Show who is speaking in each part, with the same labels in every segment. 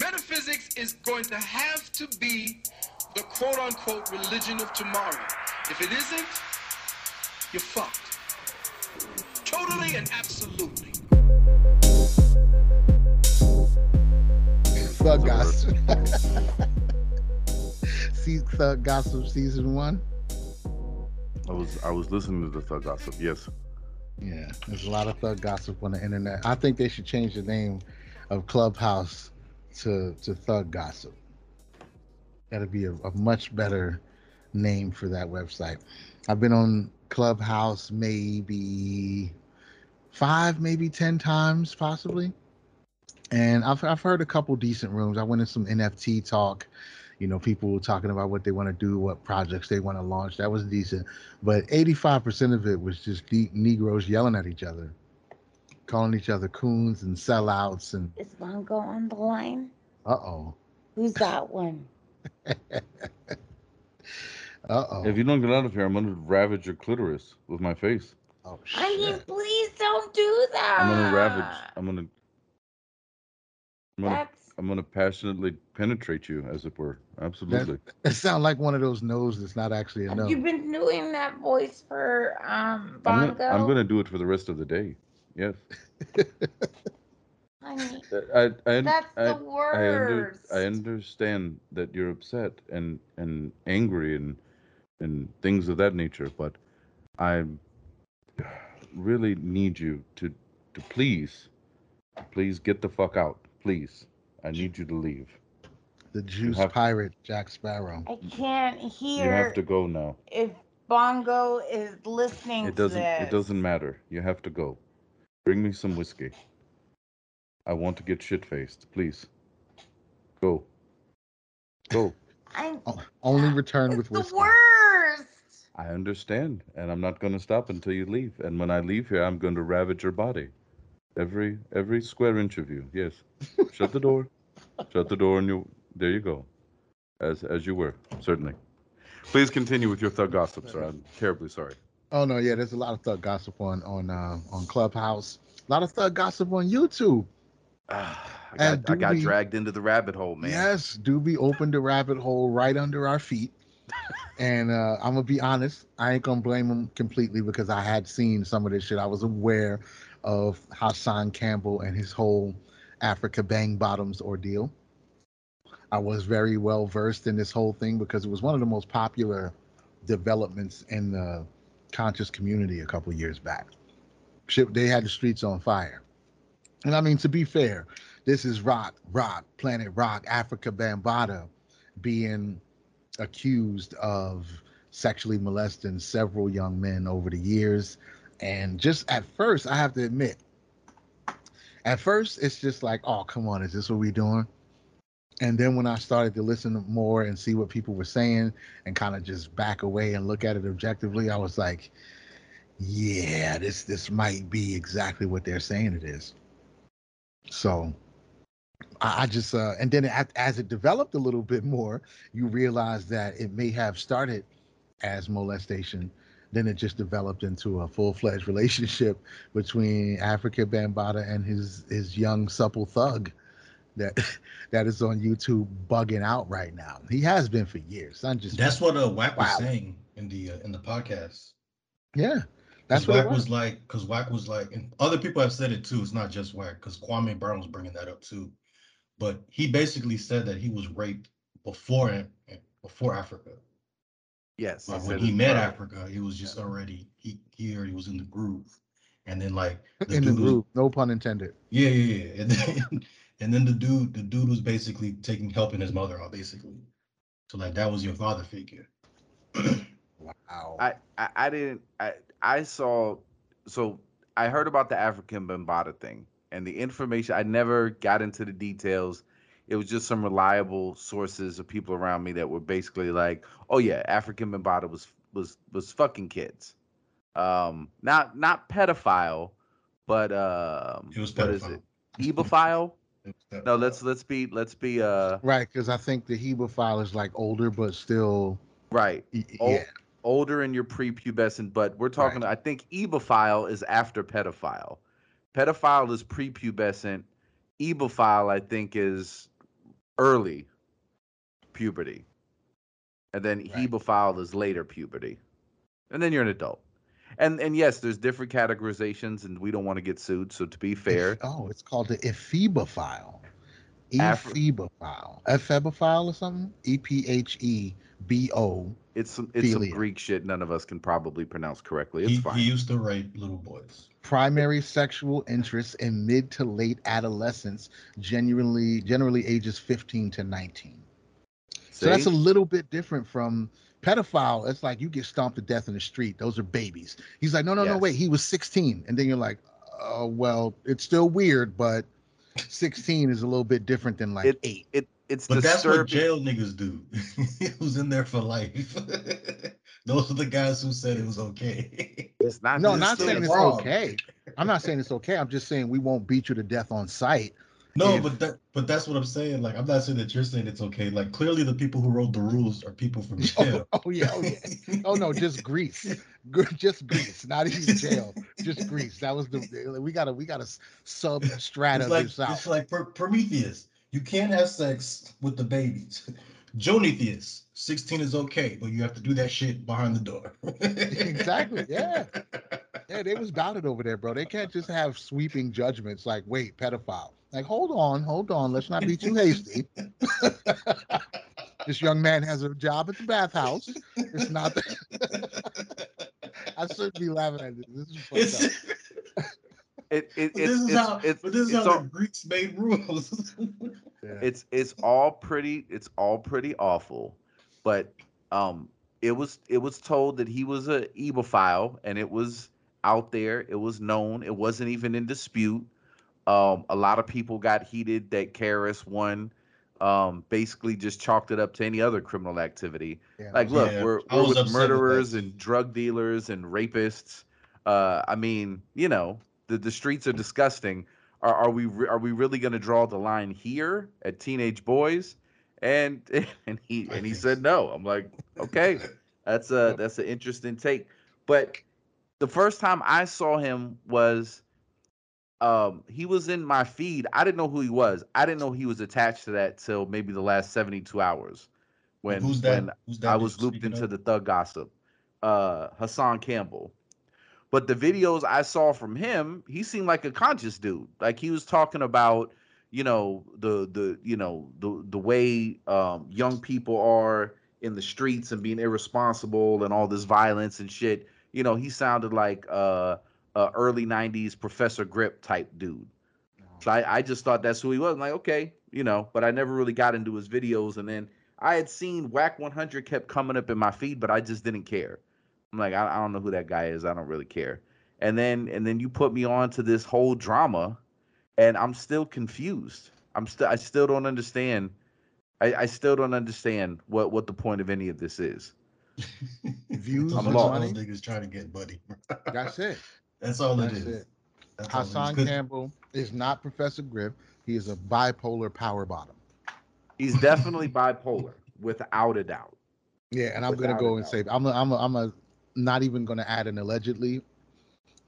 Speaker 1: Metaphysics is going to have to be the quote unquote religion of tomorrow. If it isn't, you're fucked. Totally and absolutely.
Speaker 2: Thug Gossip. See Thug Gossip season one.
Speaker 3: I was I was listening to the Thug Gossip. Yes.
Speaker 2: Yeah, there's a lot of Thug Gossip on the internet. I think they should change the name of Clubhouse to to Thug Gossip. That'd be a, a much better name for that website. I've been on Clubhouse maybe five, maybe ten times, possibly. And I've I've heard a couple decent rooms. I went in some NFT talk, you know, people were talking about what they want to do, what projects they want to launch. That was decent, but 85% of it was just Negroes yelling at each other, calling each other coons and sellouts. And
Speaker 4: Is Bongo on the line?
Speaker 2: uh oh,
Speaker 4: Who's that one?
Speaker 2: uh oh,
Speaker 3: If you don't get out of here, I'm gonna ravage your clitoris with my face.
Speaker 2: oh shit.
Speaker 4: I mean, please don't do that.
Speaker 3: I'm gonna ravage. I'm gonna. I'm gonna.
Speaker 4: That's
Speaker 3: I'm gonna passionately penetrate you, as it were. Absolutely.
Speaker 2: That sounds like one of those no's that's not actually a no.
Speaker 4: You've been doing that voice for um
Speaker 3: I'm
Speaker 4: Bongo.
Speaker 3: gonna, I'm gonna do it for the rest of the day. Yes.
Speaker 4: Honey,
Speaker 3: I. I.
Speaker 4: that's
Speaker 3: I,
Speaker 4: the
Speaker 3: I, under,
Speaker 4: worst.
Speaker 3: I understand that you're upset and and angry and and things of that nature, but I really need you to to please please get the fuck out, please. I need you to leave.
Speaker 2: the juice
Speaker 3: have-
Speaker 2: pirate Jack Sparrow.
Speaker 4: I can't hear.
Speaker 3: You have to go now.
Speaker 4: if Bongo is listening
Speaker 3: It doesn't
Speaker 4: to this.
Speaker 3: it doesn't matter. You have to go. Bring me some whiskey. I want to get shit faced, please. Go. Go.
Speaker 4: I'm
Speaker 2: O- Only return
Speaker 4: it's
Speaker 2: with
Speaker 4: the worst.
Speaker 3: I understand, and I'm not going to stop until you leave. And when I leave here, I'm going to ravage your body, every every square inch of you. Yes. Shut the door. Shut the door, and you. There you go. As as you were, certainly. Please continue with your thug gossip, sir. I'm terribly sorry.
Speaker 2: Oh no, yeah, there's a lot of thug gossip on on uh, on Clubhouse. A lot of thug gossip on YouTube.
Speaker 5: I got, I got dragged into the rabbit hole, man.
Speaker 2: Yes, Doobie opened the rabbit hole right under our feet. and uh, I'm gonna be honest, I ain't gonna blame him completely because I had seen some of this shit. I was aware of Hassan Campbell and his whole Africa Bang Bottoms ordeal. I was very well versed in this whole thing because it was one of the most popular developments in the conscious community a couple years back. Shit, they had the streets on fire. And I mean, to be fair, this is Rock, Rock, Planet Rock, Afrika Bambaataa being accused of sexually molesting several young men over the years. And just at first, I have to admit, at first, it's just like, oh, come on, is this what we're doing? And then when I started to listen more and see what people were saying and kind of just back away and look at it objectively, I was like, yeah, this this might be exactly what they're saying it is. So I, I just uh and then as, as it developed a little bit more, you realize that it may have started as molestation, then it just developed into a full-fledged relationship between Afrika Bambaataa and his his young supple thug that that is on YouTube bugging out right now. He has been for years. I'm just
Speaker 6: That's what uh Wack was saying in the uh, in the podcast.
Speaker 2: yeah.
Speaker 6: That's
Speaker 2: That's what it
Speaker 6: Wack
Speaker 2: was.
Speaker 6: was like, because Wack was like, and other people have said it too. It's not just Wack, because Kwame Brown was bringing that up too. But he basically said that he was raped before it- before Afrika.
Speaker 5: Yes.
Speaker 6: Like when he met
Speaker 5: brother.
Speaker 6: Afrika, he was just already he he already was in the groove, and then like the
Speaker 2: in the
Speaker 6: dude was-
Speaker 2: group, no pun intended.
Speaker 6: yeah, yeah, yeah. And then, and then the dude, the dude was basically taking helping his mother out, basically. So like that was your father figure.
Speaker 2: Wow.
Speaker 5: I, I, I didn't I I saw so I heard about the African Bambaataa thing and the information I never got into the details. It was just some reliable sources of people around me that were basically like, "Oh yeah, African Bambaataa was was was fucking kids." Um not not pedophile, but um
Speaker 6: It was
Speaker 5: what is
Speaker 6: pedophile.
Speaker 5: it? Ebophile?
Speaker 6: It was
Speaker 5: No, let's let's be let's be uh
Speaker 2: Right, because I think the Hebophile is like older, but still,
Speaker 5: right.
Speaker 2: y- y- yeah,
Speaker 5: older in your prepubescent, but we're talking. I think ebophile is after pedophile. Pedophile is prepubescent. Ebophile, I think, is early puberty, and then
Speaker 2: Right.
Speaker 5: hebephile is later puberty, and then you're an adult. And and yes, there's different categorizations, and we don't want to get sued. So to be fair,
Speaker 2: Oh, it's called the ephebophile. Ephebophile. Ephebophile or something? E P H E B O.
Speaker 5: it's some it's some Greek shit none of us can probably pronounce correctly. It's
Speaker 6: He,
Speaker 5: fine.
Speaker 6: he used to rape little boys.
Speaker 2: Primary sexual interest in mid to late adolescence, generally generally ages 15 to 19. So that's a little bit different from pedophile. It's like you get stomped to death in the street. Those are babies. He's like, no, no, no, wait. He was 16. And then you're like, oh, well, it's still weird, but 16 is a little bit different than like
Speaker 5: It-
Speaker 2: eight.
Speaker 5: it it's
Speaker 6: But that's what jail niggas do. Who's in there for life? Those are the guys who said it was okay.
Speaker 5: It's not.
Speaker 2: No,
Speaker 6: it's
Speaker 2: not
Speaker 6: still
Speaker 2: saying it's
Speaker 6: wrong.
Speaker 2: okay. I'm not saying it's okay. I'm just saying we won't beat you to death on sight.
Speaker 6: No,
Speaker 2: If-
Speaker 6: but that but that's what I'm saying. Like I'm not saying that you're saying it's okay. Like clearly the people who wrote the rules are people from
Speaker 2: Oh,
Speaker 6: jail.
Speaker 2: oh yeah, oh yeah. Oh no, just Greece. Gr- Just Greece, not even jail. Just Greece. That was the we got to we got to sub strata
Speaker 6: It's like
Speaker 2: this out.
Speaker 6: it's like Pr- Prometheus. You can't have sex with the babies. Jonatheus, 16 is okay, but you have to do that shit behind the door.
Speaker 2: Exactly, yeah. Yeah, they was about it over there, bro. They can't just have sweeping judgments like, wait, pedophile. Like, hold on, hold on. Let's not be too hasty. this young man has a job at the bathhouse. It's not that. I shouldn't be laughing at this. This is fucked
Speaker 6: It's,
Speaker 2: up.
Speaker 5: It, it, it's,
Speaker 6: this is
Speaker 5: it's,
Speaker 6: how
Speaker 5: it's,
Speaker 6: but this is how
Speaker 5: all,
Speaker 6: the Greeks made rules.
Speaker 2: Yeah.
Speaker 5: it's it's all pretty it's all pretty awful but um it was it was told that he was a ebophile and it was out there it was known it wasn't even in dispute um a lot of people got heated that KRS-One. um basically just chalked it up to any other criminal activity
Speaker 2: Yeah.
Speaker 5: like look
Speaker 6: Yeah,
Speaker 5: we're, we're with
Speaker 6: upset with
Speaker 5: murderers and drug dealers and rapists uh i mean you know the, the streets are disgusting are, are we re- are we really going to draw the line here at teenage boys and and he and he said no i'm like okay that's a that's an interesting take but the first time i saw him was um he was in my feed i didn't know who he was i didn't know he was attached to that till maybe the last 72 hours when
Speaker 6: Who's that?
Speaker 5: when
Speaker 6: Who's that
Speaker 5: I was looped into
Speaker 6: of?
Speaker 5: the thug gossip. Uh Hassan Campbell. But the videos I saw from him, he seemed like a conscious dude. Like he was talking about, you know, the the you know, the the way um young people are in the streets and being irresponsible and all this violence and shit. You know, he sounded like uh a early 90s Professor Griff type dude. So I, I just thought that's who he was. I'm like, okay, you know, but I never really got into his videos. And then I had seen Wack 100 kept coming up in my feed, but I just didn't care. I'm like, I, I don't know who that guy is. I don't really care. And then and then you put me on to this whole drama, and I'm still confused. I'm still I still don't understand. I, I still don't understand what what the point of any of this is.
Speaker 2: Views
Speaker 5: I'm
Speaker 6: a
Speaker 2: and
Speaker 6: bunch of
Speaker 5: lost.
Speaker 6: those
Speaker 2: money.
Speaker 6: niggas trying to get buddy.
Speaker 2: That's it.
Speaker 6: That's all
Speaker 2: That's
Speaker 6: is.
Speaker 2: it.
Speaker 6: That's all it is.
Speaker 2: Hassan
Speaker 6: 'Cause-
Speaker 2: Campbell is not Professor Griff. He is a bipolar power bottom.
Speaker 5: He's definitely bipolar, without a doubt.
Speaker 2: Yeah, and I'm gonna go and
Speaker 5: doubt.
Speaker 2: say I'm a, I'm a, I'm a not even gonna add an allegedly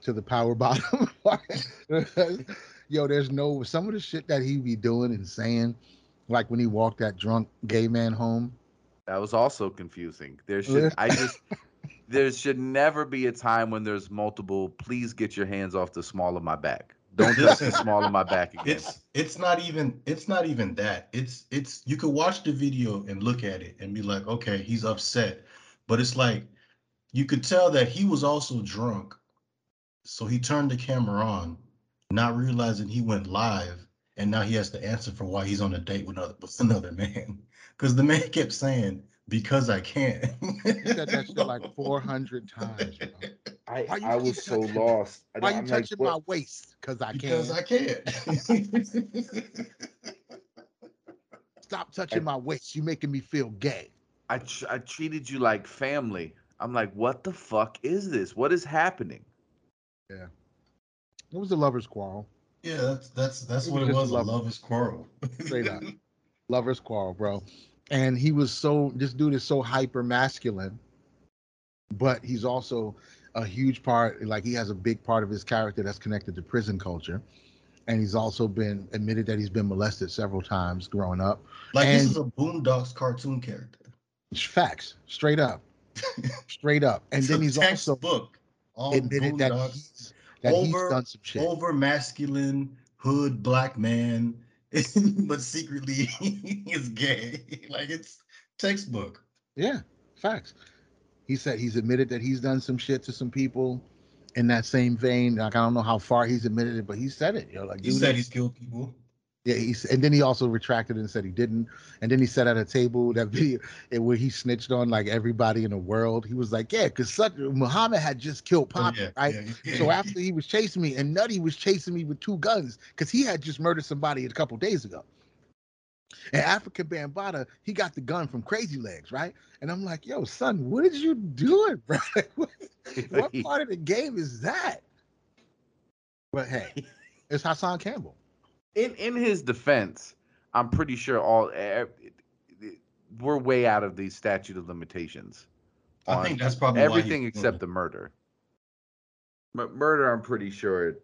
Speaker 2: to the power bottom. Yo, there's no some of the shit that he be doing and saying, like when he walked that drunk gay man home.
Speaker 5: That was also confusing. There should I just there should never be a time when there's multiple. Please get your hands off the small of my back. Don't touch the small of my back again.
Speaker 6: It's it's not even it's not even that. It's it's you could watch the video and look at it and be like, okay, he's upset. But it's like you could tell that he was also drunk. So he turned the camera on, not realizing he went live, and now he has to answer for why he's on a date with another with another man. Because the man kept saying, because I can.
Speaker 2: He said that shit like 400 times. Bro.
Speaker 5: I,
Speaker 2: you
Speaker 5: I was so
Speaker 2: touching-
Speaker 5: lost. I-
Speaker 2: Why you
Speaker 5: I'm
Speaker 2: touching
Speaker 5: what-
Speaker 2: my waist? Cause I
Speaker 6: because
Speaker 2: can.
Speaker 6: I can't.
Speaker 2: Stop touching my waist. You're making me feel gay.
Speaker 5: I tr- I treated you like family. I'm like, what the fuck is this? What is happening? Yeah.
Speaker 2: It was a lover's quarrel.
Speaker 6: Yeah, that's that's that's
Speaker 2: It
Speaker 6: what
Speaker 2: was
Speaker 6: it
Speaker 2: just a
Speaker 6: was. A
Speaker 2: love-
Speaker 6: lover's quarrel.
Speaker 2: Straight up. Lover's quarrel, bro. And he was so this dude is so hyper masculine, but he's also a huge part, like he has a big part of his character that's connected to prison culture. and he's also been admitted that he's been molested several times growing up.
Speaker 6: Like this is a Boondocks cartoon character.
Speaker 2: It's facts, straight up, straight up. And
Speaker 6: It's
Speaker 2: then he's also
Speaker 6: book
Speaker 2: admitted that he's that he's
Speaker 6: Over-
Speaker 2: done some shit.
Speaker 6: over masculine hood black man, but secretly is gay. Like it's textbook.
Speaker 2: Yeah, facts. He said he's admitted that he's done some shit to some people in that same vein. Like I don't know how far he's admitted it, but he said it. Yo, like
Speaker 6: He said he's killed people.
Speaker 2: Yeah. He's and then he also retracted and said he didn't. And then he said at a table that video where he snitched on like everybody in the world. He was like, yeah, because such Muhammad had just killed
Speaker 6: Oh, yeah,
Speaker 2: right?
Speaker 6: yeah,
Speaker 2: So
Speaker 6: yeah.
Speaker 2: after he was chasing me, and Nutty was chasing me with two guns because he had just murdered somebody a couple days ago. And African Bambaataa, he got the gun from Crazy Legs, right? And I'm like, yo, son, what did you do, bro? what, what part of the game is that? But hey, it's Hassan Campbell.
Speaker 5: In in his defense, I'm pretty sure all eh, we're way out of the statute of limitations.
Speaker 6: I think that's probably
Speaker 5: everything
Speaker 6: doing
Speaker 5: except the murder. But murder, I'm pretty sure,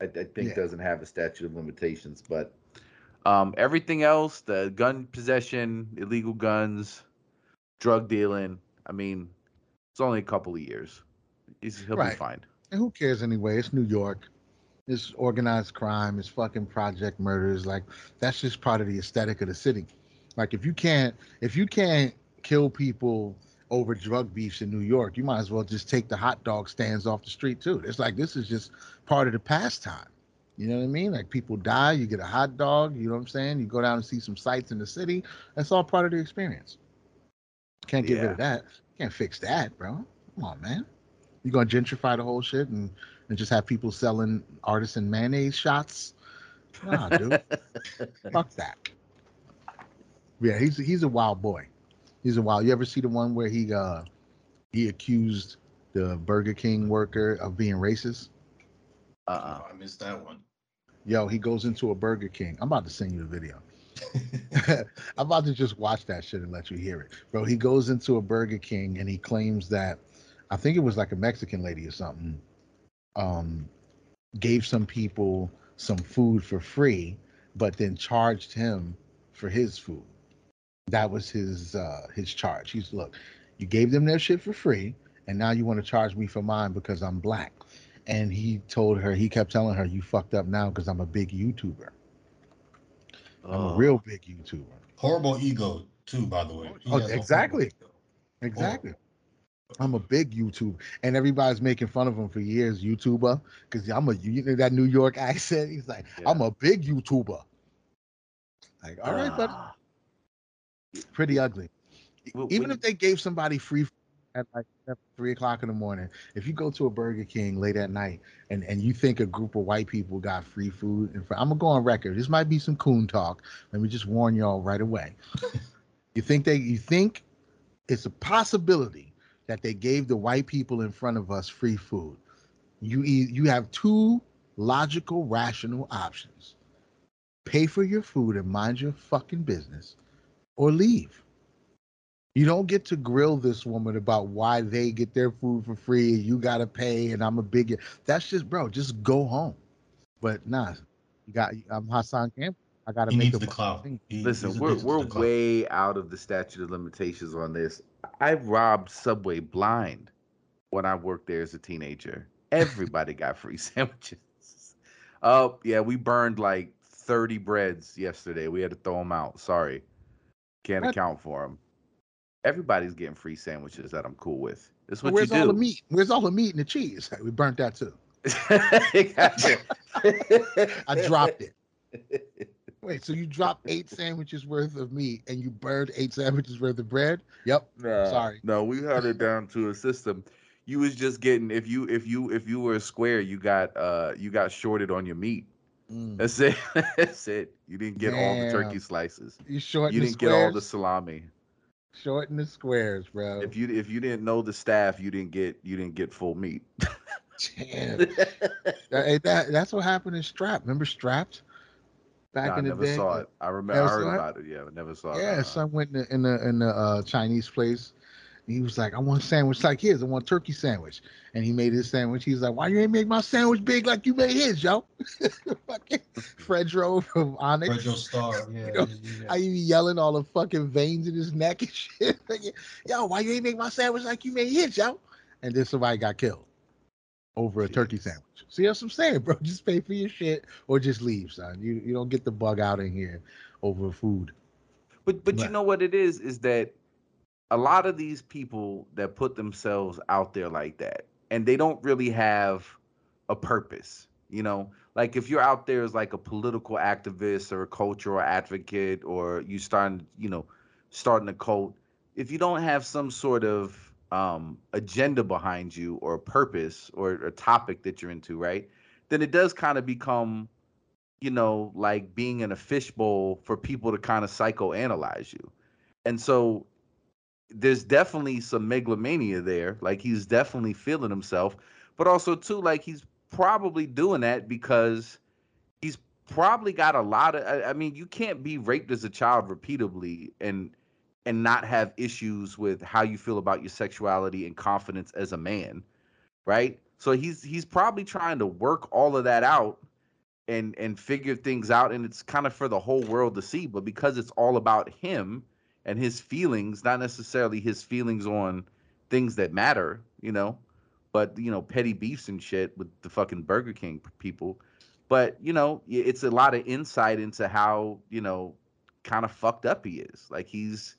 Speaker 5: I, I think
Speaker 2: Yeah.
Speaker 5: doesn't have a statute of limitations. But um, everything else, the gun possession, illegal guns, drug dealing, I mean, it's only a couple of years. He's, he'll be fine.
Speaker 2: And who cares anyway? It's New York. It's organized crime. It's fucking project murders. Like that's just part of the aesthetic of the city. Like if you can't if you can't kill people over drug beefs in New York, you might as well just take the hot dog stands off the street too. It's like this is just part of the pastime. You know what I mean? Like people die, you get a hot dog, you know what I'm saying? You go down and see some sights in the city. That's all part of the experience. Can't get rid of that. Can't fix that, bro. Come on, man. You gonna gentrify the whole shit and, and just have people selling artisan mayonnaise shots? Nah, dude. Fuck that. Yeah, he's he's a wild boy. He's a wild. You ever see the one where he uh he accused the Burger King worker of being racist?
Speaker 5: Uh-uh.
Speaker 6: Oh, I missed that one.
Speaker 2: Yo, he goes into a Burger King. I'm about to send you the video. I'm about to just watch that shit and let you hear it. Bro, he goes into a Burger King and he claims that I think it was like a Mexican lady or something. Um gave some people some food for free, but then charged him for his food. That was his uh his charge. He's look, you gave them their shit for free, and now you want to charge me for mine because I'm black. And he told her, he kept telling her, You fucked up now because I'm a big YouTuber. I'm a
Speaker 5: Oh.
Speaker 2: real big YouTuber.
Speaker 6: Horrible ego too, by the way. He
Speaker 2: Oh,
Speaker 6: has a horrible
Speaker 2: exactly. Exactly. I'm a big YouTuber, and everybody's making fun of him for years. YouTuber, because I'm a you know that New York accent. He's like, I'm a big YouTuber. Like, all right, but
Speaker 5: Ah.
Speaker 2: pretty ugly.
Speaker 5: Well,
Speaker 2: Even if they gave somebody free at like three o'clock in the morning, if you go to a Burger King late at night and and you think a group of white people got free food, and I'm gonna go on record. This might be some coon talk. Let me just warn y'all right away. you think they? You think it's a possibility that they gave the white people in front of us free food? You e- you have two logical, rational options: pay for your food and mind your fucking business, or leave. You don't get to grill this woman about why they get their food for free and you gotta pay and I'm a big that's just bro, just go home. But nah, you got I'm Hassan Campbell. I gotta
Speaker 6: He
Speaker 2: make
Speaker 6: needs
Speaker 2: a
Speaker 6: the
Speaker 2: fucking
Speaker 6: clout. He-
Speaker 5: Listen, we're we're
Speaker 6: the clout.
Speaker 5: way out of the statute of limitations on this. I robbed Subway blind when I worked there as a teenager. Everybody got free sandwiches. Oh yeah, we burned like thirty breads yesterday. We had to throw them out. Sorry, can't
Speaker 2: What?
Speaker 5: account for them. Everybody's getting free sandwiches that I'm cool with. It's what
Speaker 2: Where's
Speaker 5: you
Speaker 2: all the meat? Where's all the meat and the cheese? We burnt that too.
Speaker 5: Gotcha.
Speaker 2: I dropped it. Wait, so you dropped eight sandwiches worth of meat and you burned eight sandwiches worth of bread? Yep.
Speaker 5: No,
Speaker 2: Sorry.
Speaker 5: No, we had it down to a system. You was just getting if you if you if you were a square, you got uh you got shorted on your meat.
Speaker 2: Mm.
Speaker 5: That's it. That's it. You didn't get all the turkey slices.
Speaker 2: You shorten
Speaker 5: You didn't get all the
Speaker 2: squares?
Speaker 5: salami.
Speaker 2: Shorten the squares, bro.
Speaker 5: If you if you didn't know the staff, you didn't get you didn't get full meat.
Speaker 2: Damn. That- that, that's what happened in Strap. Remember Strapped? Back
Speaker 5: Nah, I
Speaker 2: in the
Speaker 5: never
Speaker 2: day.
Speaker 5: saw it. I remember.
Speaker 2: Never
Speaker 5: I heard
Speaker 2: saw it?
Speaker 5: it. Yeah, I never saw it.
Speaker 2: Yeah, son went in the in the, in the uh, Chinese place, He was like, I want a sandwich like his. I want a turkey sandwich. And he made his sandwich. He's like, Why you ain't make my sandwich big like you made his, yo? fucking Fredro from Onyx.
Speaker 6: Fredro Starr. Yeah.
Speaker 2: You know,
Speaker 6: yeah.
Speaker 2: I be yelling all the fucking veins in his neck and shit. Like, yo, why you ain't make my sandwich like you made his, yo? And then somebody got killed over a turkey sandwich. See that's what I'm saying, bro? Just pay for your shit or just leave, son. You you don't get the bug out in here over food.
Speaker 5: But but you know what it is is that a lot of these people that put themselves out there like that and they don't really have a purpose, you know? Like if you're out there as like a political activist or a cultural advocate or you starting, you know, starting a cult, if you don't have some sort of um agenda behind you or a purpose or a topic that you're into, right? Then it does kind of become you know, like being in a fishbowl for people to kind of psychoanalyze you. And so there's definitely some megalomania there. Like he's definitely feeling himself, but also too, like he's probably doing that because he's probably got a lot of I, I mean, you can't be raped as a child repeatedly and and not have issues with how you feel about your sexuality and confidence as a man, right? So he's he's probably trying to work all of that out and and figure things out and it's kind of for the whole world to see but because it's all about him and his feelings not necessarily his feelings on things that matter you know but you know petty beefs and shit with the fucking burger king people but you know it's a lot of insight into how you know kind of fucked up he is like he's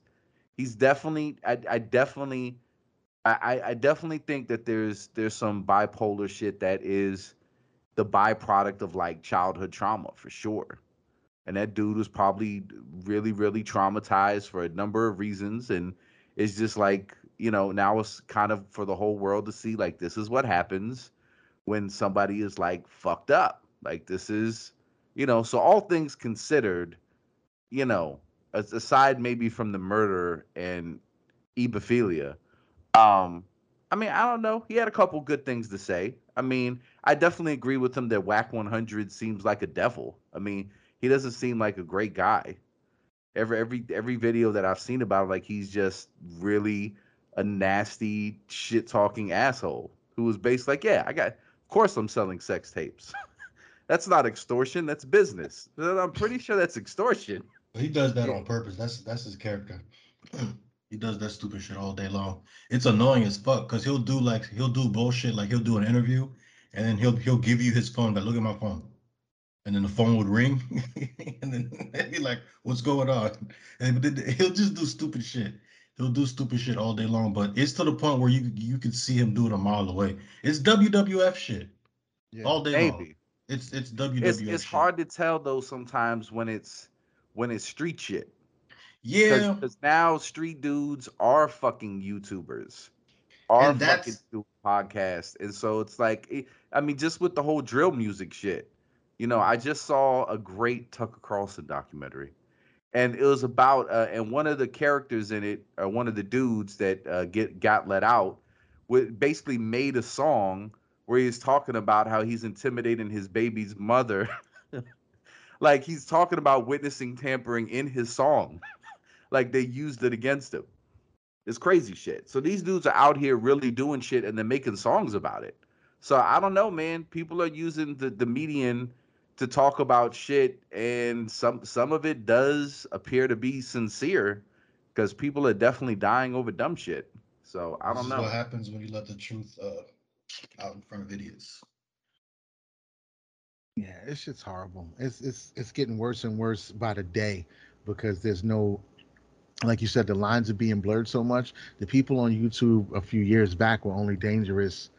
Speaker 5: he's definitely i, I definitely I, I definitely think that there's there's some bipolar shit that is the byproduct of like childhood trauma for sure. And that dude was probably really, really traumatized for a number of reasons. And it's just like, you know, now it's kind of for the whole world to see like this is what happens when somebody is like fucked up. Like this is, you know, so all things considered, you know, aside maybe from the murder and ebophilia, um, I mean, I don't know. He had a couple good things to say. I mean, I definitely agree with him that Wack 100 seems like a devil. I mean, he doesn't seem like a great guy. Every every every video that I've seen about him, like he's just really a nasty shit talking asshole who was based like, yeah, I got of course I'm selling sex tapes. that's not extortion, that's business. I'm pretty sure that's extortion.
Speaker 6: He does that
Speaker 5: Yeah.
Speaker 6: on purpose. That's that's his character. he does that stupid shit all day long. It's annoying as fuck because he'll do like he'll do bullshit like he'll do an interview and then he'll he'll give you his phone. Like, look at my phone, and then the phone would ring, and then he'd be like, "What's going on?" And he'll just do stupid shit. He'll do stupid shit all day long. But it's to the point where you you could see him do it a mile away. It's WWF shit
Speaker 2: Yeah.
Speaker 6: all day long. It's it's WWF.
Speaker 5: It's it's
Speaker 6: shit.
Speaker 5: hard to tell though sometimes when it's when it's street shit.
Speaker 6: Yeah.
Speaker 5: Because now street dudes are fucking YouTubers, are
Speaker 6: And
Speaker 5: fucking doing podcasts, and so it's like, it- I mean, just with the whole drill music shit. You know, I just saw a great Tucker Carlson documentary, and it was about, uh, and one of the characters in it, or one of the dudes that uh, get got let out, with basically made a song where he's talking about how he's intimidating his baby's mother. like he's talking about witnessing tampering in his song like they used it against him. It's crazy shit. So these dudes are out here really doing shit and they're making songs about it. So I don't know, man. People are using the, the median to talk about shit, and some some of it does appear to be sincere because people are definitely dying over dumb shit. So I don't know.
Speaker 6: what happens when you let the truth uh, out in front of idiots.
Speaker 2: Yeah, it's just horrible. It's it's it's getting worse and worse by the day because there's no like you said, the lines are being blurred so much. The people on YouTube a few years back were only dangerous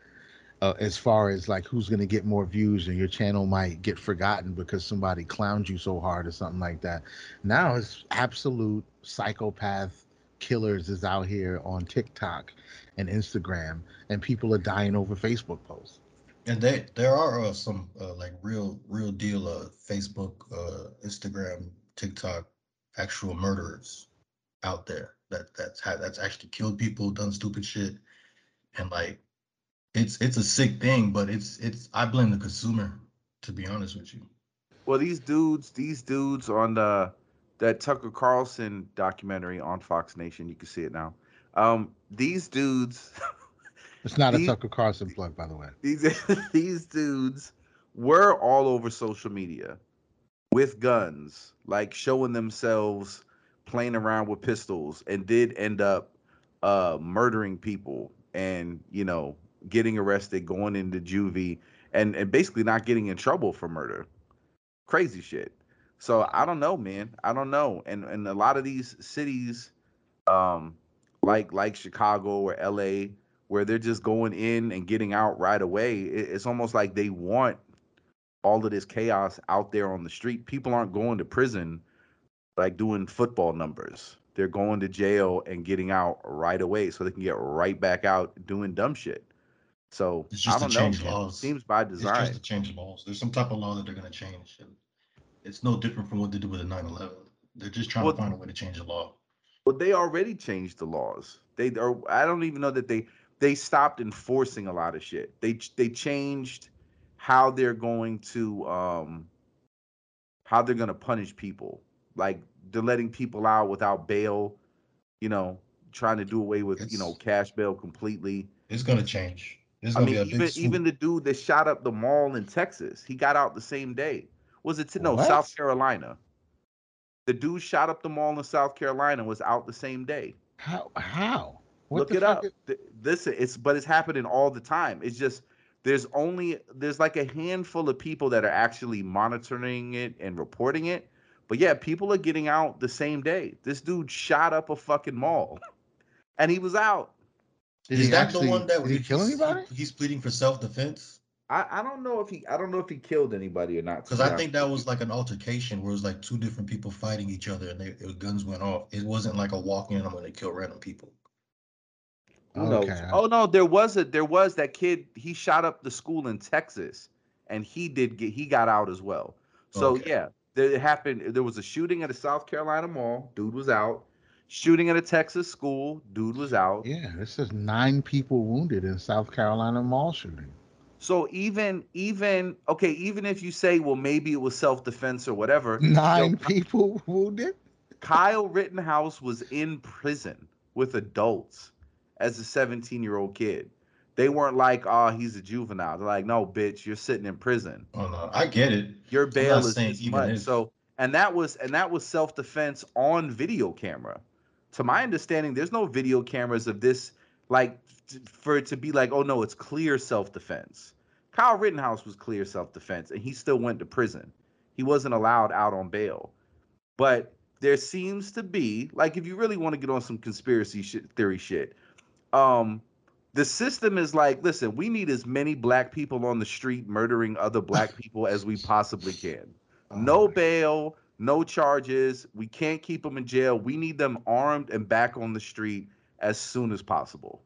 Speaker 2: uh, as far as like who's going to get more views and your channel might get forgotten because somebody clowned you so hard or something like that. Now it's absolute psychopath killers is out here on TikTok and Instagram, and people are dying over Facebook posts.
Speaker 6: And they there are uh, some uh, like real real deal uh, Facebook, uh, Instagram, TikTok, actual murderers out there that that's had that's actually killed people, done stupid shit, and like it's it's a sick thing, but it's it's I blame the consumer to be honest with you.
Speaker 5: Well, these dudes, these dudes on the that Tucker Carlson documentary on Fox Nation, you can see it now. Um, these dudes,
Speaker 2: It's not a Tucker Carlson plug, by the way.
Speaker 5: these these dudes were all over social media with guns, like showing themselves playing around with pistols, and did end up uh, murdering people, and you know, getting arrested, going into juvie, and and basically not getting in trouble for murder. Crazy shit. So I don't know, man. I don't know. And and a lot of these cities, um, like like Chicago or LA, where they're just going in and getting out right away. it- It's almost like they want all of this chaos out there on the street. People aren't going to prison like doing football numbers. They're going to jail and getting out right away so they can get right back out doing dumb shit. So
Speaker 6: It's just to
Speaker 5: don't know.
Speaker 6: change
Speaker 5: man.
Speaker 6: laws.
Speaker 5: Seems by design.
Speaker 6: It's just to change laws. There's some type of law that they're gonna change. It's no different from what they did with the 9/11. They're just trying
Speaker 5: Well-
Speaker 6: to find a way to change the law.
Speaker 5: Well, they already changed the laws. They are. I don't even know that they they stopped enforcing a lot of shit. They they changed how they're going to um how they're going to punish people. Like they're letting people out without bail. You know, trying to do away with you know cash bail completely.
Speaker 6: It's gonna change. It's
Speaker 5: I mean,
Speaker 6: be a
Speaker 5: even
Speaker 6: big swoop.
Speaker 5: even the dude that shot up the mall in Texas, he got out the same day. Was it no
Speaker 2: What?
Speaker 5: South Carolina? The dude shot up the mall in South Carolina was out the same day.
Speaker 2: How? How? What
Speaker 5: Look it up.
Speaker 2: is-
Speaker 5: Th- This it's but it's happening all the time. It's just there's only there's like a handful of people that are actually monitoring it and reporting it. But yeah, people are getting out the same day. This dude shot up a fucking mall, and he was out.
Speaker 2: Did
Speaker 6: Is that
Speaker 2: actually?
Speaker 6: the one that
Speaker 2: did he
Speaker 6: he's-
Speaker 2: kill
Speaker 6: he's-
Speaker 2: anybody?
Speaker 6: He's pleading for self-defense.
Speaker 5: I, I don't know if he I don't know if he killed anybody or not.
Speaker 6: Because I think that was like an altercation where it was like two different people fighting each other and they, their guns went off. It wasn't like a walk in I'm gonna kill random people.
Speaker 5: Who oh,
Speaker 2: knows?
Speaker 5: Oh no, there was a there was that kid. He shot up the school in Texas, and he did get he got out as well. So
Speaker 6: Okay.
Speaker 5: yeah, there it happened. There was a shooting at a South Carolina mall. Dude was out. Shooting at a Texas school. Dude was out.
Speaker 2: Yeah, this says nine people wounded in South Carolina mall shooting.
Speaker 5: So even even okay, even if you say well maybe it was self defense or whatever.
Speaker 2: Nine
Speaker 5: yo,
Speaker 2: people wounded.
Speaker 5: Kyle Rittenhouse was in prison with adults as a 17 year old kid. They weren't like, oh, he's a juvenile. They're like, no, bitch, you're sitting in prison.
Speaker 6: Oh no, I get it.
Speaker 5: Your bail is this much.
Speaker 6: if.
Speaker 5: So, and that was and that was self defense on video camera. To my understanding, there's no video cameras of this like for it to be like, oh no, it's clear self defense. Kyle Rittenhouse was clear self defense, and he still went to prison. He wasn't allowed out on bail. But there seems to be like if you really want to get on some conspiracy shit, theory shit, um, the system is like, listen, we need as many black people on the street murdering other black people as we possibly can. No
Speaker 2: Oh,
Speaker 5: bail, no charges. We can't keep them in jail. We need them armed and back on the street as soon as possible.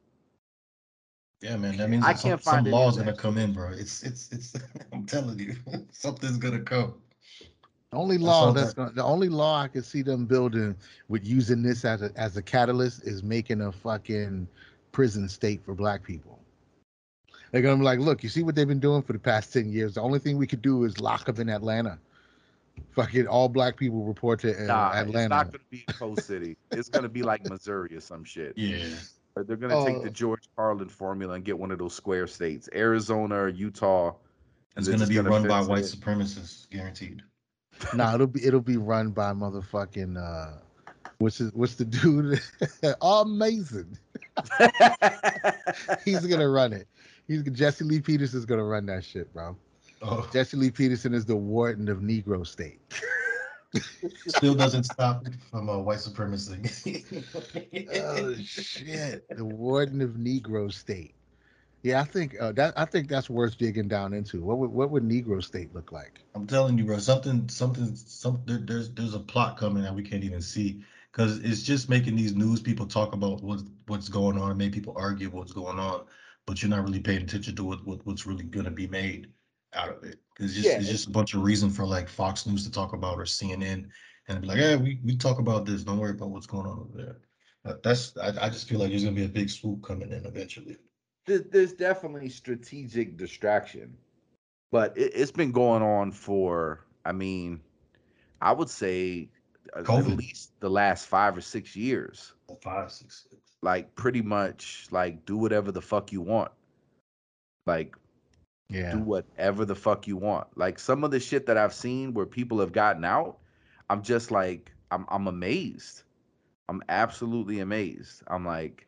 Speaker 6: Yeah, man. That means
Speaker 5: I can't
Speaker 6: some
Speaker 5: find any
Speaker 6: law's gonna come in, bro. It's it's it's. I'm telling you, something's gonna come.
Speaker 2: The only law
Speaker 6: all
Speaker 2: that's
Speaker 6: that-
Speaker 2: gonna, the only law I can see them building with using this as a as a catalyst is making a fucking prison state for black people. They're gonna be like, look, you see what they've been doing for the past ten years. The only thing we could do is lock them in Atlanta. Fucking all black people report to uh,
Speaker 5: Nah, it's
Speaker 2: Atlanta.
Speaker 5: not gonna be Coast City. It's gonna be like Missouri or some shit.
Speaker 6: Yeah.
Speaker 5: Or They're gonna take
Speaker 2: Oh.
Speaker 5: the George Carlin formula and get one of those square states, Arizona or Utah. and
Speaker 6: It's
Speaker 5: they're
Speaker 6: gonna be run by
Speaker 5: fence it
Speaker 6: white supremacists, guaranteed.
Speaker 2: nah, it'll be it'll be run by motherfucking uh, what's his, what's the dude? Amazing. He's gonna run it. He's Jesse Lee Peterson's gonna run that shit, bro.
Speaker 6: Oh,
Speaker 2: Jesse Lee Peterson is the warden of Negro State.
Speaker 6: still doesn't stop from uh, white supremacy.
Speaker 2: oh shit, the warden of Negro State. Yeah, I think uh, that I think that's worth digging down into. What would what would Negro State look like?
Speaker 6: I'm telling you, bro. Something, something, some. There, there's there's a plot coming that we can't even see because it's just making these news people talk about what's what's going on and make people argue what's going on, but you're not really paying attention to what, what what's really gonna be made out of it. 'Cause It's just
Speaker 5: Yeah,
Speaker 6: it's just a bunch of reason for like Fox News to talk about or CNN and be like, yeah, we we talk about this. Don't worry about what's going on over there. Uh, that's I, I just feel like there's gonna be a big swoop coming in eventually.
Speaker 5: There- there's definitely strategic distraction, but it, it's been going on for, I mean, I would say uh, at least the last five or six years.
Speaker 6: Five, six, six.
Speaker 5: like pretty much like do whatever the fuck you want. Like
Speaker 2: Yeah.
Speaker 5: do whatever the fuck you want. Like some of the shit that I've seen where people have gotten out, I'm just like I'm I'm amazed. I'm absolutely amazed. I'm like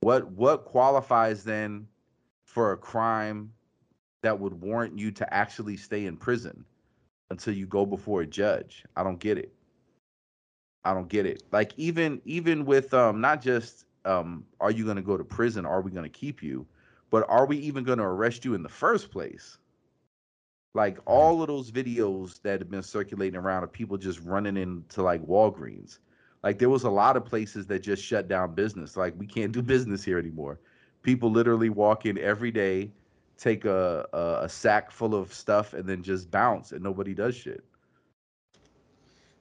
Speaker 5: what what qualifies then for a crime that would warrant you to actually stay in prison until you go before a judge? I don't get it. I don't get it. Like even even with um not just um are you going to go to prison, are we going to keep you? But are we even going to arrest you in the first place? Like all of those videos that have been circulating around of people just running into like Walgreens. Like there was a lot of places that just shut down business. Like we can't do business here anymore. People literally walk in every day, take a, a, a sack full of stuff, and then just bounce, and nobody does shit.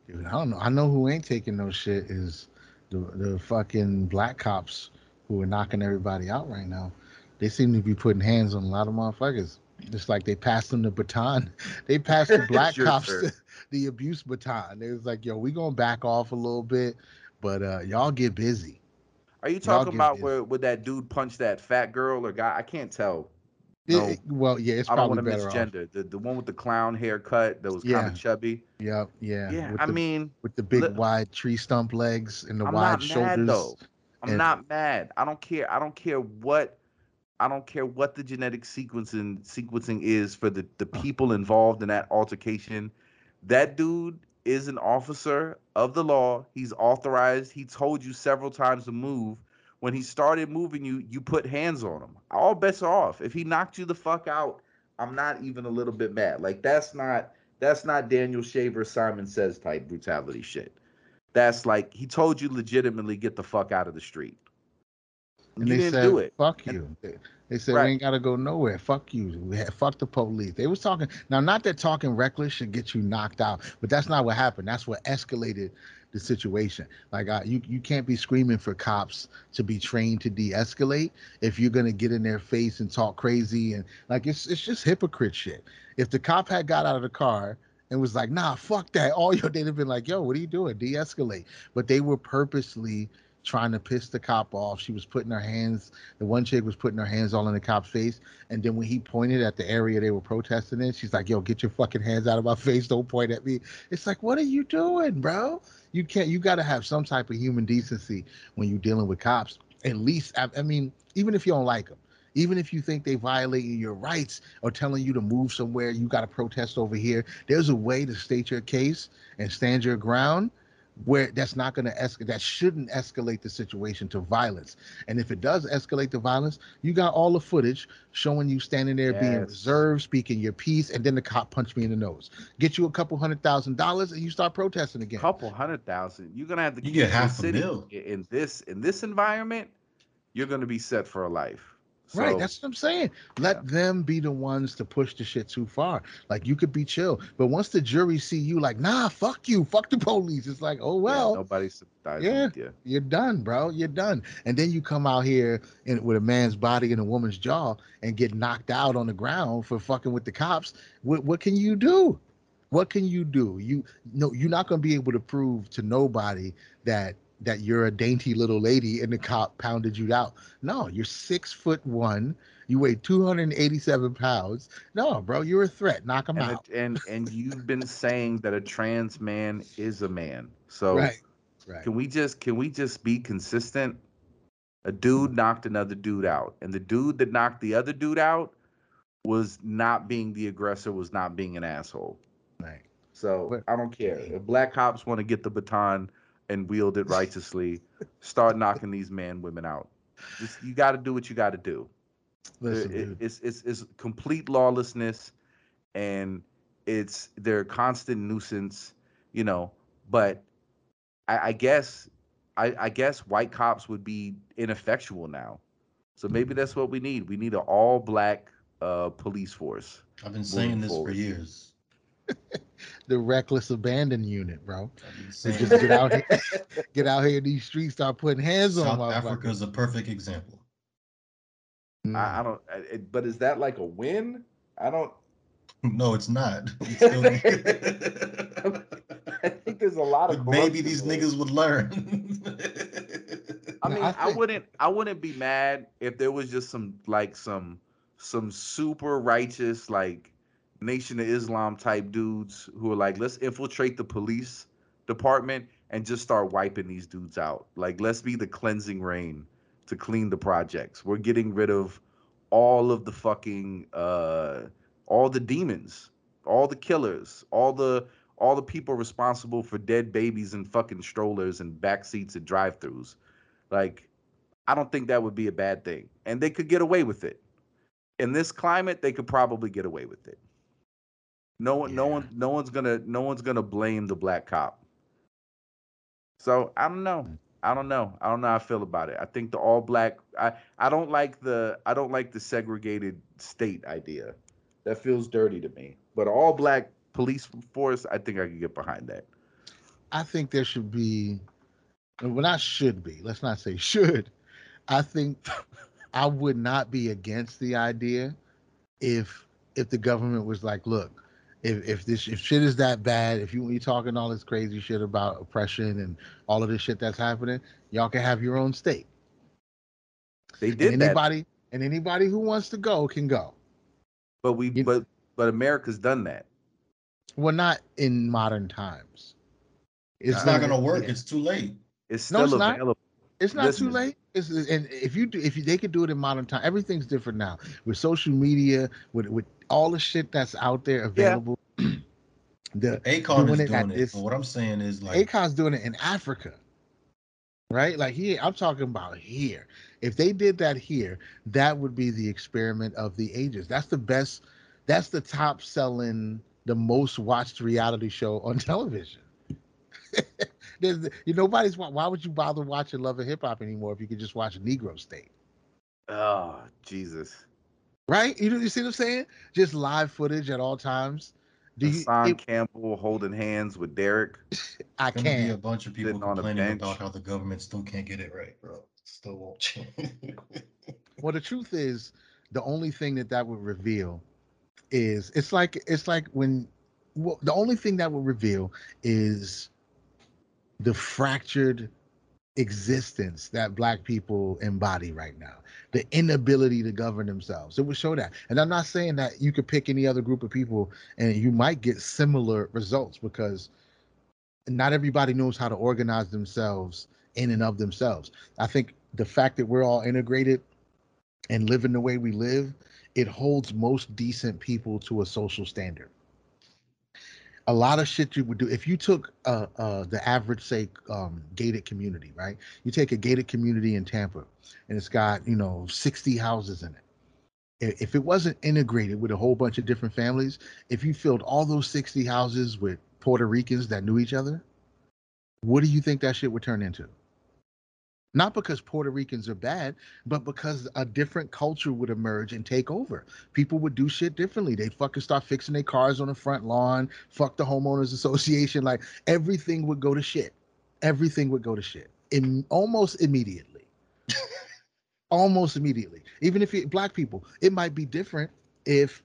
Speaker 2: Dude, I don't know. I know who ain't taking no shit is the the fucking black cops who are knocking everybody out right now. They seem to be putting hands on a lot of motherfuckers. Just like they passed them the baton. They passed the black
Speaker 5: Sure,
Speaker 2: cops
Speaker 5: sure.
Speaker 2: the abuse baton. It was like, yo, we gonna back off a little bit, but uh y'all get busy.
Speaker 5: Are you talking about
Speaker 2: busy.
Speaker 5: where would that dude punch that fat girl or guy? I can't tell. No.
Speaker 2: it- well, yeah, it's
Speaker 5: I don't
Speaker 2: probably
Speaker 5: want to
Speaker 2: off.
Speaker 5: misgender. The the one with the clown haircut that was kind
Speaker 2: Yeah.
Speaker 5: of chubby.
Speaker 2: Yep, yeah.
Speaker 5: Yeah,
Speaker 2: with
Speaker 5: I
Speaker 2: the,
Speaker 5: mean,
Speaker 2: with the big
Speaker 5: look-
Speaker 2: wide tree stump legs and the
Speaker 5: I'm
Speaker 2: wide
Speaker 5: not
Speaker 2: shoulders.
Speaker 5: mad though. I'm
Speaker 2: and-
Speaker 5: not mad. I don't care. I don't care what I don't care what the genetic sequencing sequencing is for the, the people involved in that altercation. That dude is an officer of the law. He's authorized. He told you several times to move. When he started moving you, you put hands on him. All bets are off. If he knocked you the fuck out, I'm not even a little bit mad. Like that's not that's not Daniel Shaver Simon Says type brutality shit. That's like he told you legitimately get the fuck out of the street.
Speaker 2: And
Speaker 5: you
Speaker 2: they
Speaker 5: didn't
Speaker 2: said,
Speaker 5: do it.
Speaker 2: "Fuck you." They, they said
Speaker 5: Right.
Speaker 2: we ain't gotta go nowhere. Fuck you. We had, fuck the police. They was talking now. Not that talking reckless should get you knocked out, but that's not what happened. That's what escalated the situation. Like uh, you, you can't be screaming for cops to be trained to de-escalate if you're gonna get in their face and talk crazy and like it's it's just hypocrite shit. If the cop had got out of the car and was like, "Nah, fuck that," all your they'd have been like, "Yo, what are you doing? De-escalate." But they were purposely trying to piss the cop off. She was putting her hands, the one chick was putting her hands all in the cop's face. And then when he pointed at the area they were protesting in, she's like, yo, get your fucking hands out of my face. Don't point at me. It's like, what are you doing, bro? You can't, you got to have some type of human decency when you're dealing with cops. At least, I, I mean, even if you don't like them, even if you think they violating your rights or telling you to move somewhere, you got to protest over here. There's a way to state your case and stand your ground where that's not going to escalate that shouldn't escalate the situation to violence and if it does escalate to violence you got all the footage showing you standing there being
Speaker 5: Yes.
Speaker 2: reserved speaking your piece and then the cop punched me in the nose get you a couple hundred thousand dollars and you start protesting again
Speaker 5: couple hundred thousand. You're gonna have to
Speaker 6: You get
Speaker 5: the
Speaker 6: half a
Speaker 5: city
Speaker 6: mil.
Speaker 5: in this in this environment. You're gonna be set for a life.
Speaker 2: Right that's what i'm saying let
Speaker 5: Yeah.
Speaker 2: them be the ones to push the shit too far like you could be chill but once the jury see you like nah fuck you fuck the police it's like oh
Speaker 5: yeah,
Speaker 2: well
Speaker 5: nobody's sympathizing
Speaker 2: yeah.
Speaker 5: you.
Speaker 2: you're done, bro. You're done. And then you come out here in, with a man's body and a woman's jaw and get knocked out on the ground for fucking with the cops. What what can you do? What can you do? You no, you're not gonna be able to prove to nobody that that you're a dainty little lady and the cop pounded you out. No, you're six foot one. You weigh 287 pounds. No, bro, you're a threat. Knock him
Speaker 5: And,
Speaker 2: out.
Speaker 5: it- and and you've been saying that a trans man is a man. So
Speaker 2: Right. Right.
Speaker 5: can we just can we just be consistent? A dude knocked another dude out, and the dude that knocked the other dude out was not being the aggressor, was not being an asshole.
Speaker 2: Right.
Speaker 5: So
Speaker 2: But-
Speaker 5: I don't care. If black cops want to get the baton and wield it righteously, start knocking these man women out. Just you got to do what you got to do.
Speaker 2: Listen,
Speaker 5: It- it's it's it's complete lawlessness, and it's they're constant nuisance, you know. But I, I guess I, I guess white cops would be ineffectual now. So maybe that's what we need. We need an all black uh, police force.
Speaker 6: I've been saying this for years.
Speaker 2: the reckless abandon unit, bro. They just get out here, get out here in these streets, start putting hands on
Speaker 6: South. Africa is a perfect example.
Speaker 2: Mm.
Speaker 5: I, I don't. I, but is that like a win? I don't.
Speaker 6: No, it's not. We still-
Speaker 5: I think there's a lot of
Speaker 6: maybe these
Speaker 5: there.
Speaker 6: niggas would learn.
Speaker 5: I mean,
Speaker 2: I
Speaker 5: I,
Speaker 2: think-
Speaker 5: wouldn't I wouldn't be mad if there was just some like some some super righteous like Nation of Islam type dudes who are like, let's infiltrate the police department and just start wiping these dudes out. Like, let's be the cleansing rain to clean the projects. We're getting rid of all of the fucking uh all the demons, all the killers, all the all the people responsible for dead babies and fucking strollers and back seats and drive-throughs. Like, I don't think that would be a bad thing. And they could get away with it. In this climate, they could probably get away with it. No one, no one, no one's gonna, no one's gonna blame the black cop. So I don't know. Mm. I don't know. I don't know how I feel about it. I think the all black. I I don't like the I don't like the segregated state idea. That feels dirty to me. But all black police force, I think I could get behind that.
Speaker 2: I think there should be, well, not should be. Let's not say should. I think I would not be against the idea if if the government was like, look, if if this if shit is that bad, if you you talking all this crazy shit about oppression and all of this shit that's happening, y'all can have your own state.
Speaker 5: They
Speaker 2: And
Speaker 5: did that,
Speaker 2: anybody and anybody who wants to go can go.
Speaker 5: but we
Speaker 2: you-
Speaker 5: but but America's done that.
Speaker 2: Well, not in modern times.
Speaker 6: It's not gonna
Speaker 2: gonna-
Speaker 6: work.
Speaker 2: yeah.
Speaker 6: It's too late.
Speaker 5: It's
Speaker 2: No,
Speaker 5: still
Speaker 2: it's not. It's not too late. It's, and if you do, if you, they could do it in modern time, everything's different now with social media, with with all the shit that's out there available. the
Speaker 6: Akon
Speaker 2: Doing
Speaker 6: is doing it.
Speaker 2: this-
Speaker 6: But what I'm saying is like
Speaker 2: Akon's doing it in Africa, right? Like here, I'm talking about here. If they did that here, that would be the experiment of the ages. That's the best. That's the top selling, the most watched reality show on television. There's, you nobody's. Why would you bother watching Love and Hip Hop anymore if you could just watch Negro State?
Speaker 5: Oh Jesus.
Speaker 2: Right? You know, you see what I'm saying? Just live footage at all times. Do you?
Speaker 5: Hassan
Speaker 2: it-
Speaker 5: Campbell holding hands with Derek.
Speaker 2: I
Speaker 6: gonna be a bunch of people
Speaker 5: on a
Speaker 6: complaining
Speaker 5: bench.
Speaker 6: about how the government still can't get it right, bro. Still won't change.
Speaker 2: Well, the truth is, the only thing that that would reveal is it's like it's like when well, the only thing that would reveal is the fractured existence that black people embody right now. The inability to govern themselves. It would show that. And i'm not saying that you could pick any other group of people and you might get similar results because not everybody knows how to organize themselves in and of themselves. I think the fact that we're all integrated and living the way we live it holds most decent people to a social standard a lot of shit you would do if you took uh, uh, the average say um, gated community right? You take a gated community in tampa and it's got you know 60 houses in it. If it wasn't integrated with a whole bunch of different families if you filled all those 60 houses with puerto ricans that knew each other what do you think that shit would turn into not because Puerto Ricans are bad, but because a different culture would emerge and take over. People would do shit differently. They'd fucking start fixing their cars on the front lawn, fuck the homeowners association. Like everything would go to shit. Everything would go to shit. In almost immediately. almost immediately. Even if you black people, it might be different if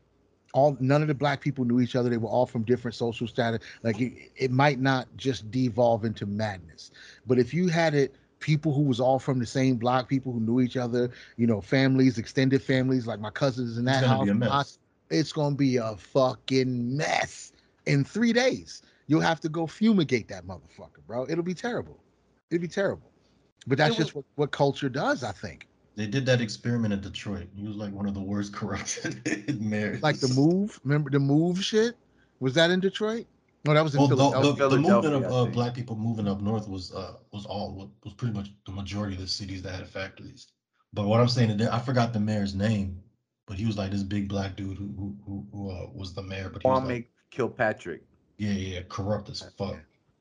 Speaker 2: all none of the black people knew each other. They were all from different social status. Like it, it might not just devolve into madness. But if you had it people who was all from the same block, people who knew each other, you know, families, extended families, like my cousins in
Speaker 6: It's
Speaker 2: that
Speaker 6: gonna
Speaker 2: house.
Speaker 6: be a mess.
Speaker 2: It's gonna be a fucking mess in three days. You'll have to go fumigate that motherfucker, bro. It'll be terrible. It'll be terrible. But that's
Speaker 5: It
Speaker 2: just what, what culture does, I think.
Speaker 6: They did that experiment in Detroit. He was like one of the worst corrupted mayors.
Speaker 2: Like the move, remember the move shit? Was that in Detroit? No, that was in
Speaker 6: Well, the,
Speaker 2: Philadelphia.
Speaker 6: the, the movement
Speaker 5: Philadelphia,
Speaker 6: of uh, black people moving up north was uh was all was pretty much the majority of the cities that had factories. But what I'm saying, is that- I forgot the mayor's name, but he was like this big black dude who who who, who uh, was the mayor. But he was
Speaker 5: Kwame
Speaker 6: like,
Speaker 5: Kilpatrick.
Speaker 6: yeah, yeah, corrupt as fuck.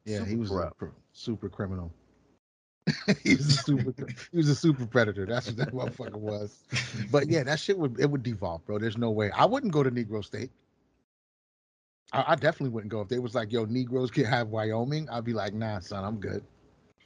Speaker 2: Yeah, he
Speaker 5: Super
Speaker 2: was
Speaker 5: corrupt.
Speaker 2: cr- super criminal. he was a super he was a super predator. That's what that motherfucker was. But yeah, that shit would it would devolve, bro. There's no way. I wouldn't go to Negro State. I, I definitely wouldn't go if they was like, "Yo, Negroes can have Wyoming." I'd be like, "Nah, son, I'm good."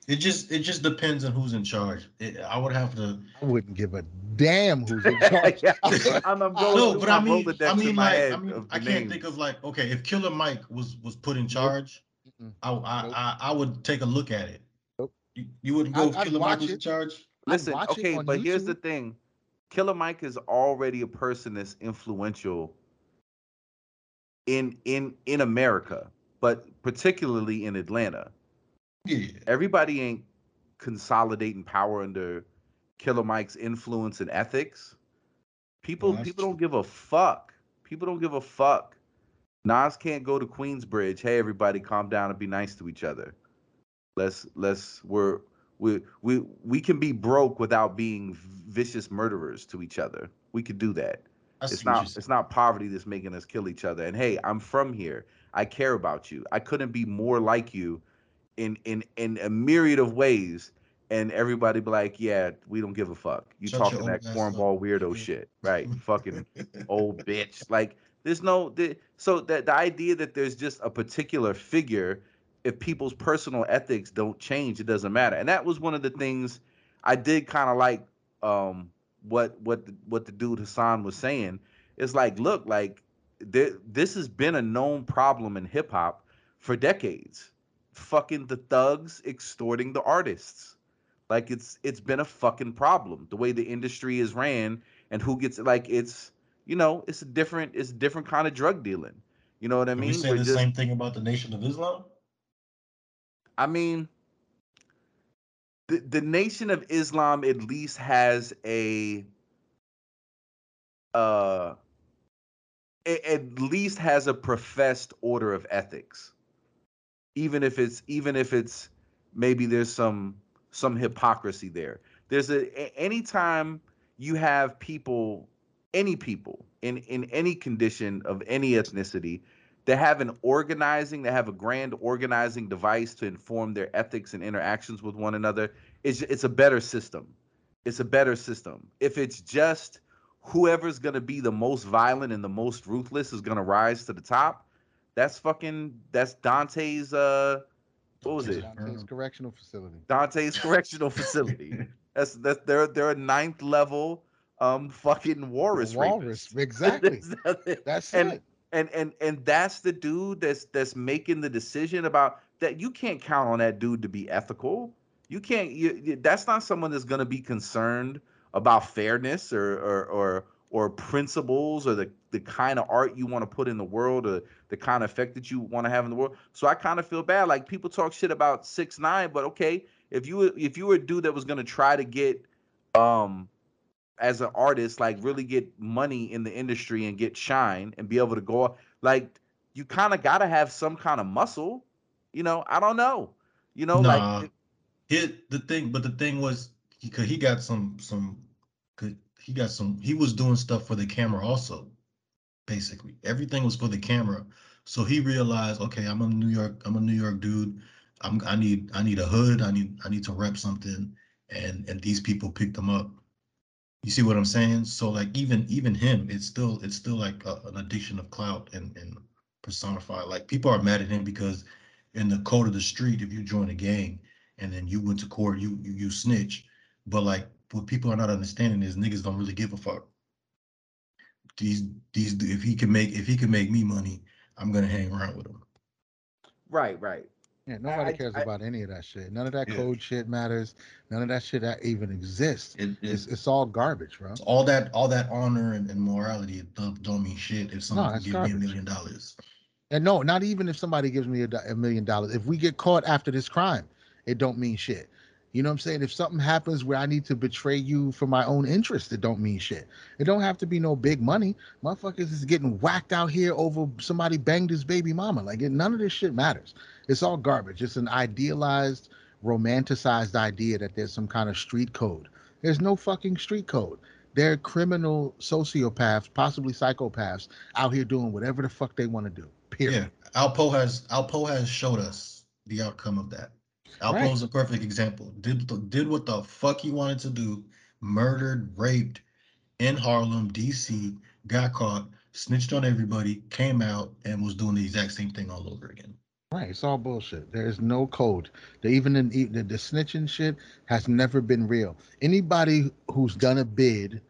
Speaker 6: It just it just depends on who's in charge. It, I would have to.
Speaker 2: I wouldn't give a damn who's in charge.
Speaker 5: Yeah, I'm, I'm going
Speaker 6: No, but I mean, I mean, like, I mean, I can't
Speaker 5: names.
Speaker 6: think of like, okay, if Killer Mike was was put in charge,
Speaker 2: Mm-mm.
Speaker 6: I I,
Speaker 2: Nope.
Speaker 6: I I would take a look at it.
Speaker 2: Nope.
Speaker 6: You- You wouldn't
Speaker 2: I'd-
Speaker 6: go if
Speaker 2: I'd
Speaker 6: Killer Mike
Speaker 2: watch
Speaker 6: was in charge?
Speaker 5: Listen, okay,
Speaker 2: on
Speaker 5: but here's the thing: Killer Mike is already a person that's influential in in in America, but particularly in Atlanta.
Speaker 6: Yeah.
Speaker 5: Everybody ain't consolidating power under Killer Mike's influence and ethics. People
Speaker 6: Well,
Speaker 5: people
Speaker 6: true.
Speaker 5: don't give a fuck. People don't give a fuck. Nas can't go to Queensbridge. Hey, everybody, calm down and be nice to each other. Let's let's we're we we we can be broke without being vicious murderers to each other. We could do that. It's not it's not poverty that's making us kill each other. And hey, I'm from here. I care about you. I couldn't be more like you in in in a myriad of ways. And everybody be like, yeah, we don't give a fuck. You
Speaker 6: Shut
Speaker 5: talking that cornball
Speaker 6: up.
Speaker 5: weirdo shit, right? Fucking old bitch. Like there's no the, so that the idea that there's just a particular figure, if people's personal ethics don't change, it doesn't matter. And that was one of the things I did kind of like um what what the, what the dude Hassan was saying. It's like, look, like th- this has been a known problem in hip hop for decades. Fucking the thugs extorting the artists. Like it's it's been a fucking problem. The way the industry is ran and who gets like it's you know, it's a different it's a different kind of drug dealing. You know what I
Speaker 6: Are
Speaker 5: mean?
Speaker 6: we saying
Speaker 5: We're
Speaker 6: the
Speaker 5: just-
Speaker 6: same thing about the Nation of Islam?
Speaker 5: I mean, the the Nation of Islam at least has a uh at least has a professed order of ethics. Even if it's even if it's maybe there's some some hypocrisy there. There's a anytime you have people any people in in any condition of any ethnicity they have an organizing they have a grand organizing device to inform their ethics and interactions with one another it's it's a better system it's a better system if it's just whoever's going to be the most violent and the most ruthless is going to rise to the top that's fucking that's dante's uh what was it
Speaker 2: Dante's correctional facility.
Speaker 5: dante's correctional facility that's that's they're they're a ninth level um fucking walrus
Speaker 2: Walrus,
Speaker 5: rapist.
Speaker 2: exactly. That's
Speaker 5: and
Speaker 2: it.
Speaker 5: And and and that's the dude that's that's making the decision about that you can't count on that dude to be ethical. You can't you, that's not someone that's going to be concerned about fairness or or or, or principles or the the kind of art you want to put in the world or the kind of effect that you want to have in the world. So i kind of feel bad like people talk shit about six nine but okay if you if you were a dude that was to try to get um as an artist, like really get money in the industry and get shine and be able to go like you kind of got to have some kind of muscle. You know, I don't know. You know,
Speaker 6: nah,
Speaker 5: like
Speaker 6: it the thing, but the thing was he could he got some some could he got some he was doing stuff for the camera also. Basically, everything was for the camera. So he realized, okay, I'm a New York, I'm a New York dude. I'm I need I need a hood. I need I need to rep something, and and these people picked him up. You see what I'm saying? So like even even him, it's still it's still like a, an addiction of clout and and personified. Like people are mad at him because in the code of the street, if you join a gang and then you went to court, you you, you snitch. But like what people are not understanding is niggas don't really give a fuck. These these if he can make if he can make me money, I'm gonna hang around with him.
Speaker 5: right, right.
Speaker 2: Yeah, nobody
Speaker 5: I-
Speaker 2: cares
Speaker 5: I-
Speaker 2: about any of that shit. None of that
Speaker 6: Yeah.
Speaker 2: code shit matters. None of that shit that even exists.
Speaker 6: It,
Speaker 2: It's, it's all garbage, bro.
Speaker 6: all that all that honor and, and morality it don't, don't mean shit if someone
Speaker 2: it's
Speaker 6: can give me a million dollars.
Speaker 2: And no, not even if somebody gives me a, a million dollars. If we get caught after this crime, it don't mean shit. You know what I'm saying? If something happens where I need to betray you for my own interest, it don't mean shit. It don't have to be no big money. Motherfuckers is getting whacked out here over somebody banged his baby mama. Like it, none of this shit matters. It's all garbage. It's an idealized, romanticized idea that there's some kind of street code. There's no fucking street code. They're criminal sociopaths, possibly psychopaths, out here doing whatever the fuck they want to do. Period.
Speaker 6: Yeah, Alpo has Alpo has showed us the outcome of that. Alpo
Speaker 2: Right.
Speaker 6: is a perfect example. Did did what the fuck he wanted to do, murdered, raped in Harlem, DC, got caught, snitched on everybody, came out and was doing the exact same thing all over again.
Speaker 2: Right, it's all bullshit. There is no code. The, even in, the, the snitching shit has never been real. Anybody who's done a bid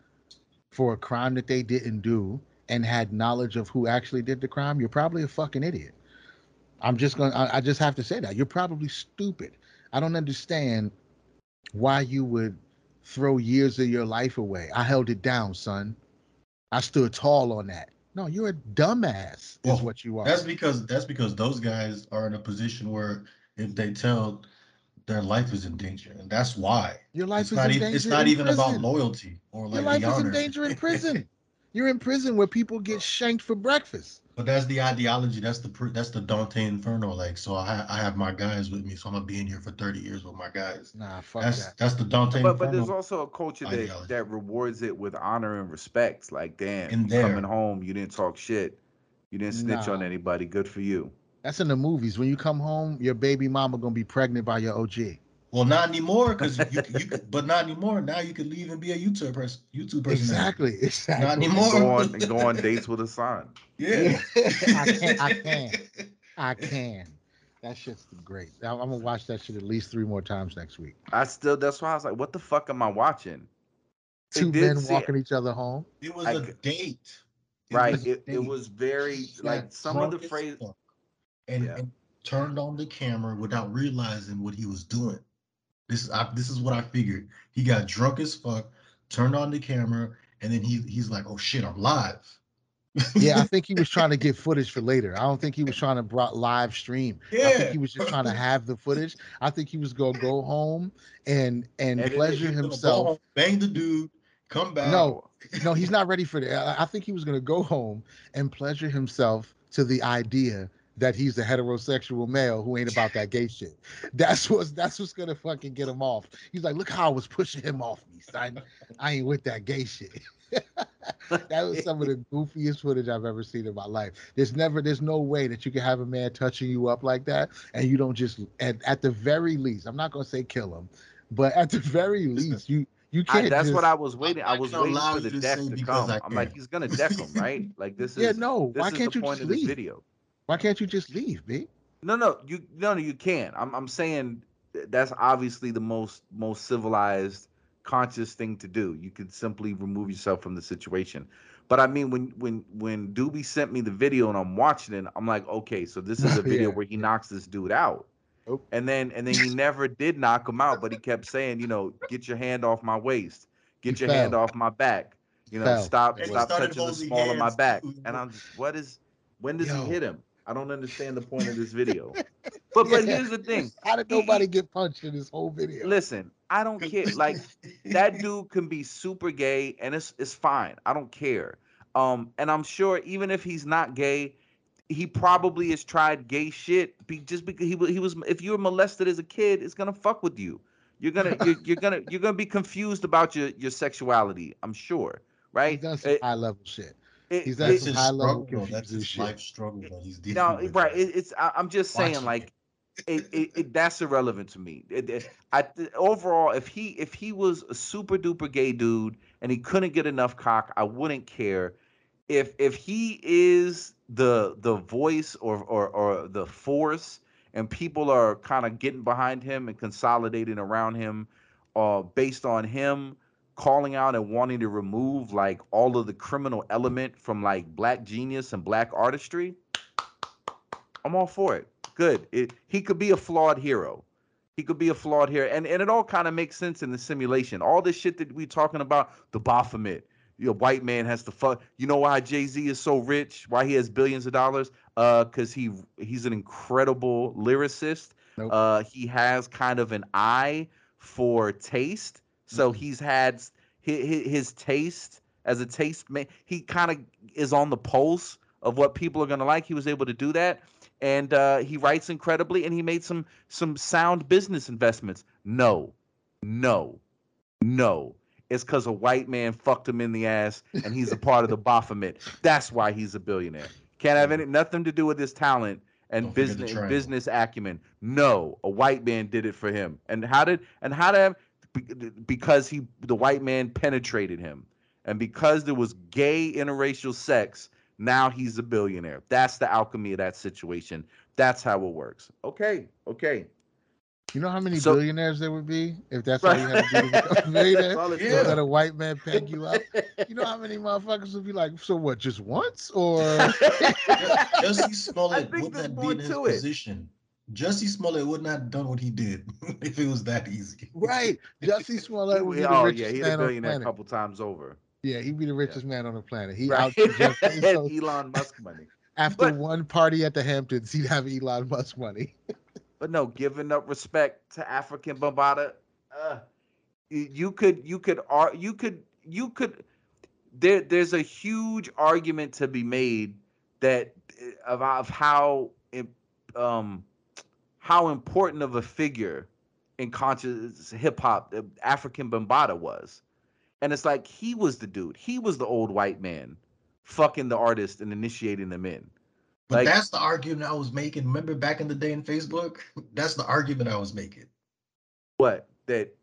Speaker 2: for a crime that they didn't do and had knowledge of who actually did the crime, you're probably a fucking idiot. I'm just gonna. I, I just have to say that you're probably stupid. I don't understand why you would throw years of your life away. I held it down, son. I stood tall on that. No, you're a dumbass, is
Speaker 6: Well,
Speaker 2: what you are.
Speaker 6: That's because that's because those guys are in a position where if they tell their life is in danger, and that's why.
Speaker 2: Your life
Speaker 6: It's
Speaker 2: is
Speaker 6: not
Speaker 2: in
Speaker 6: even
Speaker 2: danger.
Speaker 6: it's not even about loyalty or like
Speaker 2: Your
Speaker 6: life
Speaker 2: is in danger in prison. You're in prison where people get shanked for breakfast.
Speaker 6: But that's the ideology. That's the that's the Dante Inferno. Like, so I I have my guys with me, so I'm gonna be in here for 30 years with my guys.
Speaker 2: Nah, fuck
Speaker 6: That's
Speaker 2: that.
Speaker 6: that's the Dante
Speaker 5: But but there's also a culture that,
Speaker 6: ideology.
Speaker 5: that rewards it with honor and respect. Like, damn,
Speaker 6: In there.
Speaker 5: coming home, you didn't talk shit, you didn't snitch on anybody. Good for you.
Speaker 2: That's in the movies. When you come home, your baby mama gonna be pregnant by your OG.
Speaker 6: Well, not anymore, because you, you but not anymore. Now you could leave and be a YouTube person. YouTube person.
Speaker 2: Exactly. Exactly.
Speaker 6: Not anymore.
Speaker 5: go on go on dates with a son.
Speaker 6: Yeah.
Speaker 2: I can. I can. I can. That shit's great. I'm, I'm gonna watch that shit at least three more times next week.
Speaker 5: I still that's why I was like, what the fuck am I watching?
Speaker 2: Two men
Speaker 5: say-
Speaker 2: walking each other home.
Speaker 6: It was
Speaker 5: I
Speaker 6: a
Speaker 5: c-
Speaker 6: date.
Speaker 5: Right.
Speaker 6: was a
Speaker 5: It, it was very
Speaker 6: He
Speaker 5: like some of the
Speaker 6: drunk as
Speaker 5: phrase
Speaker 6: and,
Speaker 5: Yeah.
Speaker 6: and turned on the camera without realizing what he was doing. This is I, this is what I figured. He got drunk as fuck, turned on the camera, and then he he's like, "Oh shit, I'm live."
Speaker 2: Yeah, I think he was trying to get footage for later. I don't think he was trying to brought live stream.
Speaker 6: Yeah.
Speaker 2: I think he was just trying to have the footage. I think he was gonna go home and and
Speaker 5: it.
Speaker 2: pleasure
Speaker 6: He was gonna go
Speaker 2: himself.
Speaker 6: home, bang the dude, come back.
Speaker 2: No, no, he's not ready for that. I- I think he was gonna go home and pleasure himself to the idea that he's a heterosexual male who ain't about that gay shit. That's what's that's what's gonna fucking get him off. He's like, look how I was pushing him off me, son. I ain't with that gay shit. that was some of the goofiest footage I've ever seen in my life. There's never, there's no way that you can have a man touching you up like that, and you don't just at, at the very least, I'm not gonna say kill him, but at the very least, you you can't.
Speaker 5: that's
Speaker 2: just,
Speaker 5: what I was waiting. I was waiting for the
Speaker 6: to
Speaker 5: deck to come.
Speaker 6: I
Speaker 5: I'm like, he's gonna deck him, right? Like this is
Speaker 2: Yeah, no.
Speaker 5: this
Speaker 2: Why
Speaker 5: is
Speaker 2: can't
Speaker 5: the
Speaker 2: you
Speaker 5: point
Speaker 2: just
Speaker 5: of this
Speaker 2: leave?
Speaker 5: video.
Speaker 2: Why can't you just leave, B?
Speaker 5: No, no, you no, no, you can't. I'm I'm saying that's obviously the most most civilized, conscious thing to do. You could simply remove yourself from the situation. But I mean, when when when Doobie sent me the video and I'm watching it, I'm like, okay, so this is a video
Speaker 2: Yeah,
Speaker 5: where he knocks this dude out.
Speaker 2: Nope.
Speaker 5: And then and then he never did knock him out, but he kept saying, you know, get your hand off my waist, get
Speaker 2: He
Speaker 5: your hand off my back, you know,
Speaker 2: Fell.
Speaker 5: stop
Speaker 6: And
Speaker 5: stop touching the
Speaker 6: holding
Speaker 5: small of my back. And I'm just, what is when does
Speaker 2: Yo.
Speaker 5: he hit him? I don't understand the point of this video. But but here's the thing.
Speaker 2: How did nobody get punched in this whole video?
Speaker 5: Listen, I don't care. Like that dude can be super gay and it's it's fine. I don't care. Um, and I'm sure even if he's not gay, he probably has tried gay shit be, just because he he was if you were molested as a kid, it's gonna fuck with you. You're gonna you're, you're gonna you're gonna be confused about your your sexuality. I'm sure, right?
Speaker 2: done some
Speaker 5: It-
Speaker 2: high level shit.
Speaker 5: It-
Speaker 2: he's
Speaker 5: it-
Speaker 2: done
Speaker 6: That's
Speaker 2: some
Speaker 6: his
Speaker 2: high level
Speaker 6: struggle. though. That's his
Speaker 2: shit.
Speaker 6: life struggle that he's dealing
Speaker 5: no,
Speaker 6: with.
Speaker 5: right. It, it's I, I'm just saying
Speaker 6: watching
Speaker 5: like it, it, it that's irrelevant to me. It, it- I overall, if he if he was a super duper gay dude and he couldn't get enough cock, I wouldn't care. If if he is the the voice or or or the force, and people are kind of getting behind him and consolidating around him, uh, based on him calling out and wanting to remove like all of the criminal element from like black genius and black artistry, I'm all for it. Good. It, he could be a flawed hero. He could be a flawed hero. And, and it all kind of makes sense in the simulation. All this shit that we talking about, the Baphomet, your white man has to fuck. You know why Jay-Z is so rich? Why he has billions of dollars? Uh, because he he's an incredible lyricist.
Speaker 2: Nope.
Speaker 5: Uh, he has kind of an eye for taste. So
Speaker 2: Mhm.
Speaker 5: he's had his, his taste as a taste man. He kind of is on the pulse of what people are gonna like. He was able to do that, and uh, he writes incredibly, and he made some some sound business investments. No, no, no. It's because a white man fucked him in the ass, and he's a part of the Baphomet. That's why he's a billionaire. Can't have any nothing to do with his talent and
Speaker 6: Don't
Speaker 5: business business acumen. No, a white man did it for him. And how did and how did because he the white man penetrated him, and because there was gay interracial sex, now he's a billionaire. That's the alchemy of that situation. That's how it works. Okay, okay.
Speaker 2: You know how many
Speaker 5: So-
Speaker 2: billionaires there would be if that's all you had to do to become a millionaire?
Speaker 5: That's all it
Speaker 6: Yeah.
Speaker 2: Let a white man peg you up. You know how many motherfuckers would be like, so what, just once? Or
Speaker 6: Jussie Smollett
Speaker 5: think
Speaker 6: would
Speaker 5: there's
Speaker 6: that be
Speaker 5: more
Speaker 6: in his
Speaker 5: to it.
Speaker 6: position? Jussie Smollett would not have done what he did if it was that easy.
Speaker 2: Right. Jussie Smollett would be the
Speaker 5: oh
Speaker 2: richest
Speaker 5: yeah, he's
Speaker 2: man
Speaker 5: a
Speaker 2: on the
Speaker 5: billionaire a couple times over.
Speaker 2: Yeah, he'd be the richest man on the planet. He
Speaker 5: Right.
Speaker 2: out Jeff Bezos.
Speaker 5: Elon Musk money.
Speaker 2: After
Speaker 5: But-
Speaker 2: one party at the Hamptons, he'd have Elon Musk money.
Speaker 5: But no, giving up respect to Afrika Bambaataa, uh, you, you could you could ar- you could you could there there's a huge argument to be made that uh, of, of how um how important of a figure in conscious hip hop uh, Afrika Bambaataa was. And it's like he was the dude. He was the old white man fucking the artist and initiating them in.
Speaker 6: But
Speaker 5: Like-
Speaker 6: that's the argument I was making. Remember back in the day in Facebook? That's the argument I was making.
Speaker 5: What? That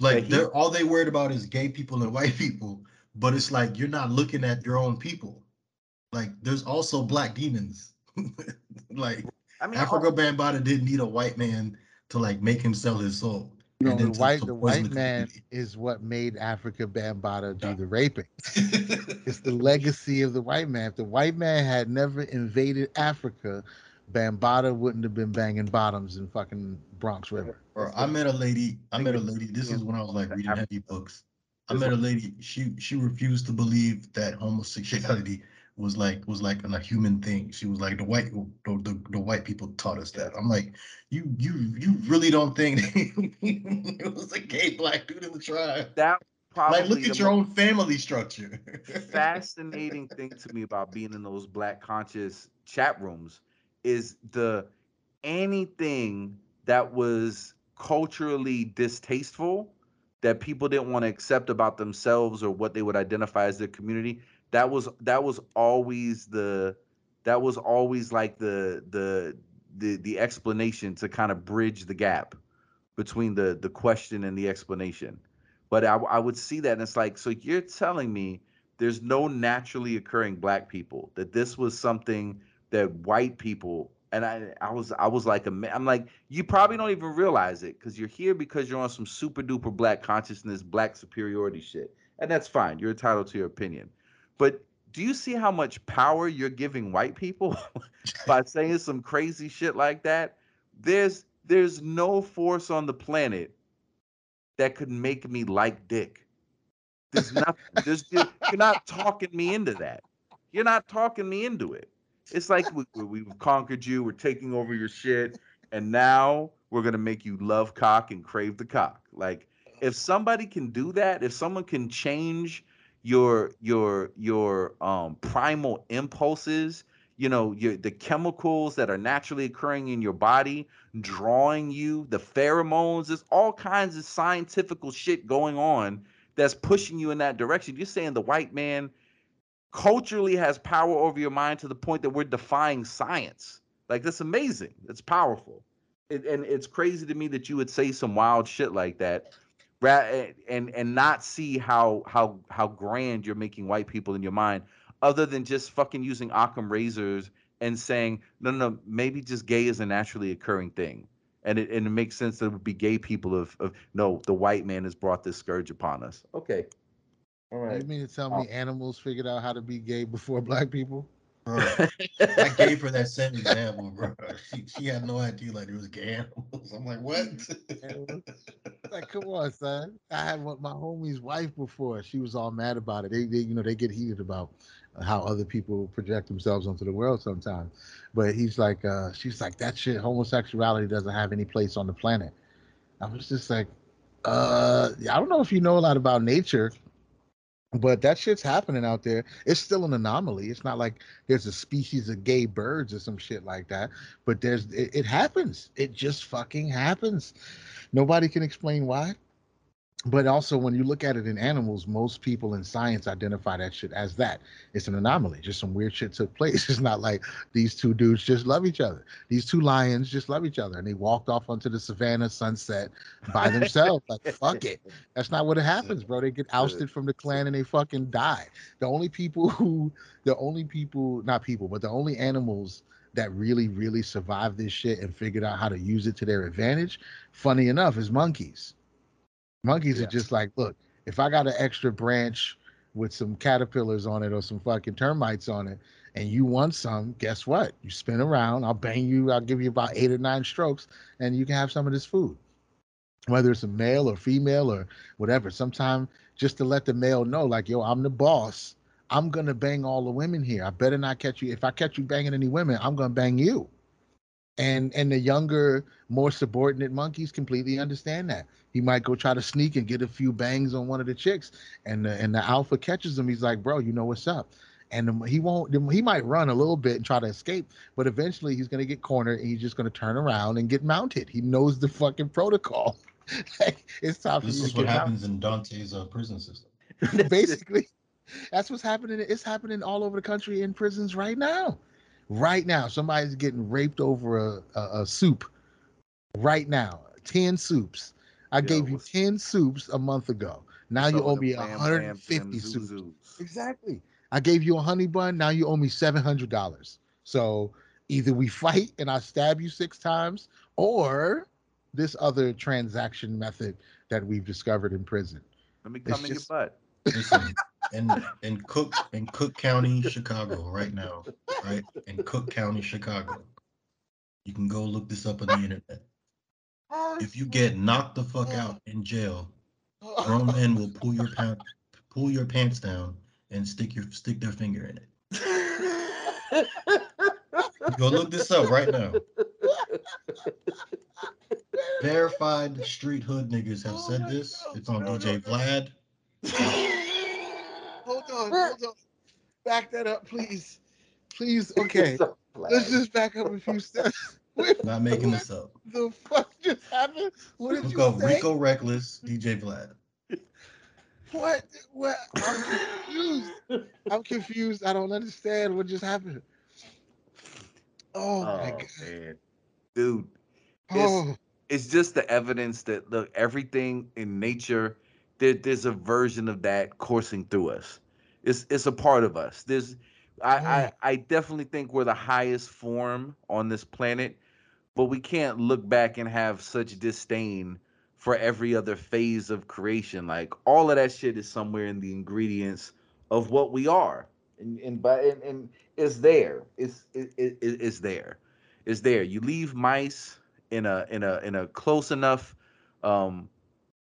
Speaker 6: Like
Speaker 5: he-
Speaker 6: they're all they worried about is gay people and white people, but it's like you're not looking at your own people. Like there's also black demons. like
Speaker 5: I mean
Speaker 6: Afrika Bambaataa didn't need a white man to like make him sell his soul.
Speaker 2: No,
Speaker 6: and
Speaker 2: the white the white
Speaker 6: the
Speaker 2: man is what made Afrika Bambaataa do the raping. It's the legacy of the white man. If the white man had never invaded Africa, Bambaataa wouldn't have been banging bottoms in fucking Bronx River.
Speaker 6: Or I met a lady. I met a lady. This is when I was like reading heavy books. I met a lady. She she refused to believe that homosexuality was like was like a human thing. She was like the white the, the, the white people taught us that. I'm like, you you you really don't think it was a gay black dude in the tribe?
Speaker 5: that probably
Speaker 6: Like, look at your own family structure.
Speaker 5: fascinating thing to me about being in those black conscious chat rooms is the anything that was culturally distasteful that people didn't want to accept about themselves or what they would identify as their community that was that was always the that was always like the the the the explanation to kind of bridge the gap between the the question and the explanation. But I, I would see that and it's like so you're telling me there's no naturally occurring black people that this was something that white people and I, I was I was like I'm like you probably don't even realize it because you're here because you're on some super duper black consciousness black superiority shit and that's fine you're entitled to your opinion but do you see how much power you're giving white people by saying some crazy shit like that? There's there's no force on the planet that could make me like dick. There's nothing there's you're not talking me into that. You're not talking me into it. It's like we, we- we've conquered you we're taking over your shit and now we're to make you love cock and crave the cock. Like if somebody can do that if someone can change your your your um primal impulses you know your the chemicals that are naturally occurring in your body drawing you the pheromones there's all kinds of scientific shit going on that's pushing you in that direction. You're saying the white man culturally has power over your mind to the point that we're defying science. Like that's amazing. It's powerful. It, and it's crazy to me that you would say some wild shit like that Eh, and and not see how how how grand you're making white people in your mind other than just fucking using Occam razors and saying no no no maybe just gay is a naturally occurring thing. And it, and it makes sense that it would be gay people of, of no the white man has brought this scourge upon us. Okay. All right.
Speaker 2: You mean to tell uh, me animals figured out how to be gay before black people?
Speaker 6: Bro, I gave her that same example, bro. She, she had no idea like it was gay animals. I'm like, what?
Speaker 2: Like, come on, son. I had my homie's wife before. She was all mad about it. They, they, you know, they get heated about how other people project themselves onto the world sometimes. But he's like, uh, she's like, that shit, homosexuality doesn't have any place on the planet. I was just like, uh, I don't know if you know a lot about nature, but that shit's happening out there. It's still an anomaly. It's not like there's a species of gay birds or some shit like that. But there's, it, it happens. It just fucking happens. Nobody can explain why. But also, when you look at it in animals, most people in science identify that shit as that. It's an anomaly. Just some weird shit took place. It's not like these two dudes just love each other. These two lions just love each other, and they walked off onto the savannah sunset by themselves. like fuck it. That's not what it happens, bro. They get ousted from the clan and they fucking die. The only people who, the only people, not people, but the only animals that really, really survived this shit and figured out how to use it to their advantage, funny enough, is monkeys. Monkeys
Speaker 5: Yeah.
Speaker 2: are just like, look, if I got an extra branch with some caterpillars on it or some fucking termites on it, and you want some, guess what? You spin around, I'll bang you, I'll give you about eight or nine strokes, and you can have some of this food. Whether it's a male or female or whatever. Sometime just to let the male know, like, yo, I'm the boss. I'm gonna bang all the women here. I better not catch you. If I catch you banging any women, I'm gonna bang you. And and the younger, more subordinate monkeys completely understand that. He might go try to sneak and get a few bangs on one of the chicks, and the, and the alpha catches him. He's like, bro, you know what's up. And he won't he might run a little bit and try to escape but eventually he's going to get cornered and he's just going to turn around and get mounted. He knows the fucking protocol. It's time
Speaker 6: this is what happens mounted. in dante's uh, prison system.
Speaker 2: Basically that's what's happening. It's happening all over the country in prisons right now. Right now somebody's getting raped over a, a, a soup. Right now 10 soups i gave you 10 soups a month ago now you owe me 150 soups exactly I gave you a honey bun. Now you owe me seven hundred dollars. So either we fight and I stab you six times, or this other transaction method that we've discovered in prison.
Speaker 5: Let me come it's in just... your butt.
Speaker 6: Listen, in in Cook in Cook County, Chicago, right now, right in Cook County, Chicago. You can go look this up on the internet. If you get knocked the fuck out in jail, grown men will pull your pants pull your pants down and stick your stick their finger in it. Go look this up right now. Verified street hood niggas have oh said oh this. It's on no, DJ no, Vlad.
Speaker 2: hold on, hold on. Back that up, please. Please, okay. Let's just back up a few steps.
Speaker 6: Not making this up.
Speaker 2: The fuck just happened? What did
Speaker 6: Look
Speaker 2: you
Speaker 6: up
Speaker 2: say?
Speaker 6: Rico Reckless, DJ Vlad.
Speaker 2: What? What? I'm confused. I'm confused. I don't understand what just happened. Oh, oh my god,
Speaker 5: man. dude! It's, oh. it's just the evidence that look everything in nature. There, there's a version of that coursing through us. It's it's a part of us. There's I, I I definitely think we're the highest form on this planet, but we can't look back and have such disdain for every other phase of creation. Like all of that shit is somewhere in the ingredients of what we are, and and but and, and it's there. It's it, it, it's there. It's there. You leave mice in a in a in a close enough um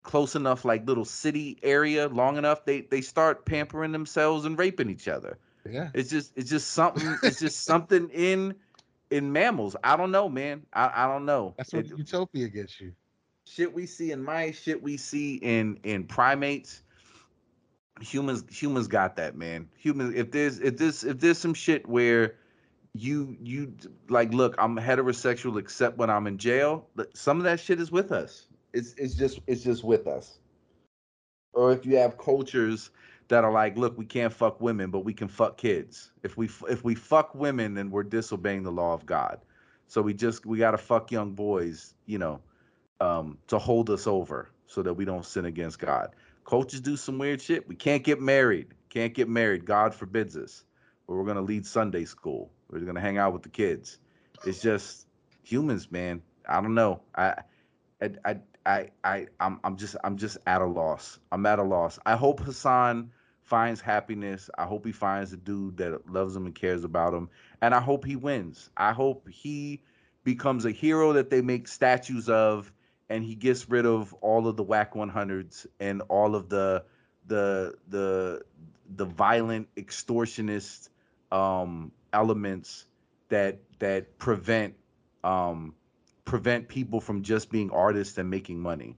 Speaker 5: close enough like little city area long enough they they start pampering themselves and raping each other
Speaker 2: yeah
Speaker 5: it's just it's just something it's just something in in mammals i don't know man i, I don't know
Speaker 2: that's what it, utopia gets you
Speaker 5: shit we see in mice, shit we see in in primates. Humans humans got that, man. Humans if there's if this if there's some shit where you you like look, I'm heterosexual except when I'm in jail, some of that shit is with us. It's it's just it's just with us. Or if you have cultures that are like, look, we can't fuck women, but we can fuck kids. If we if we fuck women, then we're disobeying the law of God. So we just we gotta fuck young boys, you know, um, to hold us over so that we don't sin against God. Coaches do some weird shit. We can't get married. Can't get married. God forbids us. But we're gonna lead Sunday school. We're gonna hang out with the kids. It's just humans, man. I don't know. I, I, I, I, I I'm, I'm just, I'm just at a loss. I'm at a loss. I hope Hassan finds happiness. I hope he finds a dude that loves him and cares about him, and I hope he wins. I hope he becomes a hero that they make statues of and he gets rid of all of the Wack 100s and all of the the the the violent extortionist um, elements that that prevent um, prevent people from just being artists and making money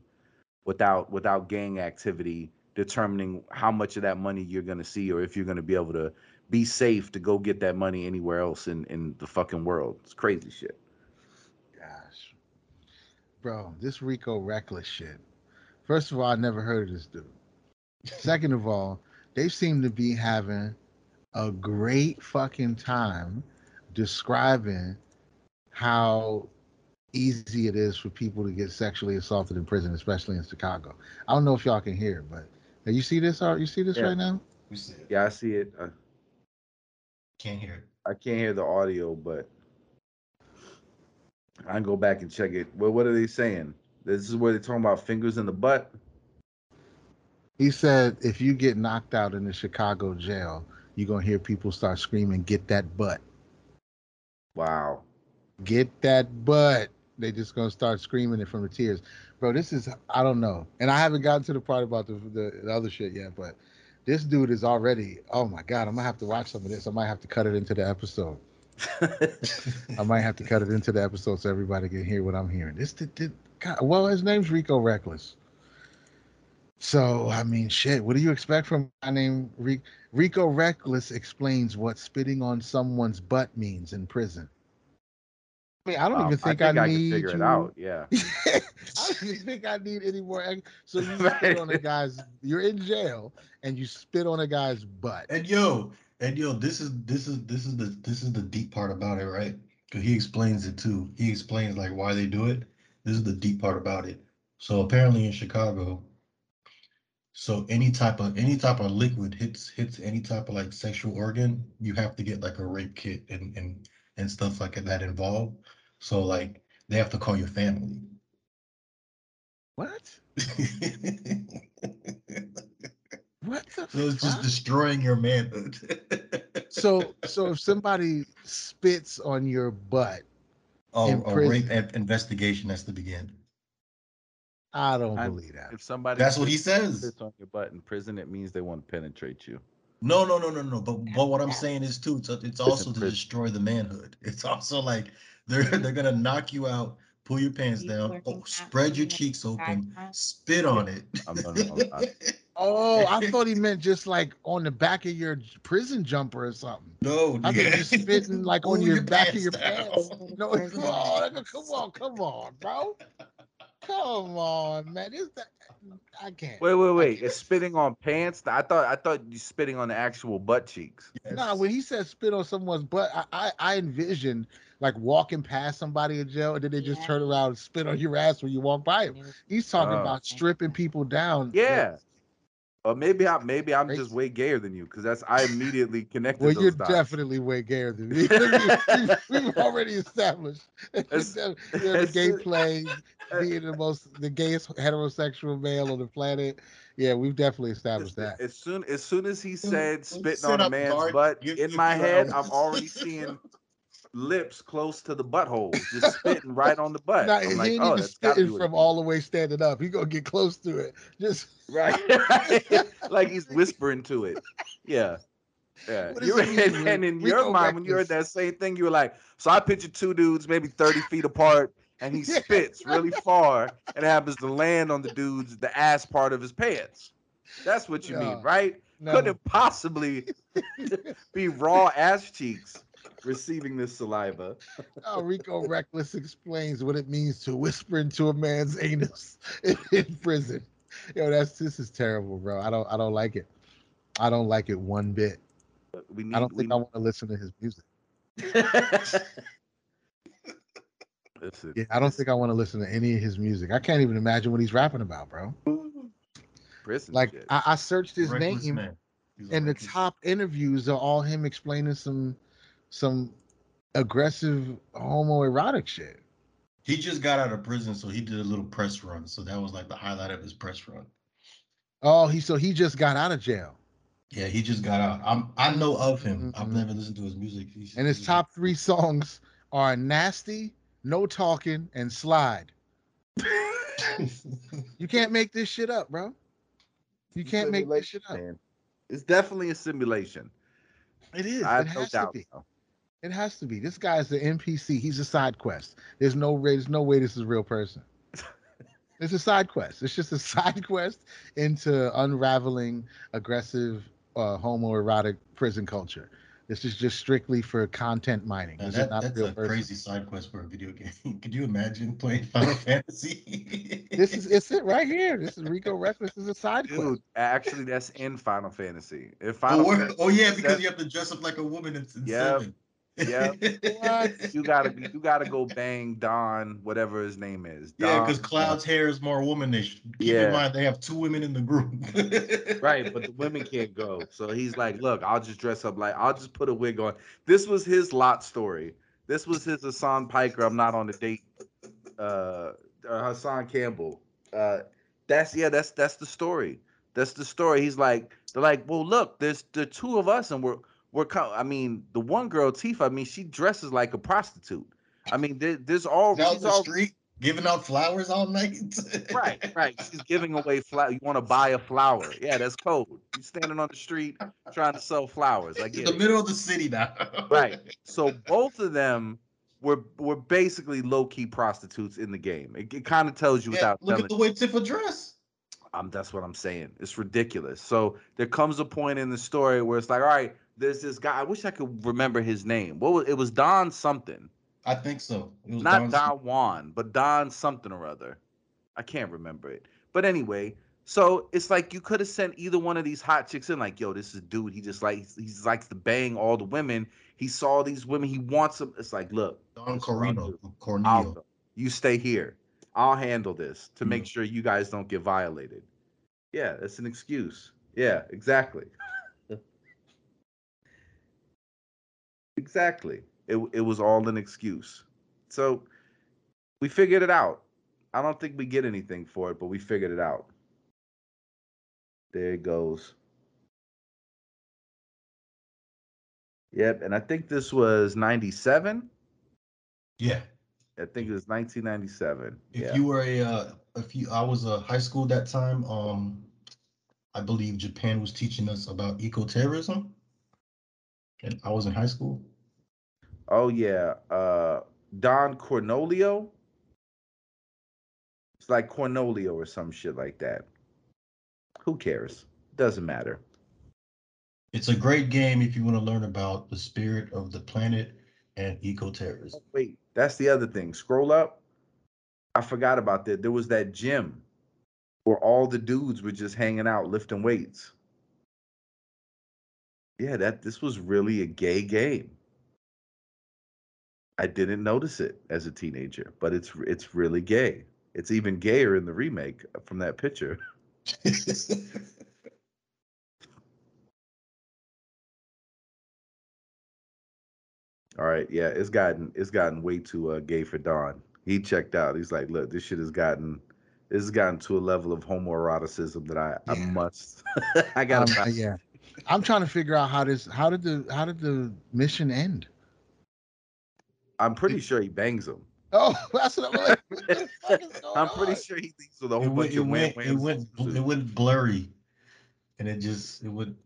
Speaker 5: without without gang activity determining how much of that money you're going to see or if you're going to be able to be safe to go get that money anywhere else in in the fucking world it's crazy shit Gosh.
Speaker 2: bro, this Rico reckless shit. First of all, I never heard of this dude. Second of all, they seem to be having a great fucking time describing how easy it is for people to get sexually assaulted in prison, especially in Chicago. I don't know if y'all can hear, but you see this? You see this
Speaker 5: yeah.
Speaker 2: right now?
Speaker 6: We see it.
Speaker 5: Yeah, I see it. Uh,
Speaker 6: can't hear it.
Speaker 5: I can't hear the audio, but I can go back and check it. Well, what are they saying? This is where they're talking about fingers in the butt.
Speaker 2: He said if you get knocked out in the Chicago jail, you're gonna hear people start screaming, "Get that butt!
Speaker 5: Wow.
Speaker 2: Get that butt!" They just gonna start screaming it from the tiers, bro. This is I don't know, and I haven't gotten to the part about the the, the other shit yet, but this dude is already. Oh my god, I'm gonna have to watch some of this. I might have to cut it into the episode. I might have to cut it into the episode so everybody can hear what I'm hearing. This did, did God, well, his name's Rico Reckless. So I mean, shit. What do you expect from my name? Rico, Rico Reckless explains what spitting on someone's butt means in prison. I mean, I don't
Speaker 5: Wow,
Speaker 2: even think I,
Speaker 5: can
Speaker 2: need
Speaker 5: figure it
Speaker 2: you-
Speaker 5: out. Yeah.
Speaker 2: I don't even think I need any more. ex- So you spit on a guy's. You're in jail and you spit on a guy's butt.
Speaker 6: And yo, and yo, this is this is this is the this is the deep part about it, right? Because he explains it too. He explains like why they do it. This is the deep part about it. So apparently in Chicago, so any type of any type of liquid hits hits any type of like sexual organ, you have to get like a rape kit and and and stuff like that involved. So like they have to call your family.
Speaker 2: What? What the?
Speaker 6: So it's just destroying your manhood.
Speaker 2: So so if somebody spits on your butt,
Speaker 6: oh,
Speaker 2: in
Speaker 6: a
Speaker 2: prison.
Speaker 6: rape investigation has to begin.
Speaker 2: I don't
Speaker 5: I-
Speaker 2: believe that.
Speaker 5: If somebody
Speaker 6: That's what he says.
Speaker 5: spits on your butt in prison, it means they want to penetrate you.
Speaker 6: No, no, no, no, no. But but what I'm saying is too, it's, it's also to destroy the manhood. It's also like they're they're gonna knock you out, pull your pants down, oh, spread your cheeks open, spit on it.
Speaker 5: I'm gonna- I'm- I-
Speaker 2: Oh, I thought he meant just like on the back of your prison jumper or something.
Speaker 6: no,
Speaker 2: I think
Speaker 6: nigga.
Speaker 2: you're spitting like on
Speaker 6: Pull
Speaker 2: your, back of your
Speaker 6: down.
Speaker 2: pants. No, come on, come on, come on, bro. Come on, man. This that I can't.
Speaker 5: Wait, wait, wait. It's spitting on pants. I thought I thought you spitting on the actual butt cheeks.
Speaker 2: Nah, when he said spit on someone's butt, I, I, I envisioned like walking past somebody in jail and then they just
Speaker 4: Yeah.
Speaker 2: turn around and spit on your ass when you walk by him. He's talking
Speaker 5: Oh.
Speaker 2: about stripping people down.
Speaker 5: Yeah. Or maybe I maybe I'm just way gayer than you because that's I immediately connected
Speaker 2: Well, you're
Speaker 5: dots.
Speaker 2: definitely way gayer than me. we've, we've already established that
Speaker 5: It's-
Speaker 2: you're the
Speaker 5: it's-
Speaker 2: gay play, eh. being the most the gayest heterosexual male on the planet. Yeah, we've definitely established that.
Speaker 5: As soon as soon as he said spitting on a
Speaker 6: up,
Speaker 5: man's
Speaker 6: Bart.
Speaker 5: butt,
Speaker 6: Give-
Speaker 5: in
Speaker 6: give
Speaker 5: my
Speaker 6: you
Speaker 5: head. I'm already seeing lips close to the butthole, just spitting right on the butt.
Speaker 2: Nah,
Speaker 5: I'm like, oh,
Speaker 2: even
Speaker 5: that's gotta be
Speaker 2: spitting from all the way standing up. He gonna get close to it. Just
Speaker 5: right, like he's whispering to it. Yeah. Yeah, you and, and in your mind, when you heard that same thing, you were like, "So I pictured two dudes, maybe thirty feet apart, and he spits really far, and happens to land on the dude's the ass part of his pants." That's what you mean, right?
Speaker 2: no.
Speaker 5: couldn't it possibly be raw ass cheeks receiving this saliva.
Speaker 2: Oh, Rico Reckless explains what it means to whisper into a man's anus in, in prison. Yo, that's this is terrible, bro. I don't I don't like it. I don't like it one bit.
Speaker 5: We need.
Speaker 2: I don't
Speaker 5: we
Speaker 2: think I want to listen to his music.
Speaker 5: Listen,
Speaker 2: Yeah, I don't
Speaker 5: this
Speaker 2: think I want to listen to any of his music. I can't even imagine what he's rapping about, bro.
Speaker 5: prison
Speaker 2: Like. I, I searched his
Speaker 6: Reckless
Speaker 2: name
Speaker 6: man.
Speaker 2: And the top interviews are all him explaining some some aggressive homoerotic shit.
Speaker 6: He just got out of prison, so he did a little press run. So that was like the highlight of his press run.
Speaker 2: Oh, he so he just got out of jail.
Speaker 6: Yeah, he just got out. I'm I know of him. I've
Speaker 2: Mhm.
Speaker 6: never listened to his music. He's-
Speaker 2: And his
Speaker 6: he's-
Speaker 2: top three songs are Nasty, No Talking, and Slide. You can't make this shit up, bro. You can't make this shit up.
Speaker 5: man. It's definitely a simulation.
Speaker 2: It is.
Speaker 5: I
Speaker 2: It
Speaker 5: have no
Speaker 2: has to
Speaker 5: doubt.
Speaker 2: be.
Speaker 5: so.
Speaker 2: It has to be. This guy's the NPC. He's a side quest. There's no way. There's no way this is a real person. It's a side quest. It's just a side quest into unraveling aggressive uh, homoerotic prison culture. This is just strictly for content mining.
Speaker 6: Now
Speaker 2: This
Speaker 6: that-
Speaker 2: is not a real
Speaker 6: a crazy side quest for a video game. Could you imagine playing Final Fantasy?
Speaker 2: This is it's it right here. This is Rico Reckless is a side quest.
Speaker 5: Actually, that's in Final Fantasy. If
Speaker 6: Oh,
Speaker 5: Final
Speaker 6: where-
Speaker 5: Fantasy
Speaker 6: oh yeah, because you have to dress up like a woman in, in
Speaker 5: Yeah,
Speaker 6: seven.
Speaker 5: Yeah.
Speaker 2: What?
Speaker 5: you gotta be, you gotta go bang Don, whatever his name is.
Speaker 6: Yeah, because Cloud's hair is more womanish. Keep
Speaker 5: Yeah.
Speaker 6: in mind they have two women in the group.
Speaker 5: Right, but the women can't go. So he's like, look, I'll just dress up like I'll just put a wig on. This was his lot story. This was his Hassan Piker. I'm not on the date. Uh, uh Hassan Campbell. Uh that's yeah, that's that's the story. That's the story. He's like, they're like, well, look, there's the two of us, and we're were. Co- I mean, the one girl, Tifa. I mean, she dresses like a prostitute. I mean, there, there's all.
Speaker 6: Out
Speaker 5: she's
Speaker 6: the
Speaker 5: all
Speaker 6: street giving out flowers all night.
Speaker 5: right, right. She's giving away flower. You want to buy a flower? Yeah, that's code. You standing on the street trying to sell flowers. I
Speaker 6: In
Speaker 5: get
Speaker 6: the
Speaker 5: it.
Speaker 6: middle of the city now.
Speaker 5: Right. So both of them were were basically low key prostitutes in the game. It, it kind of tells you
Speaker 6: Yeah,
Speaker 5: without
Speaker 6: look at the way Tifa dress.
Speaker 5: Um, that's what I'm saying. It's ridiculous. So there comes a point in the story where it's like, all right, there's this guy. I wish I could remember his name. What was it? Was Don something?
Speaker 6: I think so. It was
Speaker 5: Not
Speaker 6: Don-
Speaker 5: Don Juan, but Don something or other. I can't remember it. But anyway, so it's like you could have sent either one of these hot chicks in, like, yo, this is a dude. He just like he likes to bang all the women. He saw these women. He wants them. It's like, look,
Speaker 6: Don Corino. Corneo.
Speaker 5: You stay here. I'll handle this to make sure you guys don't get violated. Yeah, that's an excuse. Yeah, exactly. Exactly. It it was all an excuse. So we figured it out. I don't think we get anything for it, but we figured it out. There it goes. Yep, and I think this was 97.
Speaker 6: Yeah.
Speaker 5: I think it was 1997.
Speaker 6: If
Speaker 5: yeah.
Speaker 6: you were a, uh, if you, I was a high school that time. Um, I believe Japan was teaching us about eco-terrorism. And I was in high school.
Speaker 5: Oh yeah, uh Don Cornolio. It's like Cornolio or some shit like that. Who cares? Doesn't matter.
Speaker 6: It's a great game if you want to learn about the spirit of the planet and eco-terrorism.
Speaker 5: Wait, that's the other thing. Scroll up. I forgot about that. There was that gym where all the dudes were just hanging out lifting weights. Yeah, that this was really a gay game. I didn't notice it as a teenager, but it's it's really gay. It's even gayer in the remake from that picture. All right, yeah, it's gotten it's gotten way too uh, gay for Don. He checked out. He's like, look, this shit has gotten this has gotten to a level of homoeroticism that I I must I gotta
Speaker 2: Um, yeah. I'm trying to figure out how this how did the how did the mission end?
Speaker 5: I'm pretty sure he bangs him.
Speaker 2: Oh, that's what I'm like. what the fuck is going
Speaker 5: I'm pretty
Speaker 2: on?
Speaker 5: sure he leaves with a whole
Speaker 6: it went,
Speaker 5: bunch
Speaker 6: it
Speaker 5: of wham
Speaker 6: went, it went, bl- it went blurry, and it just, it would,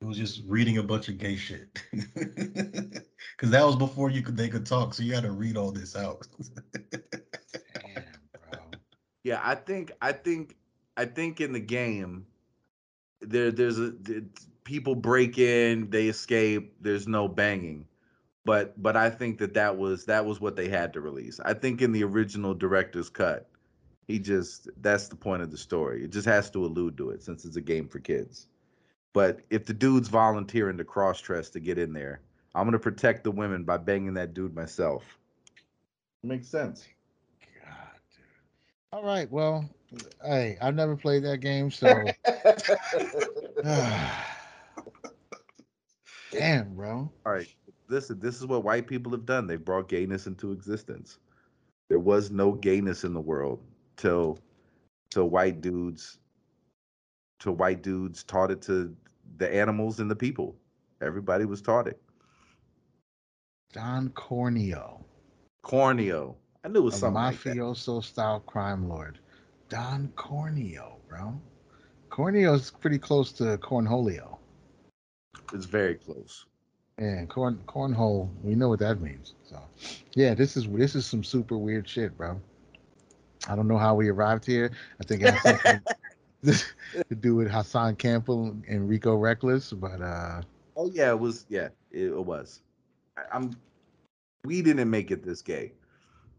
Speaker 6: it was just reading a bunch of gay shit. Because that was before you could, they could talk, so you had to read all this out.
Speaker 2: Damn, bro.
Speaker 5: Yeah, I think I think I think in the game there there's a th- people break in, they escape, there's no banging. But but I think that that was that was what they had to release. I think in the original director's cut, he just that's the point of the story. It just has to allude to it since it's a game for kids. But if the dude's volunteering to cross dress to get in there, I'm gonna protect the women by banging that dude myself. Makes sense.
Speaker 2: God, dude. All right. Well, hey, I've never played that game, so damn, bro.
Speaker 5: All right, listen, this is what white people have done. They've brought gayness into existence. There was no gayness in the world till till white dudes till white dudes taught it to the animals and the people. Everybody was taught it.
Speaker 2: Don Corneo,
Speaker 5: Corneo. I knew it was
Speaker 2: a
Speaker 5: something like that.
Speaker 2: mafioso style crime lord. Don Corneo, bro. Corneo is pretty close to Cornholio.
Speaker 5: It's very close.
Speaker 2: And corn cornhole, we know what that means. So, yeah, this is this is some super weird shit, bro. I don't know how we arrived here. I think it has something to do with Hassan Campbell and Rico Reckless, but uh,
Speaker 5: Oh yeah, it was. Yeah, it, it was. I, I'm. We didn't make it this gay.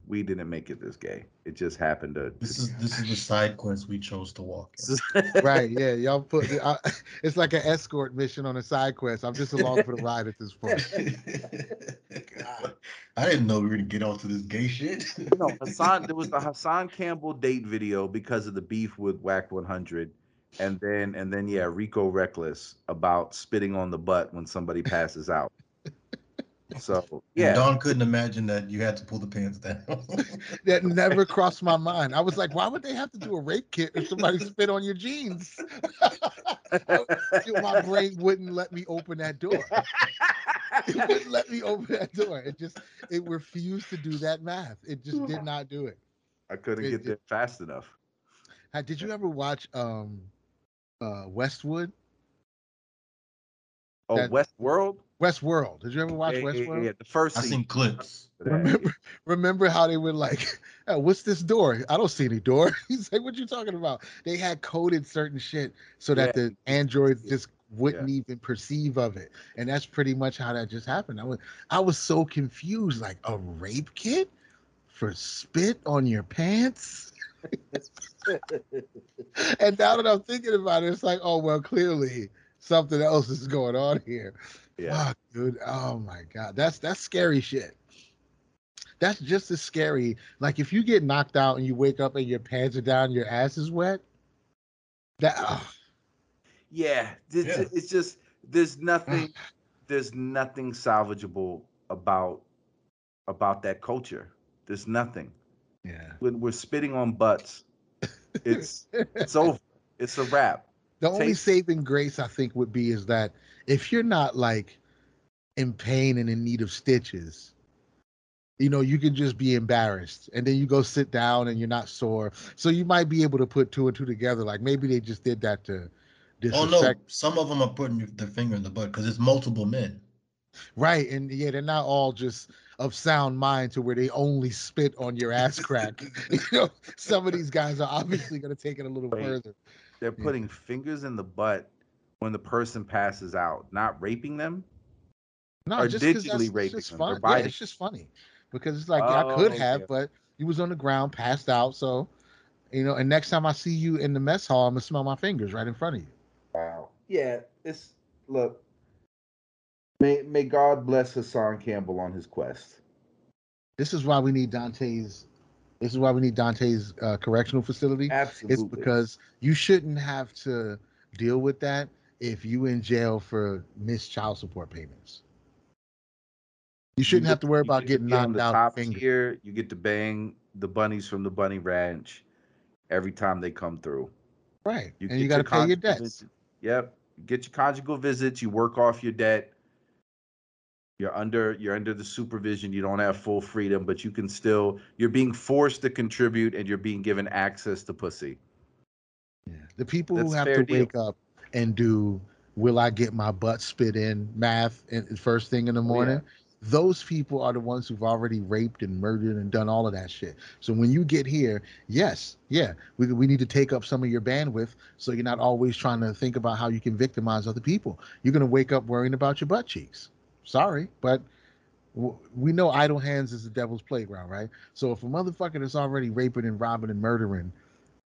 Speaker 5: We didn't make it this gay. It just happened to.
Speaker 6: This is, this is the side quest we chose to walk.
Speaker 2: right, yeah, y'all put I, it's like an escort mission on a side quest. I'm just along for the ride at this point. God.
Speaker 6: I didn't know we were gonna get onto this gay shit.
Speaker 5: no, Hassan. There was the Hassan Campbell date video because of the beef with Wack 100, and then and then yeah, Rico Reckless about spitting on the butt when somebody passes out. So
Speaker 6: And
Speaker 5: yeah,
Speaker 6: Don couldn't imagine that you had to pull the pants down.
Speaker 2: that never crossed my mind. I was like, why would they have to do a rape kit if somebody spit on your jeans? my brain wouldn't let me open that door. It wouldn't let me open that door. It just it refused to do that math. It just did not do it.
Speaker 5: I couldn't
Speaker 2: It-
Speaker 5: get
Speaker 2: it-
Speaker 5: there fast enough.
Speaker 2: Did you ever watch um uh Westwood?
Speaker 5: Oh,
Speaker 2: That-
Speaker 5: Westworld.
Speaker 2: Westworld. Did you ever watch
Speaker 5: Yeah, yeah,
Speaker 2: Westworld?
Speaker 5: yeah, the first
Speaker 6: I
Speaker 5: season.
Speaker 6: seen clips.
Speaker 2: Remember, remember how they were like, "Oh, "What's this door? I don't see any door." He's like, "What you talking about?" They had coded certain shit so that
Speaker 5: Yeah,
Speaker 2: the androids
Speaker 5: yeah,
Speaker 2: just wouldn't even perceive of it, and that's pretty much how that just happened. I was, I was so confused. Like a rape kit for spit on your pants. and now that I'm thinking about it, it's like, oh well, clearly something else is going on here.
Speaker 5: Yeah.
Speaker 2: Fuck, dude. Oh my god, that's that's scary shit. That's just as scary. Like if you get knocked out and you wake up and your pants are down, your ass is wet. That.
Speaker 5: Yeah, it's,
Speaker 6: Yeah.
Speaker 5: it's just there's nothing there's nothing salvageable about about that culture. There's nothing.
Speaker 2: yeah.
Speaker 5: When we're spitting on butts, it's it's over. It's a wrap.
Speaker 2: The only
Speaker 5: Take-
Speaker 2: saving grace I think would be is that if you're not like in pain and in need of stitches, you know, you can just be embarrassed and then you go sit down and you're not sore. So you might be able to put two and two together. Like maybe they just did that to
Speaker 6: Oh no, some of them are putting their finger in the butt because it's multiple men.
Speaker 2: Right. And yeah, they're not all just of sound mind to where they only spit on your ass crack. you know, some of these guys are obviously going to take it a little
Speaker 5: Wait.
Speaker 2: further.
Speaker 5: They're
Speaker 2: Yeah.
Speaker 5: putting fingers in the butt when the person passes out, not raping them.
Speaker 2: No,
Speaker 5: Or
Speaker 2: just
Speaker 5: digitally raping
Speaker 2: just
Speaker 5: them,
Speaker 2: fun. Yeah, it's just funny because it's like yeah, I could
Speaker 5: Oh,
Speaker 2: have,
Speaker 5: okay.
Speaker 2: but you was on the ground, passed out. So, you know, and next time I see you in the mess hall, I'm gonna smell my fingers right in front of you.
Speaker 5: Wow. Yeah, it's look. May may God bless Hassan Campbell on his quest.
Speaker 2: This is why we need Dante's. This is why we need Dante's uh, correctional facility.
Speaker 5: Absolutely.
Speaker 2: It's because you shouldn't have to deal with that if you in jail for missed child support payments. You shouldn't
Speaker 5: get-
Speaker 2: have to worry
Speaker 5: you
Speaker 2: about getting knocked
Speaker 5: the
Speaker 2: out.
Speaker 5: tier. You get to bang the bunnies from the bunny ranch every time they come through.
Speaker 2: Right,
Speaker 5: You
Speaker 2: and you got to pay your debts.
Speaker 5: visit- Yep. Get your conjugal visits. You work off your debt. You're under you're under the supervision. You don't have full freedom, but you can still you're being forced to contribute and you're being given access to pussy.
Speaker 2: Yeah. The people who have to
Speaker 5: deal.
Speaker 2: wake up and do will I get my butt spit in math in, first thing in the
Speaker 5: Oh, yeah.
Speaker 2: morning, those people are the ones who've already raped and murdered and done all of that shit. So when you get here, yes, yeah, we, we need to take up some of your bandwidth so you're not always trying to think about how you can victimize other people. You're going to wake up worrying about your butt cheeks. Sorry, but we know idle hands is the devil's playground, right? So if a motherfucker that's already raping and robbing and murdering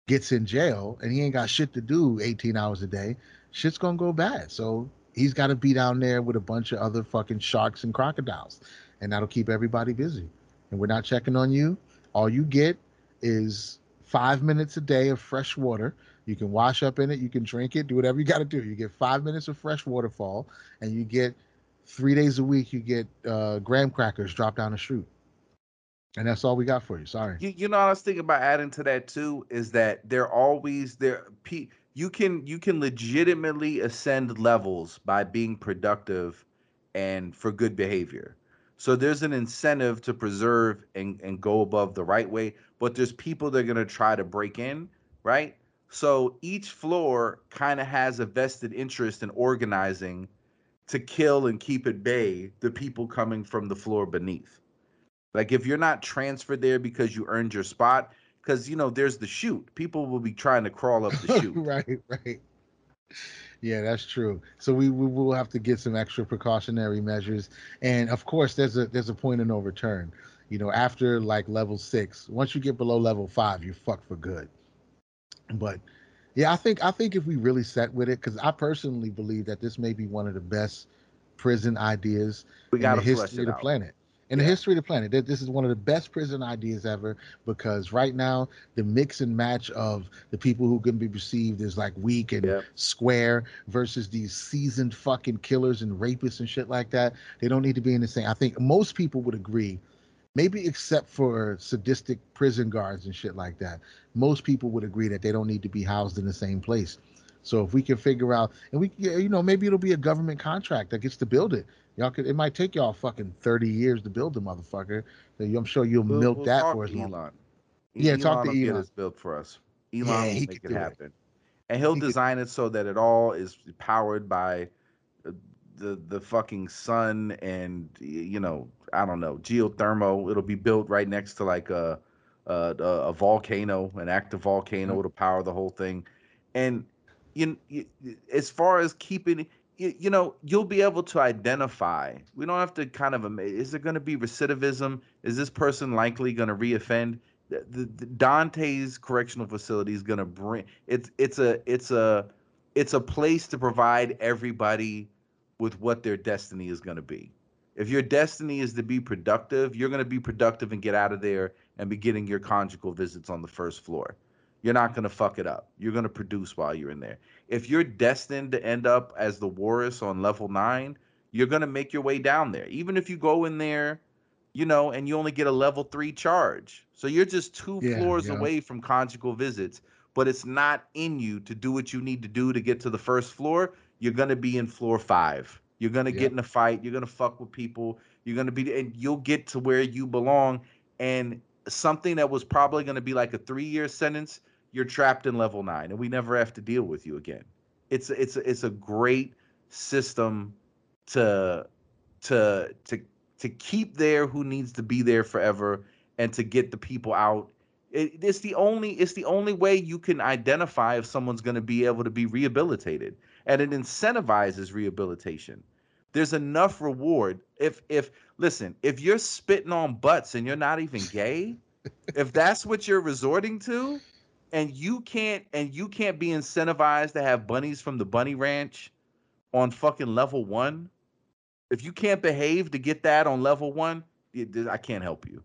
Speaker 2: gets in jail and he ain't got shit to do 18 hours a day, shit's gonna go bad. So he's got to be down there with a bunch of other fucking sharks and crocodiles, and that'll keep everybody busy. And we're not checking on you. All you get is five minutes a day of fresh water. You can wash up in it, you can drink it, do whatever you got to do. You get five minutes of fresh waterfall, and you get three days a week. You get uh, graham crackers dropped down the street, and that's all we got for you. Sorry.
Speaker 5: You, you know I was thinking about adding to that too is that they're always there. You can you can legitimately ascend levels by being productive and for good behavior. So there's an incentive to preserve and, and go above the right way, but there's people that are gonna try to break in, right? So each floor kind of has a vested interest in organizing to kill and keep at bay the people coming from the floor beneath. Like if you're not transferred there because you earned your spot, because you know there's the chute. People will be trying to crawl up the chute.
Speaker 2: right, right. Yeah, that's true. So we, we will have to get some extra precautionary measures, and of course, there's a there's a point of no return. You know, after like level six, once you get below level five, you're fucked for good. But yeah, I think I think if we really set with it, because I personally believe that this may be one of the best prison ideas
Speaker 5: We
Speaker 2: in the history of the
Speaker 5: out.
Speaker 2: planet. In the history of the planet. This is one of the best prison ideas ever because right now the mix and match of the people who can be perceived as like weak and square versus these seasoned fucking killers and rapists and shit like that. They don't need to be in the same. I think most people would agree, maybe except for sadistic prison guards and shit like that. Most people would agree that they don't need to be housed in the same place. So if we can figure out, and we, you know, maybe it'll be a government contract that gets to build it. Y'all could, it might take y'all fucking thirty years to build the motherfucker. So I'm sure you'll
Speaker 5: We'll-
Speaker 2: milk
Speaker 5: we'll
Speaker 2: that for as
Speaker 5: to
Speaker 2: long.
Speaker 5: Elon.
Speaker 2: Yeah, talk to
Speaker 5: will get
Speaker 2: Elon.
Speaker 5: this built for us. Elon
Speaker 2: Yeah,
Speaker 5: will
Speaker 2: he
Speaker 5: make it
Speaker 2: do it.
Speaker 5: happen, and he'll
Speaker 2: He could-
Speaker 5: design it so that it all is powered by uh, the the fucking sun and you know I don't know geothermal. It'll be built right next to like a a, a volcano, an active volcano to power the whole thing, and you, you as far as keeping you, you know you'll be able to identify we don't have to kind of is there going to be recidivism? Is this person likely going to reoffend? The, the, the dante's correctional facility is going to bring it's it's a it's a it's a place to provide everybody with what their destiny is going to be. If your destiny is to be productive you're going to be productive and get out of there and be getting your conjugal visits on the first floor you're not going to fuck it up you're going to produce while you're in there if you're destined to end up as the Warris on level nine, you're gonna make your way down there. Even if you go in there, you know, and you only get a level three charge. So you're just two
Speaker 2: Yeah,
Speaker 5: floors
Speaker 2: yeah.
Speaker 5: away from conjugal visits, but it's not in you to do what you need to do to get to the first floor. You're gonna be in floor five. You're gonna
Speaker 2: Yep.
Speaker 5: get in a fight, you're gonna fuck with people, you're gonna be and you'll get to where you belong. And something that was probably gonna be like a three-year sentence you're trapped in level nine and we never have to deal with you again. It's a- it's it's a great system to to to to keep there who needs to be there forever and to get the people out. It, it's the only it's the only way you can identify if someone's going to be able to be rehabilitated and it incentivizes rehabilitation. There's enough reward. If if listen if you're spitting on butts and you're not even gay if that's what you're resorting to and you can't and you can't be incentivized to have bunnies from the bunny ranch on fucking level one if you can't behave to get that on level one it- i can't help you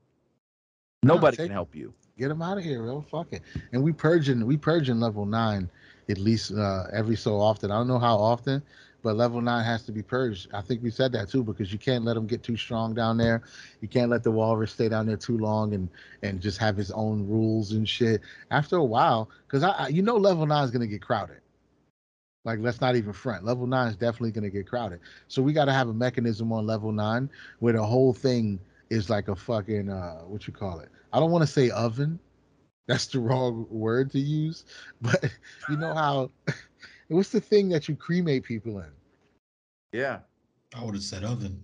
Speaker 2: No,
Speaker 5: nobody
Speaker 2: take-
Speaker 5: can help you
Speaker 2: Get them out of here, bro. Fuck it. And we purging, we purging level nine at least uh, every so often. I don't know how often, but level nine has to be purged. I think we said that too because you can't let them get too strong down there. You can't let the walrus stay down there too long and and just have his own rules and shit. After a while, because I, I you know level nine is gonna get crowded. Like let's not even front. Level nine is definitely gonna get crowded. So we got to have a mechanism on level nine where the whole thing is like a fucking uh what you call it. I don't want to say oven. That's the wrong word to use. But you know how what's the thing that you cremate people in?
Speaker 5: yeah
Speaker 6: I would have said oven.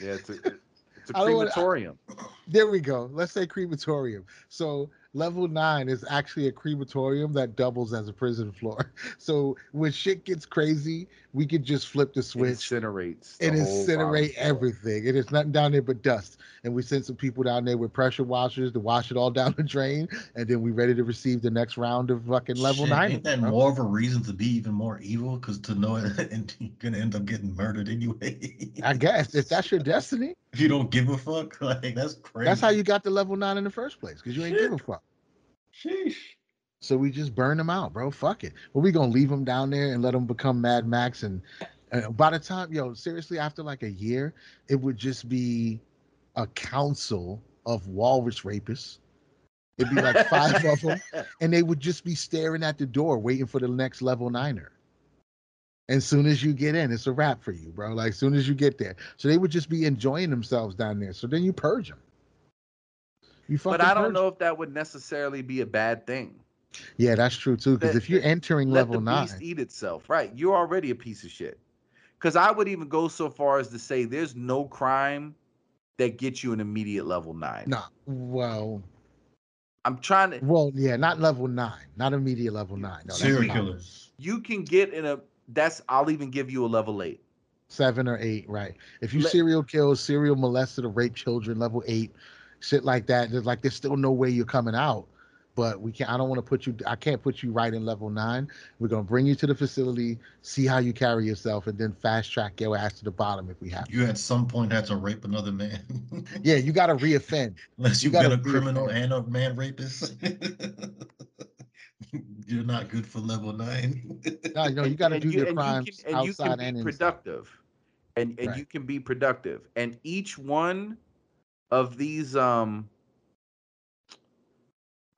Speaker 5: yeah it's a, it's a
Speaker 2: I don't wanna- I-
Speaker 5: crematorium
Speaker 2: There we go. Let's say crematorium. So level nine is actually a crematorium that doubles as a prison floor. So when shit gets crazy, we could just flip the
Speaker 5: it
Speaker 2: switch
Speaker 5: incinerates the
Speaker 2: and incinerate everything. And it's nothing down there but dust. And we send some people down there with pressure washers to wash it all down the drain. And then we ready to receive the next round of fucking level
Speaker 6: Shit,
Speaker 2: nine.
Speaker 6: Ain't that
Speaker 2: bro.
Speaker 6: more of a reason to be even more evil? Because to know it, and you're gonna end up getting murdered anyway.
Speaker 2: I guess if that's your destiny,
Speaker 6: if you don't give a fuck, like that's crazy.
Speaker 2: that's how you got to level nine in the first place because you ain't give a fuck.
Speaker 6: Sheesh.
Speaker 2: So we just burn them out, bro. Fuck it. But we gonna leave them down there and let them become Mad Max. And uh, by the time, yo, seriously, after like a year, it would just be a council of walrus rapists. It'd be like five of them, and they would just be staring at the door, waiting for the next level niner. And soon as you get in, it's a wrap for you, bro. Like soon as you get there, so they would just be enjoying themselves down there. So then you purge them. You
Speaker 5: but i don't
Speaker 2: purge
Speaker 5: know if that would necessarily be a bad thing
Speaker 2: Yeah, that's true too. Because if you're entering
Speaker 5: let
Speaker 2: level
Speaker 5: the
Speaker 2: nine,
Speaker 5: beast eat itself right you're already a piece of shit because i would even go so far as to say there's no crime that gets you an immediate level nine
Speaker 2: no, well,
Speaker 5: i'm trying to
Speaker 2: well, yeah, not level nine, not immediate level nine. No,
Speaker 6: Serial killers.
Speaker 5: you can get in a that's i'll even give you a level eight
Speaker 2: seven or eight, right? If you
Speaker 5: Let-
Speaker 2: serial kill, serial molested, or rape children, level eight, shit like that. There's like there's still no way you're coming out. but we can't. I don't want to put you. I can't put you right in level nine. We're gonna bring you to the facility, see how you carry yourself, and then fast track your ass to the bottom if we have. to.
Speaker 6: You at some point had to rape another man.
Speaker 2: Yeah, you got to reoffend.
Speaker 6: Unless
Speaker 2: you
Speaker 6: you've been
Speaker 2: gotta
Speaker 6: a
Speaker 2: be a
Speaker 6: criminal and a man rapist. You're not good for level nine.
Speaker 2: No, no, you got to
Speaker 5: and
Speaker 2: do
Speaker 5: you-
Speaker 2: your
Speaker 5: and you
Speaker 2: crimes
Speaker 5: can, and you
Speaker 2: outside
Speaker 5: can
Speaker 2: and
Speaker 5: be
Speaker 2: inside.
Speaker 5: productive and and
Speaker 2: Right.
Speaker 5: you can be productive and each one of these um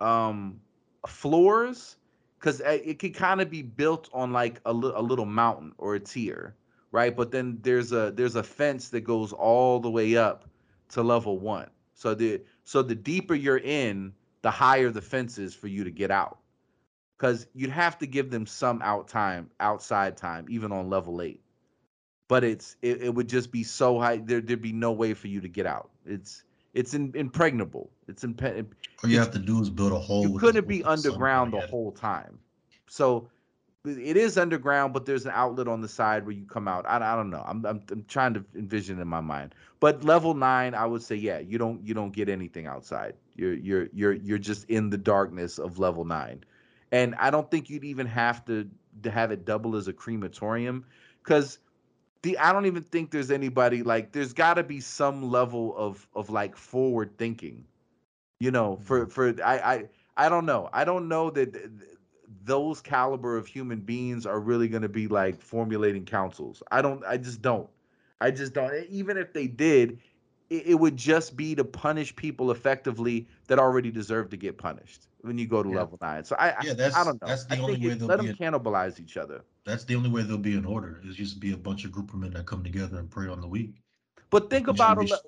Speaker 5: um floors because it could kind of be built on like a, li- a little mountain or a tier right? But then there's a there's a fence that goes all the way up to level one. So the so the deeper you're in the higher the fence is for you to get out. Because you'd have to give them some out time outside time even on level eight. But it's it, it would just be so high there, there'd be no way for you to get out it's it's in, impregnable it's impe-
Speaker 6: All you
Speaker 5: It's-
Speaker 6: have to do is build a hole.
Speaker 5: you couldn't be
Speaker 6: with the sun
Speaker 5: underground the whole time. So it is underground, but there's an outlet on the side where you come out. I, I don't know. I'm, I'm I'm trying to envision in my mind. But level nine, I would say, yeah, you don't you don't get anything outside. You're you're you're you're just in the darkness of level nine, and I don't think you'd even have to to have it double as a crematorium, because the I don't even think there's anybody like there's got to be some level of of like forward thinking you know for mm-hmm. for I, I i don't know. I don't know that th- th- those caliber of human beings are really going to be like formulating councils i don't i just don't. I just don't even if they did it, it would just be to punish people effectively that already deserve to get punished when you go to
Speaker 2: Yeah.
Speaker 5: level nine. So i I-
Speaker 6: Yeah, that's
Speaker 5: i don't know.
Speaker 6: that's the
Speaker 5: I
Speaker 6: only way
Speaker 5: it- let them
Speaker 6: in-
Speaker 5: cannibalize each other
Speaker 6: That's the only way they'll be an order. Is just be a bunch of group of men that come together and prey on the weak.
Speaker 5: But think
Speaker 6: you
Speaker 5: about a le-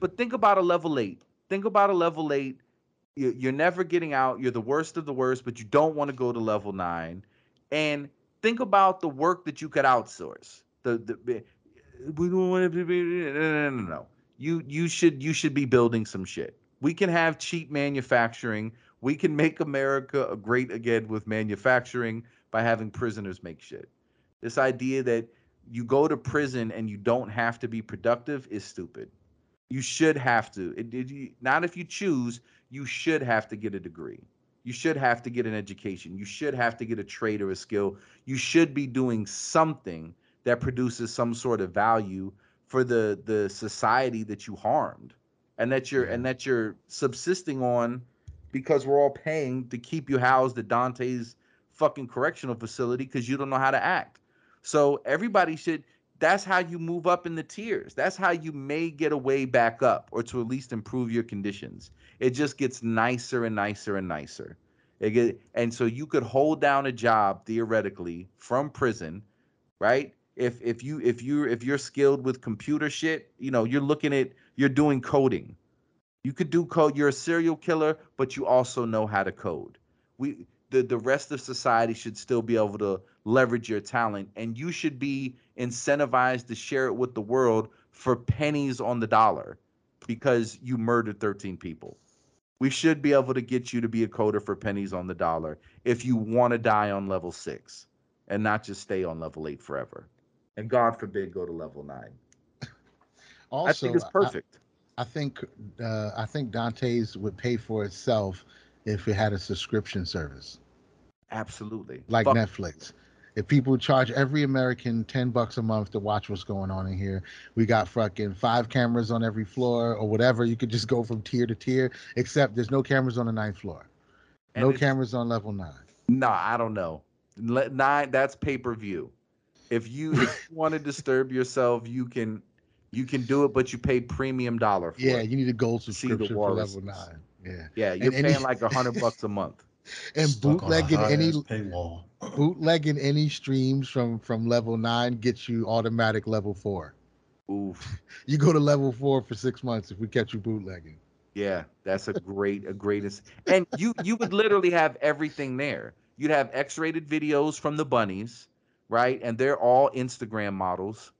Speaker 5: but think about a level eight. Think about a level eight. You- You're never getting out. You're the worst of the worst, but you don't want to go to level nine. And think about the work that you could outsource. The the we don't want to be no no no no. You you should you should be building some shit. We can have cheap manufacturing. We can make America great again with manufacturing by having prisoners make shit. This idea that you go to prison and you don't have to be productive is stupid. You should have to. It, it, not if you choose, you should have to get a degree. You should have to get an education. You should have to get a trade or a skill. You should be doing something that produces some sort of value for the the society that you harmed and that you're and that you're subsisting on because we're all paying to keep you housed at Dante's fucking correctional facility because you don't know how to act. So everybody should. That's how you move up in the tiers. That's how you may get a way back up, or to at least improve your conditions. It just gets nicer and nicer and nicer. It get, and so you could hold down a job theoretically from prison, right? If if you if you if you're skilled with computer shit, you know you're looking at you're doing coding. You could do code. You're a serial killer, but you also know how to code. We the the rest of society should still be able to leverage your talent and you should be incentivized to share it with the world for pennies on the dollar because you murdered 13 people. We should be able to get you to be a coder for pennies on the dollar if you want to die on level 6 and not just stay on level 8 forever. And God forbid go to level 9.
Speaker 2: Also,
Speaker 5: I think it's perfect.
Speaker 2: I think uh, I think Dante's would pay for itself if it had a subscription service
Speaker 5: Absolutely.
Speaker 2: like
Speaker 5: Fuck-
Speaker 2: Netflix. If people charge every American ten bucks a month to watch what's going on in here, we got fucking five cameras on every floor or whatever. You could just go from tier to tier. Except there's no cameras on the ninth floor.
Speaker 5: and
Speaker 2: no cameras on level nine.
Speaker 5: Nah, I don't know. Nine, that's pay per view. If you if you want to disturb yourself, you can you can do it, but you pay premium dollar for
Speaker 2: Yeah,
Speaker 5: it.
Speaker 2: you need a gold subscription for level nine. Yeah,
Speaker 5: Yeah, you're
Speaker 2: and
Speaker 5: paying
Speaker 2: any-
Speaker 5: like a hundred bucks a month.
Speaker 2: And
Speaker 6: Stuck
Speaker 2: bootlegging any
Speaker 6: paywall.
Speaker 2: bootlegging any streams from from level nine gets you automatic level four.
Speaker 5: Oof.
Speaker 2: You go to level four for six months if we catch you bootlegging.
Speaker 5: Yeah, that's a great, a greatest. And you you would literally have everything there. You'd have X-rated videos from the bunnies, right? And they're all Instagram models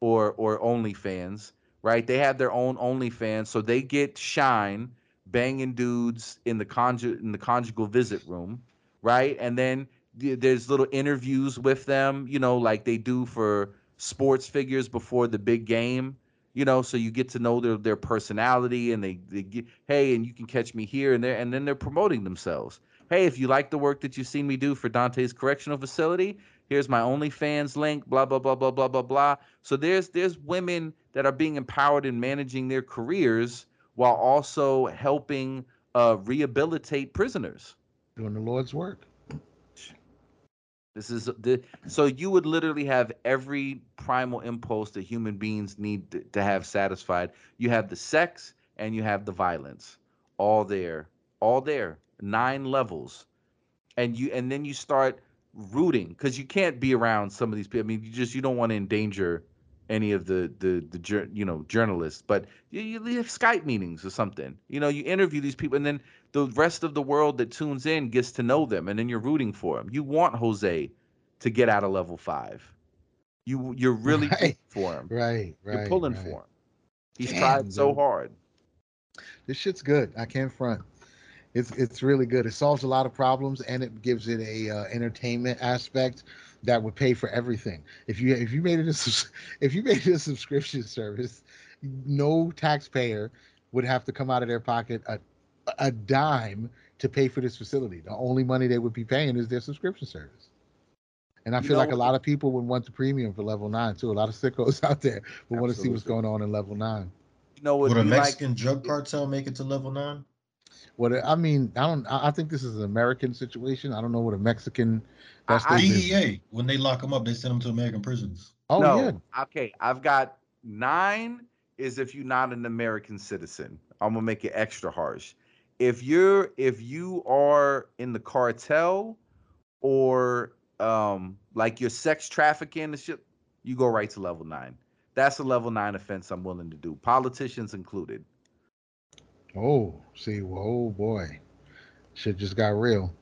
Speaker 5: or or OnlyFans, right? They have their own OnlyFans, so they get shine banging dudes in the conju- in the conjugal visit room, right? And then th- there's little interviews with them, you know, like they do for sports figures before the big game. you know so you get to know their their personality and they, they get hey and you can catch me here and there and then they're promoting themselves hey if you like the work that you've seen me do for dante's correctional facility here's my onlyfans link blah blah blah blah blah blah blah so there's there's women that are being empowered in managing their careers while also helping uh, rehabilitate prisoners
Speaker 2: Doing the Lord's work.
Speaker 5: this is the so you would literally have every primal impulse that human beings need to, to have satisfied. You have the sex and you have the violence, all there, all there, nine levels, and you and then you start rooting because you can't be around some of these people. I mean, you just you don't want to endanger any of the the the you know journalists, but you, you have Skype meetings or something. You know, you interview these people, and then the rest of the world that tunes in gets to know them, and then you're rooting for them. You want Jose to get out of level five. You you're really
Speaker 2: Right.
Speaker 5: for him.
Speaker 2: Right, right.
Speaker 5: You're pulling
Speaker 2: right.
Speaker 5: for him. He's
Speaker 2: Damn,
Speaker 5: tried so
Speaker 2: dude.
Speaker 5: hard.
Speaker 2: This shit's good. I can't front. It's it's really good. It solves a lot of problems and it gives it a uh, entertainment aspect that would pay for everything. If you if you made it a if you made it a subscription service, no taxpayer would have to come out of their pocket a a dime to pay for this facility. The only money they would be paying is their subscription service. And I
Speaker 5: You
Speaker 2: feel like a lot of people would want the premium for level nine too. A lot of sickos out there would want to see what's going on in level nine.
Speaker 5: You know?
Speaker 6: Would a
Speaker 5: be like-
Speaker 6: Mexican drug cartel make it to level nine?
Speaker 2: What I mean, I don't. I I think this is an American situation. I don't know what a Mexican. That's
Speaker 5: I-
Speaker 2: their.
Speaker 6: DEA, when they lock them up, they send them to American prisons.
Speaker 2: Oh
Speaker 5: no,
Speaker 2: yeah,
Speaker 5: okay. I've got nine. Is if you're not an American citizen, I'm gonna make it extra harsh. If you're if you are in the cartel or um like you're sex trafficking and shit, you go right to level nine. That's a level nine offense I'm willing to do. Politicians included.
Speaker 2: Oh, see, well, oh boy, shit just got real.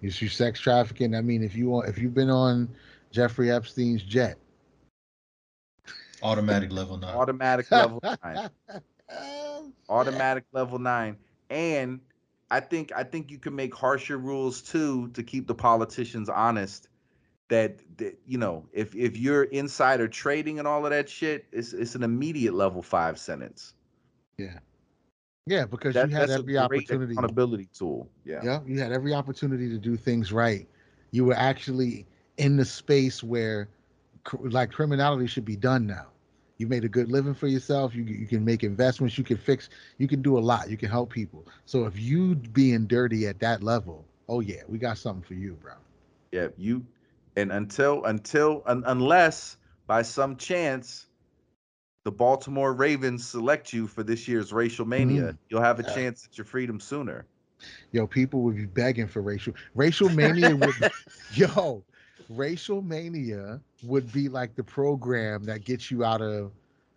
Speaker 2: You see, sex trafficking. I mean, if you want, if you've been on Jeffrey Epstein's jet,
Speaker 6: Automatic level nine.
Speaker 5: Automatic level nine. automatic level nine and i think i think you can make harsher rules too to keep the politicians honest that, that you know if if you're insider trading and all of that shit it's it's an immediate level five sentence
Speaker 2: yeah, yeah, because
Speaker 5: That-
Speaker 2: you had every opportunity.
Speaker 5: accountability tool yeah
Speaker 2: Yeah, you had every opportunity to do things right. You were actually in the space where, like, criminality should be done now. You made a good living for yourself. You you can make investments. You can fix. You can do a lot. You can help people. So if you being dirty at that level, oh yeah, we got something for you, bro.
Speaker 5: yeah you and until until un, unless by some chance the baltimore ravens select you for this year's racial mania mm. you'll have a
Speaker 2: Yeah.
Speaker 5: chance at your freedom sooner
Speaker 2: Yo, people would be begging for racial racial mania. would, yo, racial mania would be like the program that gets you out of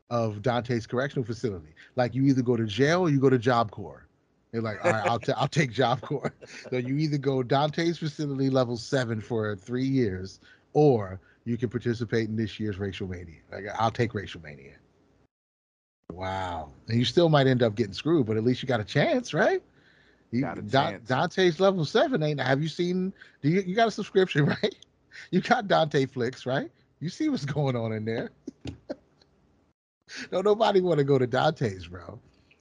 Speaker 2: of Dante's correctional facility. Like you either go to jail or you go to Job Corps. They're like, all right, I'll, ta- I'll take Job Corps. So you either go Dante's facility level seven for three years, or you can participate in this year's racial mania. Like I'll take racial mania. Wow, and you still might end up getting screwed, but at least you got a chance, right? You,
Speaker 5: Got a
Speaker 2: Da-
Speaker 5: chance.
Speaker 2: Dante's level seven ain't. Have you seen? Do you you got a subscription, right? You got Dante Flicks, right? You see what's going on in there. no, nobody want to go to Dante's, bro.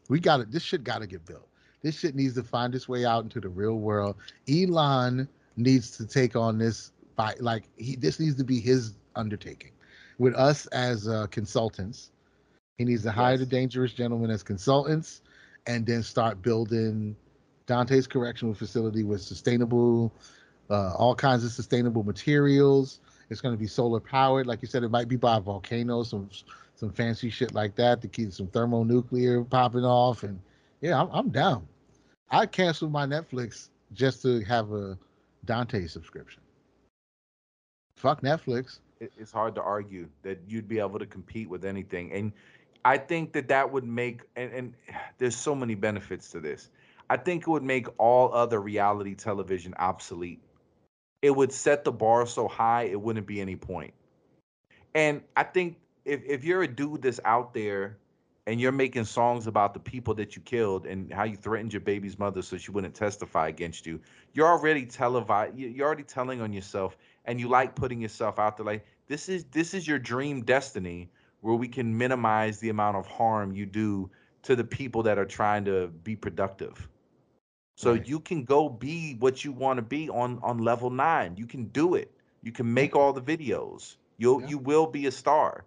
Speaker 2: We got it. This shit got to get built. This shit needs to find its way out into the real world. Elon needs to take on this by like he. This needs to be his undertaking. With us as uh, consultants, he needs to hire the dangerous gentlemen as consultants, and then start building Dante's correctional facility with sustainable, uh, all kinds of sustainable materials. It's going to be solar powered, like you said. It might be by a volcano, some some fancy shit like that to keep some thermonuclear popping off. And yeah, I'm, I'm down. I canceled my Netflix just to have a Dante subscription. Fuck Netflix.
Speaker 5: it's hard to argue that you'd be able to compete with anything and i think that that would make and, and there's so many benefits to this i think it would make all other reality television obsolete it would set the bar so high it wouldn't be any point. and i think if, if you're a dude that's out there and you're making songs about the people that you killed and how you threatened your baby's mother so she wouldn't testify against you you're already televi- you- you're already telling on yourself and you like putting yourself out there like this is this is your dream destiny where we can minimize the amount of harm you do to the people that are trying to be productive. So
Speaker 2: Right.
Speaker 5: you can go be what you want to be on on level 9. You can do it. You can make all the videos. You'll
Speaker 2: Yeah.
Speaker 5: you will be a star.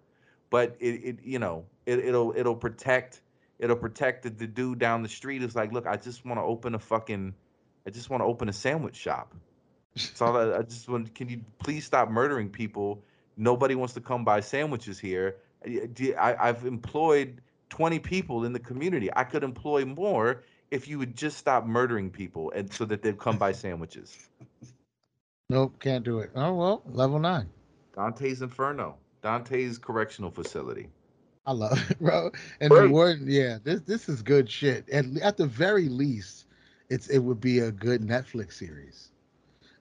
Speaker 5: But it, it you know, it, it'll it'll protect it'll protect the, the dude down the street who's like, look, I just want to open a fucking I just want to open a sandwich shop. So I, I just want can you please stop murdering people? Nobody wants to come buy sandwiches here. I- do- I, I've employed 20 people in the community. I could employ more if you would just stop murdering people and so that they'd come buy sandwiches.
Speaker 2: Nope, can't do it. Oh well, level nine.
Speaker 5: Dante's Inferno, Dante's correctional facility.
Speaker 2: I love it, bro. And
Speaker 5: Right.
Speaker 2: the word, yeah, this this is good shit. At at the very least, it's it would be a good Netflix series.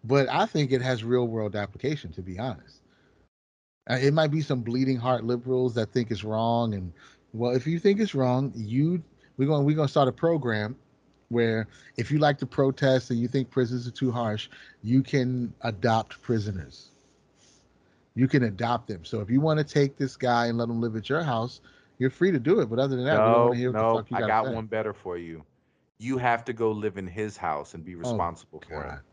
Speaker 2: But I think it has real world application. To be honest, Uh, it might be some bleeding heart liberals that think it's wrong. And well, if you think it's wrong, you we're going we're going to start a program where if you like to protest and you think prisons are too harsh, you can adopt prisoners. You can adopt them. So if you want to take this guy and let him live at your house, you're free to do it. But other than that, we don't
Speaker 5: No,
Speaker 2: want to hear what
Speaker 5: no,
Speaker 2: the fuck you
Speaker 5: I
Speaker 2: gotta say.
Speaker 5: one better for you. You have to go live in his house and be oh, responsible for
Speaker 2: God.
Speaker 5: him.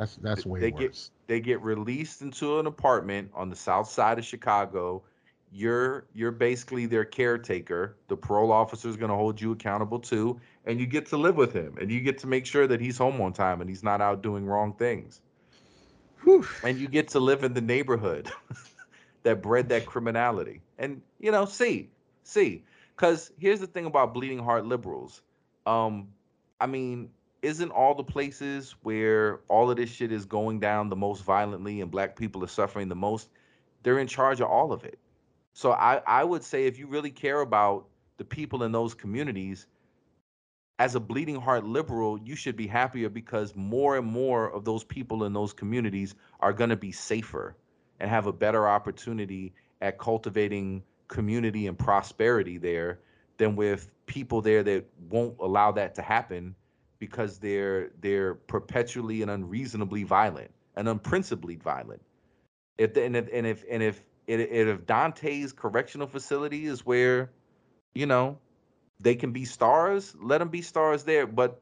Speaker 2: That's that's way
Speaker 5: they get-
Speaker 2: worse.
Speaker 5: They get released into an apartment on the south side of Chicago. You're you're basically their caretaker. The parole officer is going to hold you accountable too, and you get to live with him, and you get to make sure that he's home on time and he's not out doing wrong things.
Speaker 2: Whew.
Speaker 5: and you get to live in the neighborhood that bred that criminality and you know see see because here's the thing about bleeding heart liberals um i mean isn't all the places where all of this shit is going down the most violently and black people are suffering the most they're in charge of all of it. So i i would say if you really care about the people in those communities as a bleeding heart liberal, you should be happier because more and more of those people in those communities are going to be safer and have a better opportunity at cultivating community and prosperity there than with people there that won't allow that to happen because they're they're perpetually and unreasonably violent and unprinciply violent. If the, and if and if and if and if Dante's correctional facility is where, you know, they can be stars, let them be stars there, but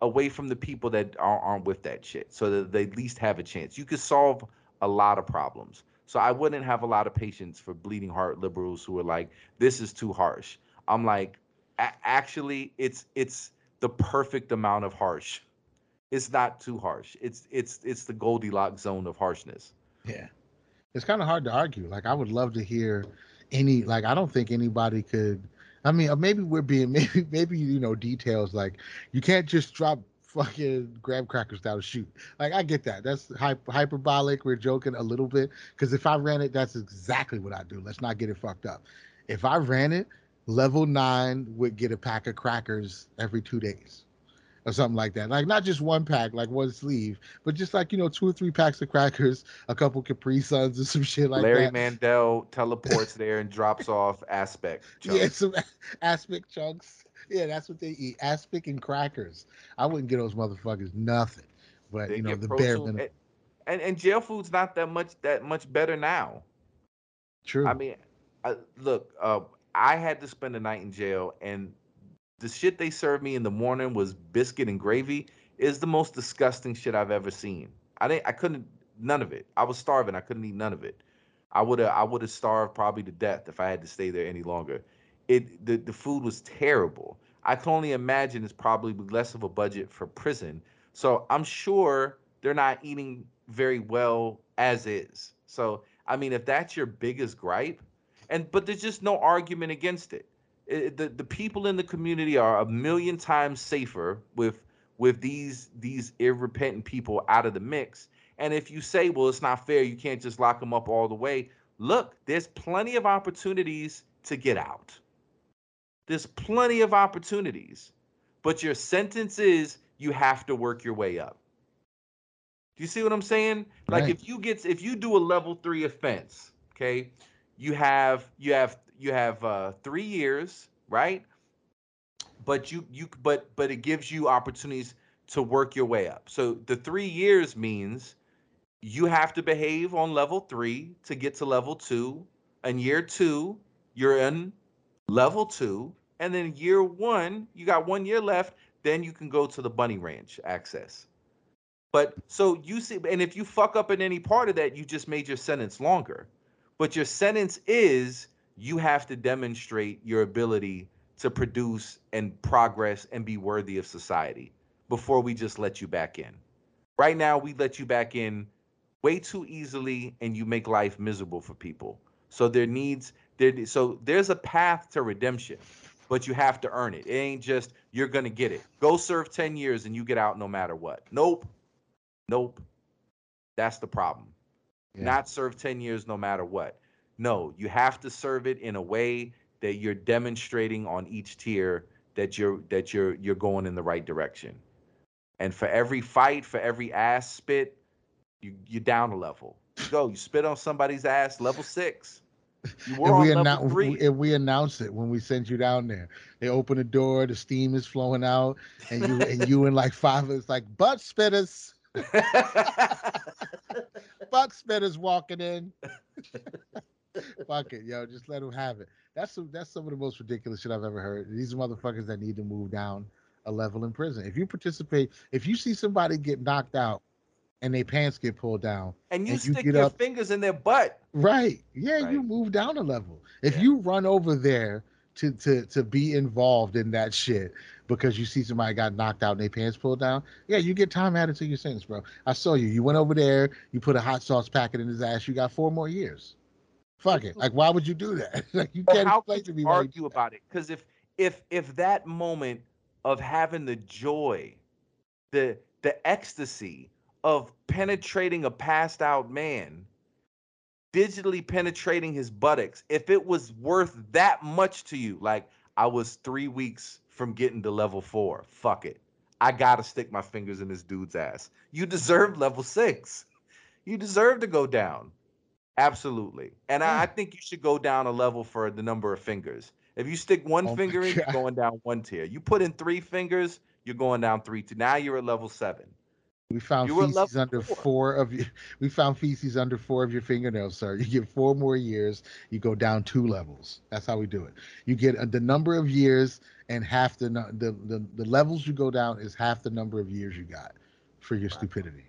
Speaker 5: away from the people that are, aren't with that shit, so that they at least have a chance. You could solve a lot of problems. So I wouldn't have a lot of patience for bleeding heart liberals who are like, "This is too harsh." I'm like, actually, it's it's the perfect amount of harsh. It's not too harsh. It's it's it's the Goldilocks zone of harshness.
Speaker 2: Yeah. It's kind of hard to argue. Like I would love to hear any like I don't think anybody could I mean uh, maybe we're being maybe maybe you know details like you can't just drop fucking grab crackers down a chute. Like I get that. That's hy- hyperbolic. We're joking a little bit because if I ran it, that's exactly what I do. Let's not get it fucked up. If I ran it, level nine would get a pack of crackers every two days or something like that. Like not just one pack, like one sleeve, but just like you know two or three packs of crackers, a couple Capri Suns, and some shit like
Speaker 5: Larry
Speaker 2: that.
Speaker 5: Mandel teleports there and drops off aspic.
Speaker 2: Yeah, some aspic chunks. Yeah, that's what they eat. Aspic and crackers. I wouldn't get those motherfuckers nothing. But
Speaker 5: They
Speaker 2: you know the bare minimum.
Speaker 5: and, and and jail food's not that much that much better now.
Speaker 2: True.
Speaker 5: I mean, I, look, uh, I had to spend a night in jail, and the shit they served me in the morning was biscuit and gravy. Is the most disgusting shit I've ever seen. I didn't. I couldn't. None of it. I was starving. I couldn't eat none of it. I would have. I would have starved probably to death if I had to stay there any longer. It. The the food was terrible. I can only imagine it's probably less of a budget for prison. So I'm sure they're not eating very well as is. So I mean, if that's your biggest gripe, and but there's just no argument against it. It- the the people in the community are a million times safer with with these these irrepentant people out of the mix. And if you say, well, it's not fair, you can't just lock them up all the way. Look, there's plenty of opportunities to get out. There's plenty of opportunities, but your sentence is you have to work your way up. Do you see what I'm saying? Like
Speaker 2: Right.
Speaker 5: if you get if you do a level three offense, okay, you have you have you have uh, three years, right? But you you but but it gives you opportunities to work your way up. So the three years means you have to behave on level three to get to level two. And year two, you're in level two, and then year one, you got one year left. Then you can go to the bunny ranch access. But so you see, and if you fuck up in any part of that, you just made your sentence longer. But your sentence is you have to demonstrate your ability to produce and progress and be worthy of society before we just let you back in. Right now, we let you back in way too easily and you make life miserable for people. So there needs there so there's a path to redemption, but you have to earn it. It ain't just you're gonna get it. Go serve 10 years and you get out no matter what. Nope. Nope. That's the problem.
Speaker 2: Yeah.
Speaker 5: Not serve 10 years no matter what. No, you have to serve it in a way that you're demonstrating on each tier that you're that you're you're going in the right direction. And for every fight, for every ass spit, you you're down a level. You go, you spit on somebody's ass, level six. You were
Speaker 2: and
Speaker 5: on
Speaker 2: we
Speaker 5: level
Speaker 2: announce
Speaker 5: three.
Speaker 2: and we announce it when we send you down there. They open the door, the steam is flowing out, and you and you and like five it's like butt spitters, butt spitters walking in. Fuck it, yo, just let them have it. That's some, that's some of the most ridiculous shit I've ever heard. These are motherfuckers that need to move down a level in prison. If you participate, if you see somebody get knocked out and their pants get pulled down,
Speaker 5: and you
Speaker 2: and you
Speaker 5: stick
Speaker 2: get
Speaker 5: your
Speaker 2: up-
Speaker 5: fingers in their butt.
Speaker 2: Right. Yeah, you move down a level. If
Speaker 5: Yeah.
Speaker 2: you run over there to to to be involved in that shit because you see somebody got knocked out and their pants pulled down, yeah, you get time added to your sentence, bro. I saw you. You went over there, you put a hot sauce packet in his ass, you got four more years. Fuck it. Like, why would you do that? like you
Speaker 5: But
Speaker 2: can't
Speaker 5: how
Speaker 2: explain
Speaker 5: could
Speaker 2: to me
Speaker 5: argue about it? Because if if if that moment of having the joy, the the ecstasy of penetrating a passed out man, digitally penetrating his buttocks, if it was worth that much to you, like I was three weeks from getting to level four, fuck it. I gotta stick my fingers in this dude's ass. You deserve level six. You deserve to go down. Absolutely. And I, I
Speaker 2: hmm.
Speaker 5: think you should go down a level for the number of fingers. If you stick one
Speaker 2: Oh
Speaker 5: finger in, you're going down one tier. You put in three fingers, you're going down three tier. Now you're at level seven.
Speaker 2: We found feces under
Speaker 5: four.
Speaker 2: four of you. We found feces under four of your fingernails, sir. You get four more years. You go down two levels. That's how we do it. You get uh, the number of years and half the the the, the levels you go down is half the number of years you got for your
Speaker 5: Wow.
Speaker 2: stupidity.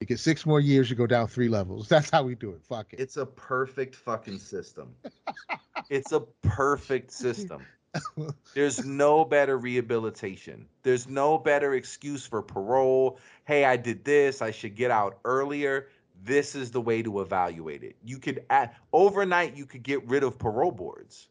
Speaker 2: You get six more years. You go down three levels. That's how we do it. Fuck it.
Speaker 5: It's a perfect fucking system. it's a perfect system. There's no better rehabilitation. There's no better excuse for parole. Hey, I did this. I should get out earlier. This is the way to evaluate it. You could add overnight. You could get rid of parole boards.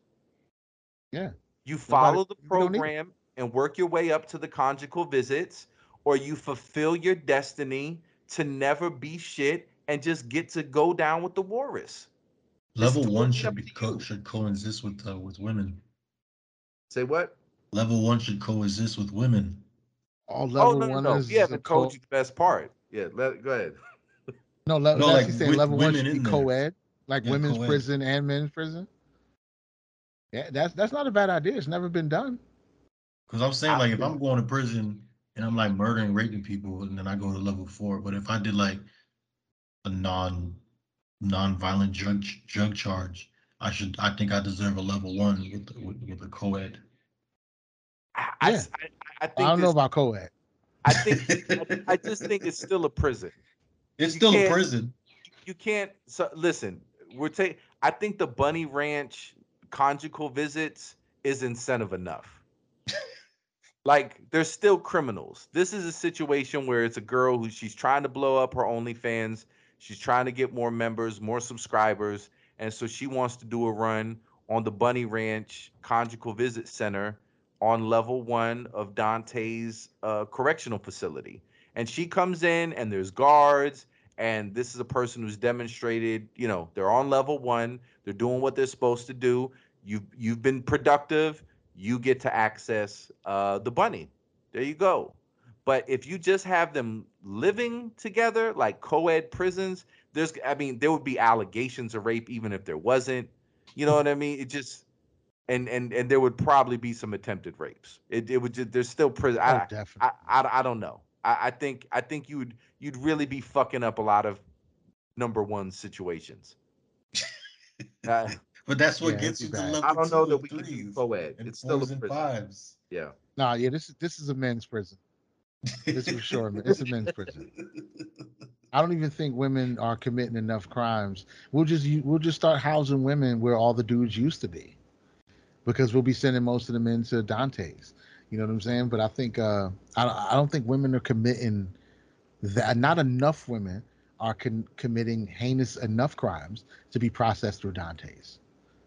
Speaker 2: Yeah.
Speaker 5: You follow the
Speaker 2: we don't need it.
Speaker 5: program and work your way up to the conjugal visits, or you fulfill your destiny to never be shit and just get to go down with the walrus.
Speaker 6: Level one should be co- should coexist with uh, with women.
Speaker 5: Say what?
Speaker 6: Level one should coexist with women.
Speaker 2: All
Speaker 5: Oh
Speaker 2: level
Speaker 5: no, no,
Speaker 2: one
Speaker 5: no.
Speaker 2: is
Speaker 5: We haven't
Speaker 2: co-
Speaker 5: told you the best part. Yeah, let go ahead.
Speaker 2: No, le-
Speaker 6: No,
Speaker 2: no
Speaker 6: like,
Speaker 2: like saying level one should be
Speaker 6: in there.
Speaker 2: co-ed, like
Speaker 6: Yeah,
Speaker 2: women's
Speaker 6: co-ed.
Speaker 2: prison and men's prison. Yeah, that's that's not a bad idea. It's never been done.
Speaker 6: Because I'm saying
Speaker 5: I
Speaker 6: like if I'm going to prison and I'm like murdering, raping people, and then I go to level four. But if I did like a non non-violent drug drug charge, I should I think I deserve a level one with with, with a co-ed.
Speaker 5: I, I
Speaker 2: Yeah.
Speaker 5: s- I- I
Speaker 2: I
Speaker 5: think
Speaker 2: don't know about co-ed.
Speaker 5: I think I just think it's still a prison.
Speaker 6: it's
Speaker 5: you
Speaker 6: still a prison.
Speaker 5: You can't. So listen, we're taking. I think the Bunny Ranch conjugal visits is incentive enough. like they're still criminals. This is a situation where it's a girl who she's trying to blow up her OnlyFans. She's trying to get more members, more subscribers, and so she wants to do a run on the Bunny Ranch Conjugal Visit Center on level one of Dante's uh, correctional facility. And she comes in, and there's guards, and this is a person who's demonstrated, you know, they're on level one, they're doing what they're supposed to do. You've you've been productive. You get to access uh, the bunny. There you go. But if you just have them living together, like co-ed prisons, there's, I mean, there would be allegations of rape even if there wasn't. You know what I mean? It just, and and and there would probably be some attempted rapes. It it would just, there's still prison.
Speaker 2: Oh,
Speaker 5: I,
Speaker 2: definitely.
Speaker 5: I, I, I don't know. I, I think I think you'd you'd really be fucking up a lot of number one situations. Uh,
Speaker 6: But that's what
Speaker 2: Yeah,
Speaker 6: gets you
Speaker 2: be
Speaker 6: to
Speaker 2: bad.
Speaker 6: level
Speaker 5: I don't know that we can do
Speaker 6: threes
Speaker 5: co-ed. It's still a
Speaker 6: fours
Speaker 5: prison.
Speaker 6: fives.
Speaker 5: Yeah.
Speaker 2: Nah, yeah, this is this is a men's prison. This is for sure, man. It's a men's prison. I don't even think women are committing enough crimes. We'll just we'll just start housing women where all the dudes used to be, because we'll be sending most of them into Dante's. You know what I'm saying? But I think uh, I I don't think women are committing that. Not enough women are con- committing heinous enough crimes to be processed through Dante's.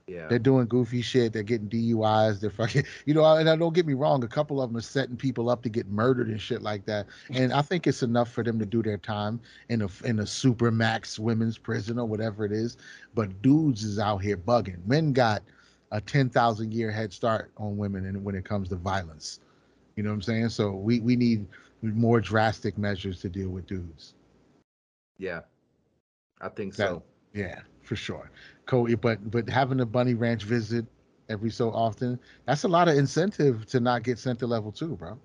Speaker 5: Yeah.
Speaker 2: They're doing goofy shit. They're getting DUIs. They're fucking, you know. And I don't get me wrong. A couple of them are setting people up to get murdered and shit like that. And I think it's enough for them to do their time in a in a super max women's prison or whatever it is. But dudes is out here bugging. Men got a ten thousand year head start on women, and when it comes to violence, you know what I'm saying. So we we need more drastic measures to deal with dudes.
Speaker 5: Yeah. I think
Speaker 2: That-
Speaker 5: so.
Speaker 2: Yeah, for sure. Cody, but but having a bunny ranch visit every so often, that's a lot of incentive to not get sent to level two, bro.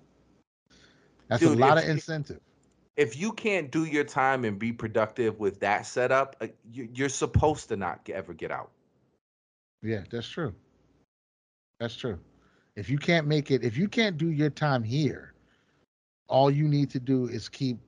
Speaker 2: That's
Speaker 5: Dude,
Speaker 2: a lot
Speaker 5: if
Speaker 2: of incentive.
Speaker 5: If you can't do your time and be productive with that setup, uh, you- you're supposed to not ever get out.
Speaker 2: Yeah, that's true. That's true. If you can't make it, if you can't do your time here, all you need to do is keep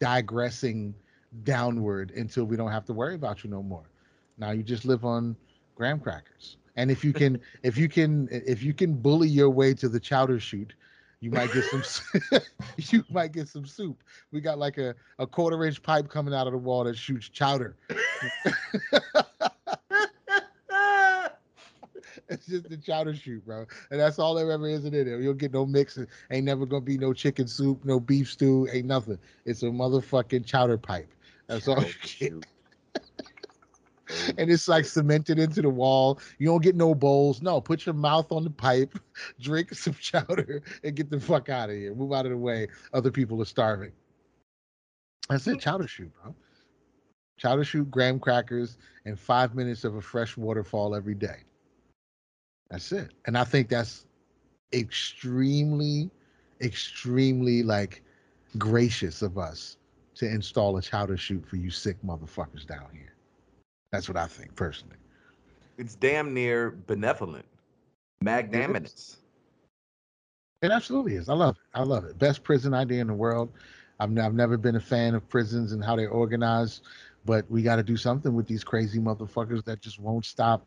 Speaker 2: digressing downward until we don't have to worry about you no more. Now you just live on graham crackers. And if you can, if you can, if you can bully your way to the chowder chute, you might get some. you might get some soup. We got like a, a quarter inch pipe coming out of the wall that shoots chowder. It's just the chowder chute, bro. And that's all there ever is in there. You'll get no mix. Ain't never gonna be no chicken soup, no beef stew, ain't nothing. It's a motherfucking chowder pipe. That's all you get.
Speaker 5: Shoot.
Speaker 2: And it's like cemented into the wall. You don't get no bowls. No, put your mouth on the pipe, drink some chowder, and get the fuck out of here. Move out of the way. Other people are starving. That's it, chowder chute, bro. Chowder chute, graham crackers, and five minutes of a fresh waterfall every day. That's it. And I think that's extremely, extremely like gracious of us to install a chowder chute for you sick motherfuckers down here. That's what I think personally.
Speaker 5: It's damn near benevolent, magnanimous.
Speaker 2: It absolutely is. I love it. I love it. Best prison idea in the world. I've, n- I've never been a fan of prisons and how they're organized, but we got to do something with these crazy motherfuckers that just won't stop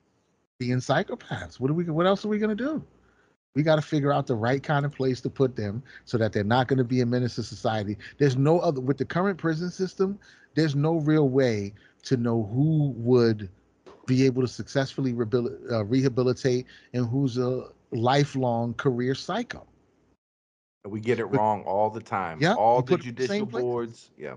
Speaker 2: being psychopaths. What are we? What else are we gonna do? We got to figure out the right kind of place to put them so that they're not going to be a menace to society. There's no other with the current prison system. There's no real way to know who would be able to successfully rehabil- uh, rehabilitate and who's a lifelong career psycho.
Speaker 5: And we get it wrong all the time.
Speaker 2: Yeah,
Speaker 5: all the
Speaker 2: in the
Speaker 5: judicial
Speaker 2: places.
Speaker 5: boards. Yeah.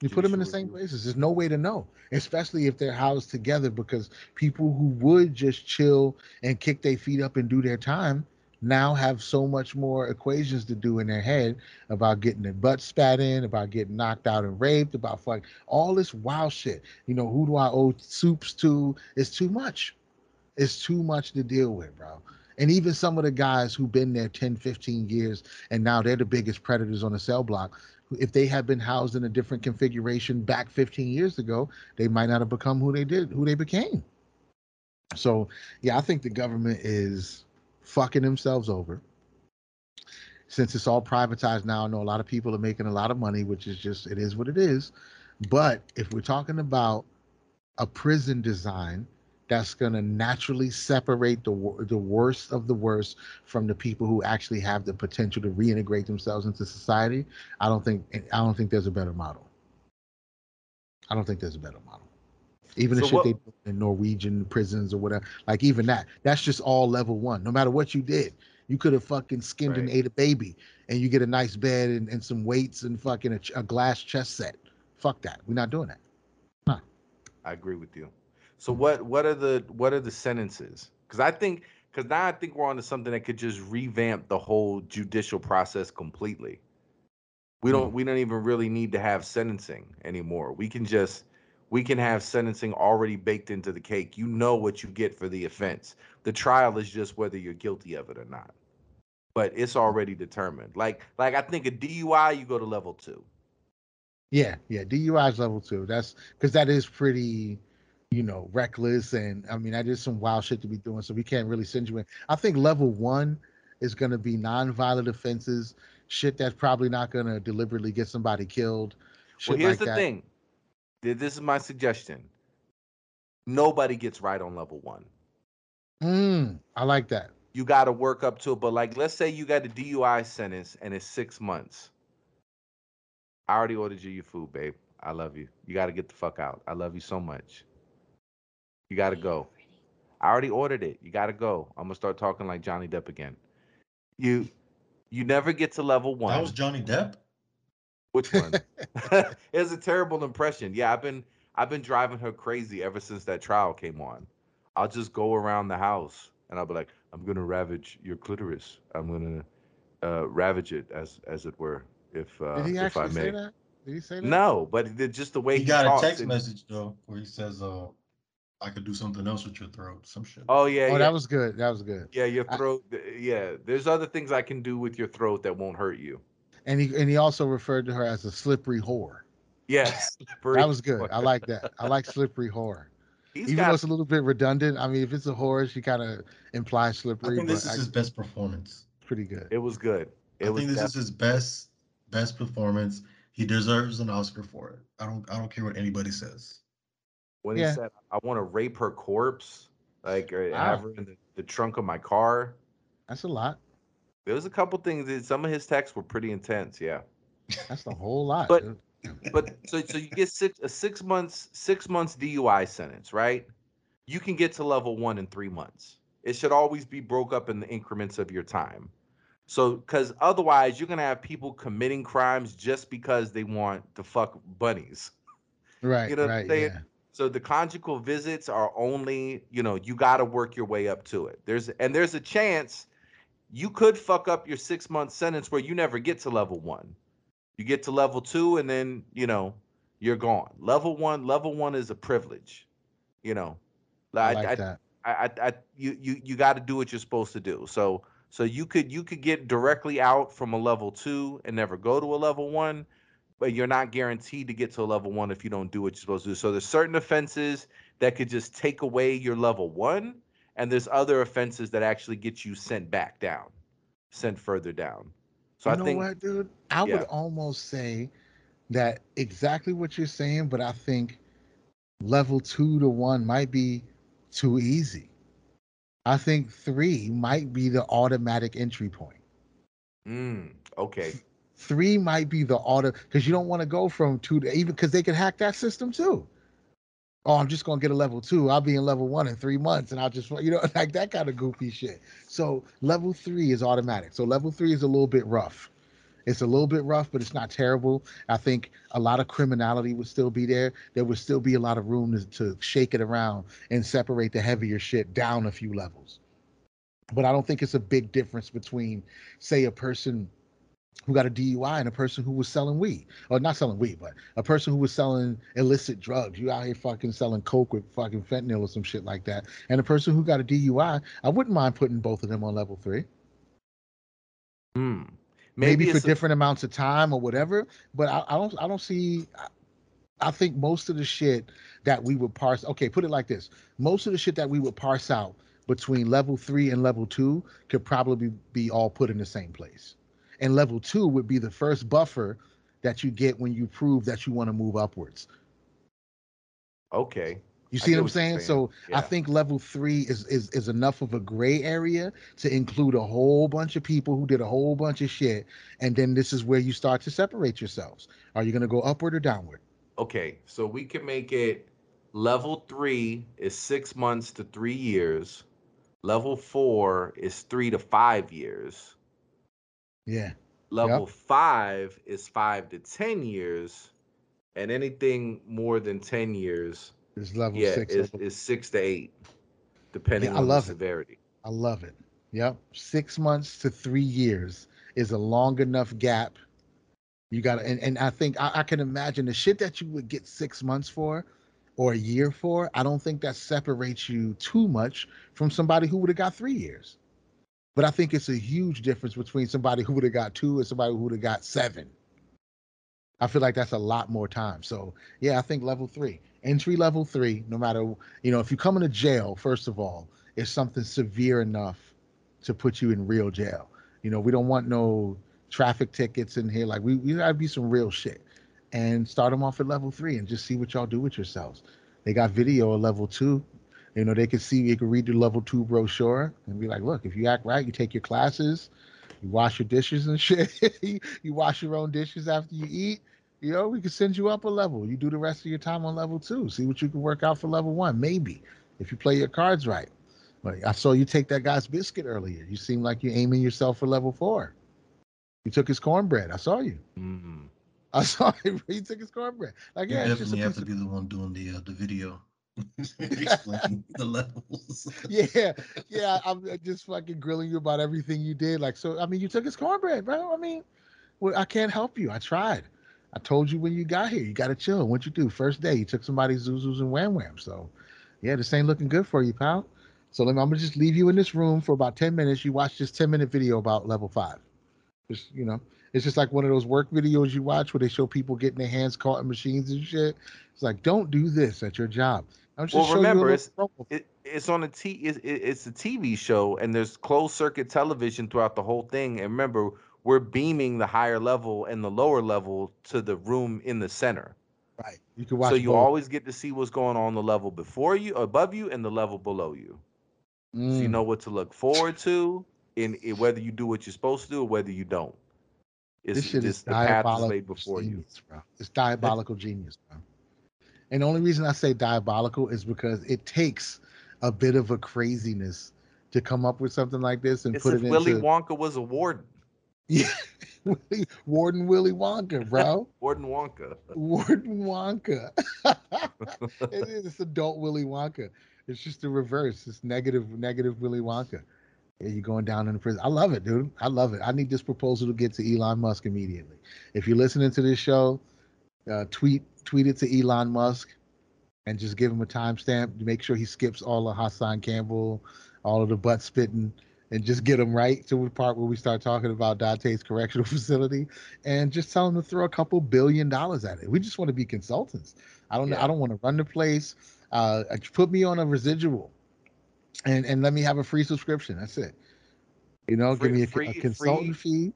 Speaker 2: You put them in the same
Speaker 5: review.
Speaker 2: places. There's no way to know, especially if they're housed together, because people who would just chill and kick their feet up and do their time now have so much more equations to do in their head about getting their butt spat in, about getting knocked out and raped, about fuck all this wild shit. You know, who do I owe soups to? It's too much. It's too much to deal with, bro. And even some of the guys who've been there 10, 15 years and now they're the biggest predators on the cell block if they had been housed in a different configuration back 15 years ago, they might not have become who they did, who they became. So, yeah, I think the government is fucking themselves over. Since it's all privatized now, I know a lot of people are making a lot of money, which is just, it is what it is. But if we're talking about a prison design that's going to naturally separate the the worst of the worst from the people who actually have the potential to reintegrate themselves into society. I don't think I don't think there's a better model. I don't think there's a better model. Even the shit
Speaker 5: what-
Speaker 2: they do in Norwegian prisons or whatever, like even that, that's just all level one. No matter what you did, you could have fucking skimmed and ate a baby, and you get a nice bed and, and some weights and fucking a, a glass chess set. Fuck that. We're not doing that.
Speaker 5: I agree with you. So what what are the what are the sentences? Because I think because now I think we're onto something that could just revamp the whole judicial process completely. We don't hmm. we don't even really need to have sentencing anymore. We can just we can have sentencing already baked into the cake. You know what you get for the offense. The trial is just whether you're guilty of it or not. But it's already determined. Like like I think a DUI you go to level two.
Speaker 2: Yeah, yeah. DUI is level two. That's because that is pretty you know, reckless, and I mean, that is some wild shit to be doing. So we can't really send you in. I think level one is going to be non-violent offenses, shit that's probably not going to deliberately get somebody killed.
Speaker 5: Well, here's
Speaker 2: like
Speaker 5: the
Speaker 2: that.
Speaker 5: thing. Th- This is my suggestion. Nobody gets right on level one.
Speaker 2: Mm, I like that.
Speaker 5: You got to work up to it. But like, let's say you got a DUI sentence and it's six months. I already ordered you your food, babe. I love you. You got to get the fuck out. I love you so much. You got to go. I already ordered it. You got to go. I'm gonna start talking like Johnny Depp again. You, you never get to level one.
Speaker 6: That was Johnny Depp.
Speaker 5: Which one? it was a terrible impression. Yeah, I've been I've been driving her crazy ever since that trial came on. I'll just go around the house and I'll be like, I'm gonna ravage your clitoris. I'm gonna uh, ravage it as as it were, if uh,
Speaker 2: Did he
Speaker 5: if I
Speaker 2: actually
Speaker 5: may.
Speaker 2: say that? Did he say that?
Speaker 5: No, but it- just the way
Speaker 6: He
Speaker 5: he,
Speaker 6: got
Speaker 5: talks
Speaker 6: a text
Speaker 5: and-
Speaker 6: message though where he says, "Uh, I could do something else with your throat." Some shit.
Speaker 5: Oh yeah,
Speaker 2: Oh,
Speaker 5: yeah,
Speaker 2: that was good. That was good.
Speaker 5: yeah. Your
Speaker 2: I-
Speaker 5: throat. Yeah, there's other things I can do with your throat that won't hurt you.
Speaker 2: And he and he also referred to her as a slippery whore.
Speaker 5: Yes,
Speaker 2: That was good. I like that. I like slippery whore.
Speaker 5: He's
Speaker 2: Even
Speaker 5: got
Speaker 2: though it's a little bit redundant. I mean, if it's a whore, she kind of implies slippery.
Speaker 6: I
Speaker 2: slippery,
Speaker 6: think
Speaker 2: but
Speaker 6: this is
Speaker 2: I-
Speaker 6: his best performance.
Speaker 2: pretty good.
Speaker 5: It was good. It
Speaker 6: I
Speaker 5: was.
Speaker 6: think this
Speaker 5: def-
Speaker 6: is his best best performance. He deserves an Oscar for it. I don't I don't care what anybody says.
Speaker 5: when
Speaker 2: Yeah.
Speaker 5: he said, "I want to rape her corpse," like or
Speaker 2: Wow.
Speaker 5: have her in the, the trunk of my car.
Speaker 2: That's a lot.
Speaker 5: There was a couple things. That, some of his texts were pretty intense. Yeah,
Speaker 2: That's a whole lot.
Speaker 5: But-
Speaker 2: dude.
Speaker 5: but so so you get six a six months six months DUI sentence, right? You can get to level one in three months. It should always be broke up in the increments of your time. So, because otherwise, you're gonna have people committing crimes just because they want to fuck bunnies.
Speaker 2: right,
Speaker 5: you know what I'm
Speaker 2: right,
Speaker 5: saying?
Speaker 2: yeah.
Speaker 5: So the conjugal visits are only, you know, you got to work your way up to it. There's and there's a chance you could fuck up your six month sentence where you never get to level one. You get to level two and then you know you're gone. Level one, level one is a privilege. You know,
Speaker 2: I
Speaker 5: I,
Speaker 2: like
Speaker 5: I,
Speaker 2: that.
Speaker 5: I, I, I you you you got to do what you're supposed to do. So so you could you could get directly out from a level two and never go to a level one, but you're not guaranteed to get to a level one if you don't do what you're supposed to do. So there's certain offenses that could just take away your level one, and there's other offenses that actually get you sent back down, sent further down. So
Speaker 2: you
Speaker 5: I
Speaker 2: know
Speaker 5: think
Speaker 2: what, dude? I
Speaker 5: yeah.
Speaker 2: would almost say that exactly what you're saying, but I think level two to one might be too easy. I think three might be the automatic entry point.
Speaker 5: mm, okay.
Speaker 2: Three might be the auto because you don't want to go from two to even because they could hack that system too. Oh, I'm just gonna get a level two. I'll be in level one in three months, and I'll just you know like that kind of goofy shit. So level three is automatic. So level three is a little bit rough. It's a little bit rough, but it's not terrible. I think a lot of criminality would still be there. There would still be a lot of room to, to shake it around and separate the heavier shit down a few levels. But I don't think it's a big difference between, say, a person who got a DUI and a person who was selling weed, or not selling weed, but a person who was selling illicit drugs. You out here fucking selling coke with fucking fentanyl or some shit like that, and a person who got a DUI. I wouldn't mind putting both of them on level three
Speaker 5: Hmm.
Speaker 2: maybe, for
Speaker 5: a-
Speaker 2: different amounts of time or whatever. But I, I don't I don't see. I, I think most of the shit that we would parse. Okay, put it like this: most of the shit that we would parse out between level three and level two could probably be all put in the same place, and level two would be the first buffer that you get when you prove that you want to move upwards.
Speaker 5: okay.
Speaker 2: You see what I'm saying?
Speaker 5: saying.
Speaker 2: So I think level three is, is is enough of a gray area to include a whole bunch of people who did a whole bunch of shit, and then this is where you start to separate yourselves. Are you going to go upward or downward?
Speaker 5: Okay, so we can make it level three is six months to three years. Level four is three to five years.
Speaker 2: Yeah,
Speaker 5: Level five is five to ten years, and anything more than ten years,
Speaker 2: is level
Speaker 5: yeah,
Speaker 2: six.
Speaker 5: is,
Speaker 2: level-
Speaker 5: is six to eight, depending
Speaker 2: I
Speaker 5: on
Speaker 2: love
Speaker 5: the
Speaker 2: it.
Speaker 5: severity.
Speaker 2: I love it. Yep, six months to three years is a long enough gap. You got to, and, and I think I, I can imagine the shit that you would get six months for or a year for. I don't think that separates you too much from somebody who would have got three years. But I think it's a huge difference between somebody who would have got two and somebody who would have got seven. I feel like that's a lot more time. So yeah, I think level three. entry level three, no matter you know if you come into jail, first of all, it's something severe enough to put you in real jail. You know, we don't want no traffic tickets in here. Like we we gotta be some real shit. And start them off at level three and just see what y'all do with yourselves. They got video at level two. You know, they can see, you can read the level two brochure and be like, look, if you act right, you take your classes, you wash your dishes and shit. you, you wash your own dishes after you eat. You know, we could send you up a level. You do the rest of your time on level two. See what you can work out for level one, maybe, if you play your cards right. But I saw you take that guy's biscuit earlier. You seem like you're aiming yourself for level four. You took his cornbread. I saw you.
Speaker 5: Mhm.
Speaker 2: I saw him. He took his cornbread. Like,
Speaker 6: You
Speaker 2: yeah, it's just a
Speaker 6: definitely have to
Speaker 2: of-
Speaker 6: be the one doing the uh, the video. The levels.
Speaker 2: yeah, yeah. I'm uh, just fucking grilling you about everything you did. Like, so I mean, you took his cornbread, bro. I mean, well, I can't help you. I tried. I told you when you got here, you got to chill. What you do first day? You took somebody's zuzus and wham wham. So, yeah, this ain't looking good for you, pal. So let me, I'm gonna just leave you in this room for about ten minutes. You watch this ten minute video about level five. Just you know, it's just like one of those work videos you watch where they show people getting their hands caught in machines and shit. It's like, don't do this at your job. I'm just
Speaker 5: Well,
Speaker 2: showing you a
Speaker 5: remember, it's- It, it's on a t. It, it, it's a TV show, and there's closed circuit television throughout the whole thing. And remember, we're beaming the higher level and the lower level to the room in the center.
Speaker 2: Right. You can watch.
Speaker 5: so you
Speaker 2: both.
Speaker 5: always get to see what's going on the level before you, above you, and the level below you. So you
Speaker 2: Mm.
Speaker 5: know what to look forward to, in whether you do what you're supposed to do or whether you don't. It's
Speaker 2: this shit is
Speaker 5: path is
Speaker 2: diabolical
Speaker 5: laid before you.
Speaker 2: genius, bro. It's diabolical genius, bro. And the only reason I say diabolical is because it takes a bit of a craziness to come up with something like this and
Speaker 5: It's
Speaker 2: put
Speaker 5: if
Speaker 2: it
Speaker 5: Willy
Speaker 2: into
Speaker 5: Wonka was a warden.
Speaker 2: yeah, Warden Willy Wonka, bro.
Speaker 5: Warden Wonka.
Speaker 2: Warden Wonka. it is it's adult Willy Wonka. It's just the reverse. It's negative, negative Willy Wonka. Yeah, you're going down in the prison. I love it, dude. I love it. I need this proposal to get to Elon Musk immediately. If you're listening to this show, uh, tweet tweet it to Elon Musk and just give him a timestamp. to Make sure he skips all of Hassan Campbell, all of the butt spitting, and just get him right to the part where we start talking about Dante's correctional facility, and just tell him to throw a couple billion dollars at it. We just want to be consultants. I don't.
Speaker 5: Yeah.
Speaker 2: I don't want to run the place. Uh, put me on a residual, and and let me have a free subscription. That's it. You know,
Speaker 5: Free-
Speaker 2: give me a,
Speaker 5: free-
Speaker 2: a consultant fee.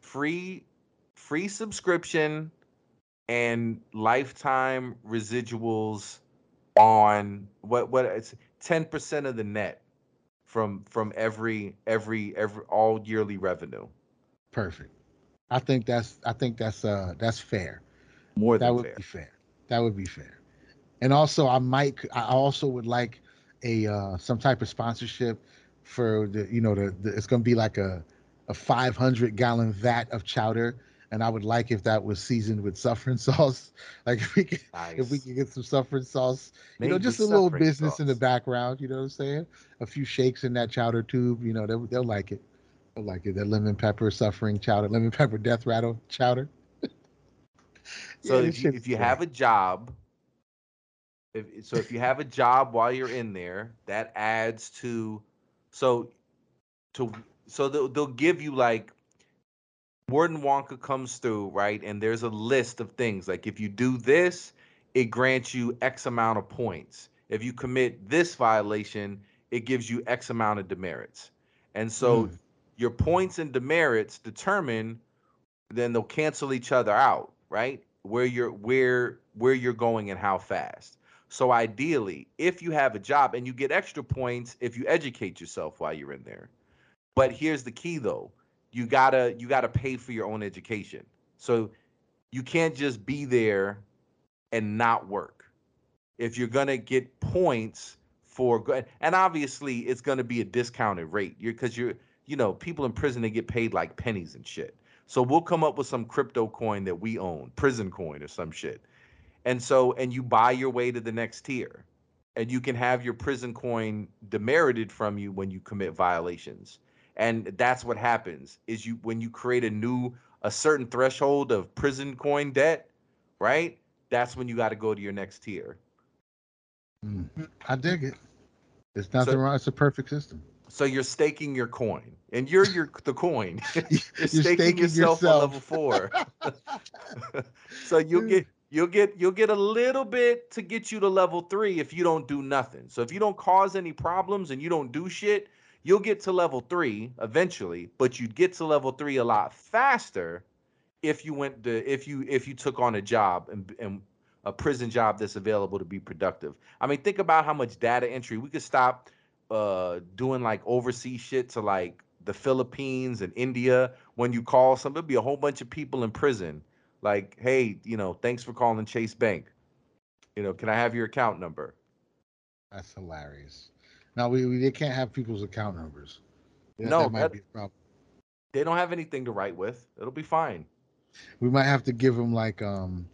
Speaker 5: free free subscription and lifetime residuals on what what it's 10% of the net from from every every every all yearly revenue
Speaker 2: Perfect. I think that's. I think that's. Uh, that's fair.
Speaker 5: more than that
Speaker 2: would
Speaker 5: fair
Speaker 2: be fair. That would be fair. And also, I might. I also would like a uh, some type of sponsorship for the. You know, the, the it's going to be like a a 500 gallon vat of chowder, and I would like if that was seasoned with suffering sauce. Like if we could, if we
Speaker 5: nice
Speaker 2: could get some suffering sauce, you know, just a little business in the background. You know what I'm saying? A few shakes in that chowder tube. You know, they'll they'll like it. They'll like it. That lemon pepper suffering chowder, lemon pepper death rattle chowder.
Speaker 5: so
Speaker 2: Yeah,
Speaker 5: if you, if you have a job if so if you have a job while you're in there that adds to so to so they'll, they'll give you like warden wonka comes through right? And there's a list of things like if you do this it grants you x amount of points. If you commit this violation it gives you x amount of demerits. And so
Speaker 2: Mm.
Speaker 5: your points and demerits determine then they'll cancel each other out right? Where you're where where you're going and how fast so ideally if you have a job and you get extra points if you educate yourself while you're in there. But here's the key though. You gotta you gotta pay for your own education. So you can't just be there and not work. If you're gonna get points for good and obviously it's gonna be a discounted rate. You're because you're you know people in prison they get paid like pennies and shit. So we'll come up with some crypto coin that we own prison coin or some shit and so and you buy your way to the next tier and you can have your prison coin demerited from you when you commit violations and that's what happens is you when you create a new a certain threshold of prison coin debt right that's when you got to go to your next tier
Speaker 2: Mm. I dig it. There's nothing wrong. It's a perfect system.
Speaker 5: so you're staking your coin and you're your the coin you're,
Speaker 2: You're
Speaker 5: staking,
Speaker 2: staking
Speaker 5: yourself on level four so you'll get You'll get you'll get a little bit to get you to level three if you don't do nothing. So if you don't cause any problems and you don't do shit, you'll get to level three eventually. But you'd get to level three a lot faster if you went to if you if you took on a job and and a prison job that's available to be productive. I mean, think about how much data entry we could stop uh doing like overseas shit to like the Philippines and India. When you call some, there'll be a whole bunch of people in prison. Like, hey, you know, thanks for calling Chase Bank. You know, can I have your account number?
Speaker 2: That's hilarious. Now we, we they can't have people's account numbers. That,
Speaker 5: No,
Speaker 2: that might
Speaker 5: that-
Speaker 2: be a problem.
Speaker 5: They don't have anything to write with. It'll be fine.
Speaker 2: We might have to give them like um,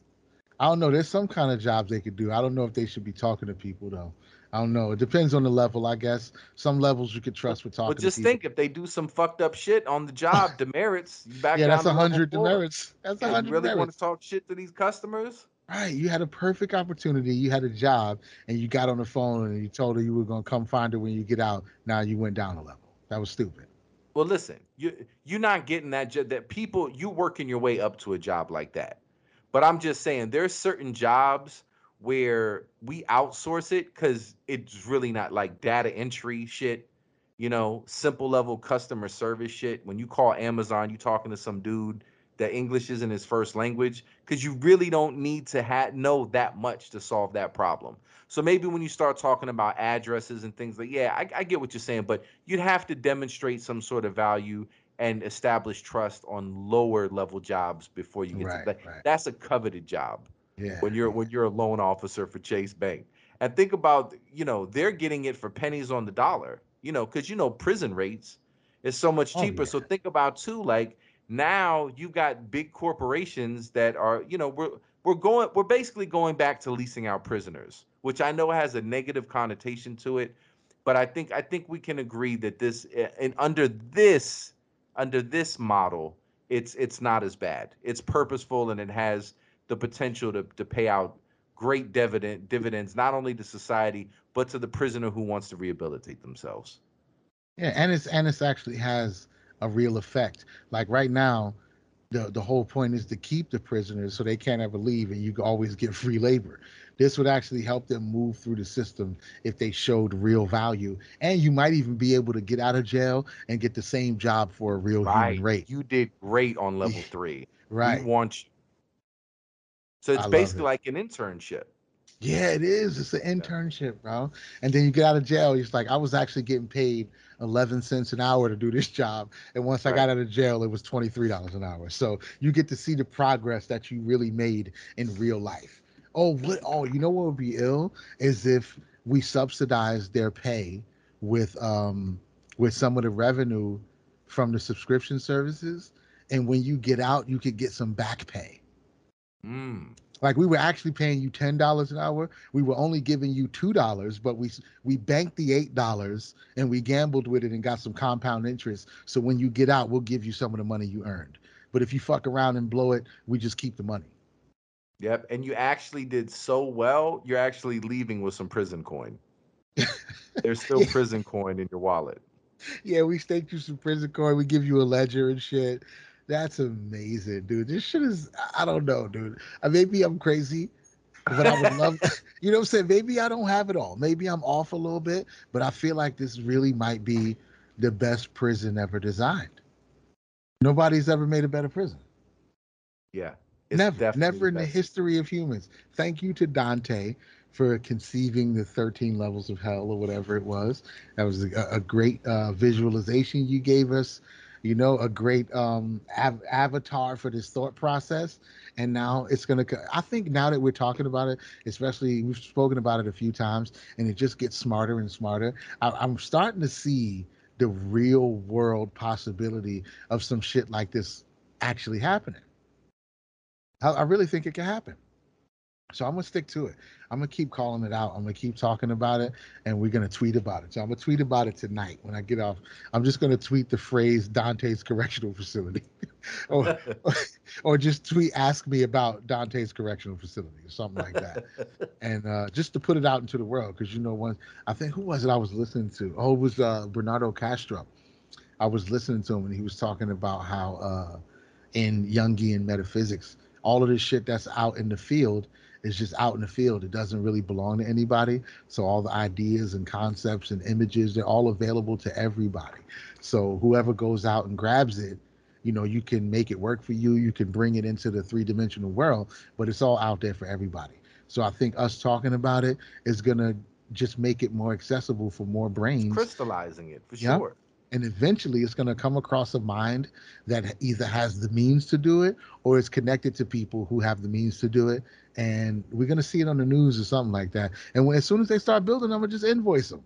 Speaker 2: I don't know. There's some kind of jobs they could do. I don't know if they should be talking to people though. I don't know. It depends on the level, I guess. Some levels you could trust with talking.
Speaker 5: But just think if they do some fucked up shit on the job, demerits, you back
Speaker 2: yeah, that's a hundred demerits. That's a hundred
Speaker 5: really want to talk shit to these customers?
Speaker 2: Right. You had a perfect opportunity. You had a job, and you got on the phone and you told her you were gonna come find her when you get out. Now you went down a level. That was stupid.
Speaker 5: Well, listen, you you're not getting that job. That people you working your way up to a job like that. But I'm just saying, there's certain jobs where we outsource it because it's really not like data entry shit. You know, simple level customer service shit. When you call Amazon, you talking to some dude that English isn't his first language because you really don't need to ha- know that much to solve that problem. So maybe when you start talking about addresses and things like, yeah, I, I get what you're saying, but you'd have to demonstrate some sort of value and establish trust on lower level jobs before you get
Speaker 2: Right,
Speaker 5: to that.
Speaker 2: right.
Speaker 5: That's a coveted job
Speaker 2: Yeah.
Speaker 5: when you're when you're a loan officer for Chase Bank. And think about, you know, they're getting it for pennies on the dollar, you know, because you know prison rates is so much
Speaker 2: Oh,
Speaker 5: cheaper.
Speaker 2: yeah.
Speaker 5: So think about too, like now you've got big corporations that are, you know, we're we're going we're basically going back to leasing out prisoners, which I know has a negative connotation to it, but I think I think we can agree that this eh, and under this under this model, it's it's not as bad. It's purposeful and it has the potential to to pay out great dividend dividends not only to society but to the prisoner who wants to rehabilitate themselves.
Speaker 2: Yeah, and it's and it's actually has a real effect. Like right now, the the whole point is to keep the prisoners so they can't ever leave, and you always get free labor. This would actually help them move through the system if they showed real value, and you might even be able to get out of jail and get the same job for a real human rate.
Speaker 5: You did great on level three.
Speaker 2: Right?
Speaker 5: We want you. So it's basically
Speaker 2: it.
Speaker 5: like an internship.
Speaker 2: Yeah, it is. It's an internship, bro. And then you get out of jail. It's like I was actually getting paid eleven cents an hour to do this job, and once I got out of jail, it was twenty three dollars an hour. So you get to see the progress that you really made in real life. Oh, what? Oh, you know what would be ill is if we subsidize their pay with um with some of the revenue from the subscription services, and when you get out, you could get some back pay.
Speaker 5: Mm.
Speaker 2: Like we were actually paying you ten dollars an hour. We were only giving you two dollars, but we we banked the eight dollars and we gambled with it and got some compound interest. So when you get out, we'll give you some of the money you earned. But if you fuck around and blow it, we just keep the money.
Speaker 5: Yep. And you actually did so well, you're actually leaving with some prison coin. There's still
Speaker 2: Yeah.
Speaker 5: prison coin in your wallet.
Speaker 2: Yeah, we staked you some prison coin. We give you a ledger and shit. That's amazing, dude. This shit is I don't know, dude. Uh, Maybe I'm crazy, but I would love you know what I'm saying? Maybe I don't have it all. Maybe I'm off a little bit, but I feel like this really might be the best prison ever designed. Nobody's ever made a better prison.
Speaker 5: Yeah.
Speaker 2: never, never in the history of humans. Thank you to Dante for conceiving the 13 levels of hell or whatever it was. That was a, a great uh, visualization you gave us. You know, a great um, av- avatar for this thought process. And now it's going to, I think now that we're talking about it, especially we've spoken about it a few times, and it just gets smarter and smarter. I, I'm starting to see the real world possibility of some shit like this actually happening. I, I really think it can happen. So I'm gonna stick to it. I'm gonna keep calling it out. I'm gonna keep talking about it, and we're gonna tweet about it. So I'm gonna tweet about it tonight when I get off. I'm just gonna tweet the phrase Dante's Correctional Facility, or or just tweet ask me about Dante's Correctional Facility or something like that, and uh, just to put it out into the world because you know one. I think who was it I was listening to? Oh, it was uh, Bernardo Kastrup. I was listening to him and he was talking about how uh, in Jungian metaphysics, all of this shit that's out in the field is just out in the field. It doesn't really belong to anybody. So all the ideas and concepts and images, they're all available to everybody. So whoever goes out and grabs it, you know, you can make it work for you. You can bring it into the three dimensional world, but it's all out there for everybody. So I think us talking about it is gonna just make it more accessible for more brains.
Speaker 5: crystallizing it for
Speaker 2: Yep.
Speaker 5: sure.
Speaker 2: And eventually it's going to come across a mind that either has the means to do it or is connected to people who have the means to do it. And we're going to see it on the news or something like that. And when, as soon as they start building them, I'm gonna just invoice them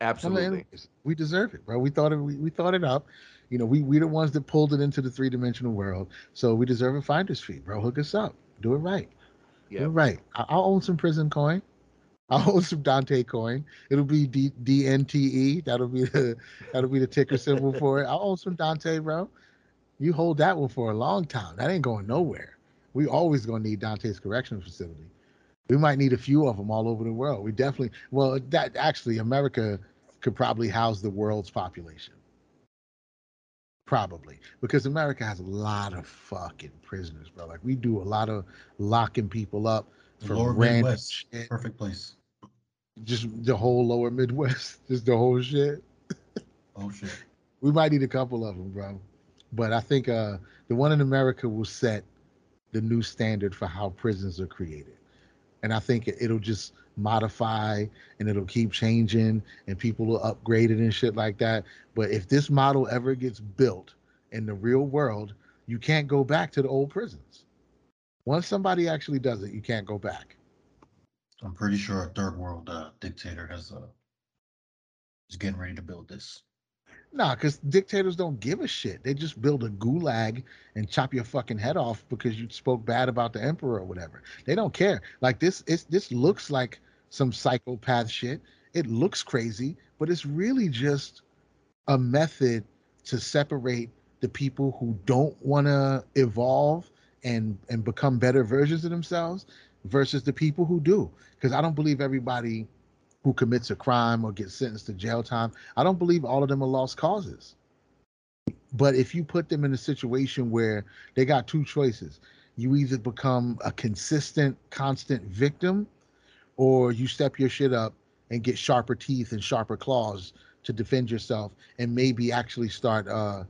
Speaker 5: Absolutely.
Speaker 2: invoice. we deserve it bro. We thought it we, we thought it up. You know we we're the ones that pulled it into the three-dimensional world. So we deserve a finder's fee bro. Hook us up. Do it right.
Speaker 5: Yeah.
Speaker 2: right. I- i'll own some prison coin I'll own some Dante coin. It'll be D- DNTE. That'll be the that'll be the ticker symbol for it. I'll own some Dante, bro. You hold that one for a long time. That ain't going nowhere. We always gonna need Dante's correctional facility. We might need a few of them all over the world. We definitely well that actually America could probably house the world's population. Probably because America has a lot of fucking prisoners, bro. Like we do a lot of locking people up for
Speaker 6: Lower
Speaker 2: random
Speaker 6: Midwest,
Speaker 2: shit
Speaker 6: perfect place.
Speaker 2: Just the whole lower Midwest, just the whole shit.
Speaker 6: Oh shit.
Speaker 2: We might need a couple of them, bro. But I think uh, the one in America will set the new standard for how prisons are created. And I think it- it'll just modify and it'll keep changing and people will upgrade it and shit like that. But if this model ever gets built in the real world, you can't go back to the old prisons. Once somebody actually does it, you can't go back.
Speaker 6: I'm pretty sure a third world uh, dictator has uh is getting ready to build this.
Speaker 2: Nah, because dictators don't give a shit. They just build a gulag and chop your fucking head off because you spoke bad about the emperor or whatever. They don't care. Like this, it's this looks like some psychopath shit. It looks crazy, but it's really just a method to separate the people who don't want to evolve and and become better versions of themselves versus the people who do. Because I don't believe everybody who commits a crime or gets sentenced to jail time I don't believe all of them are lost causes. But if you put them in a situation where they got two choices, you either become a consistent, constant victim, or you step your shit up and get sharper teeth and sharper claws to defend yourself and maybe actually start uh,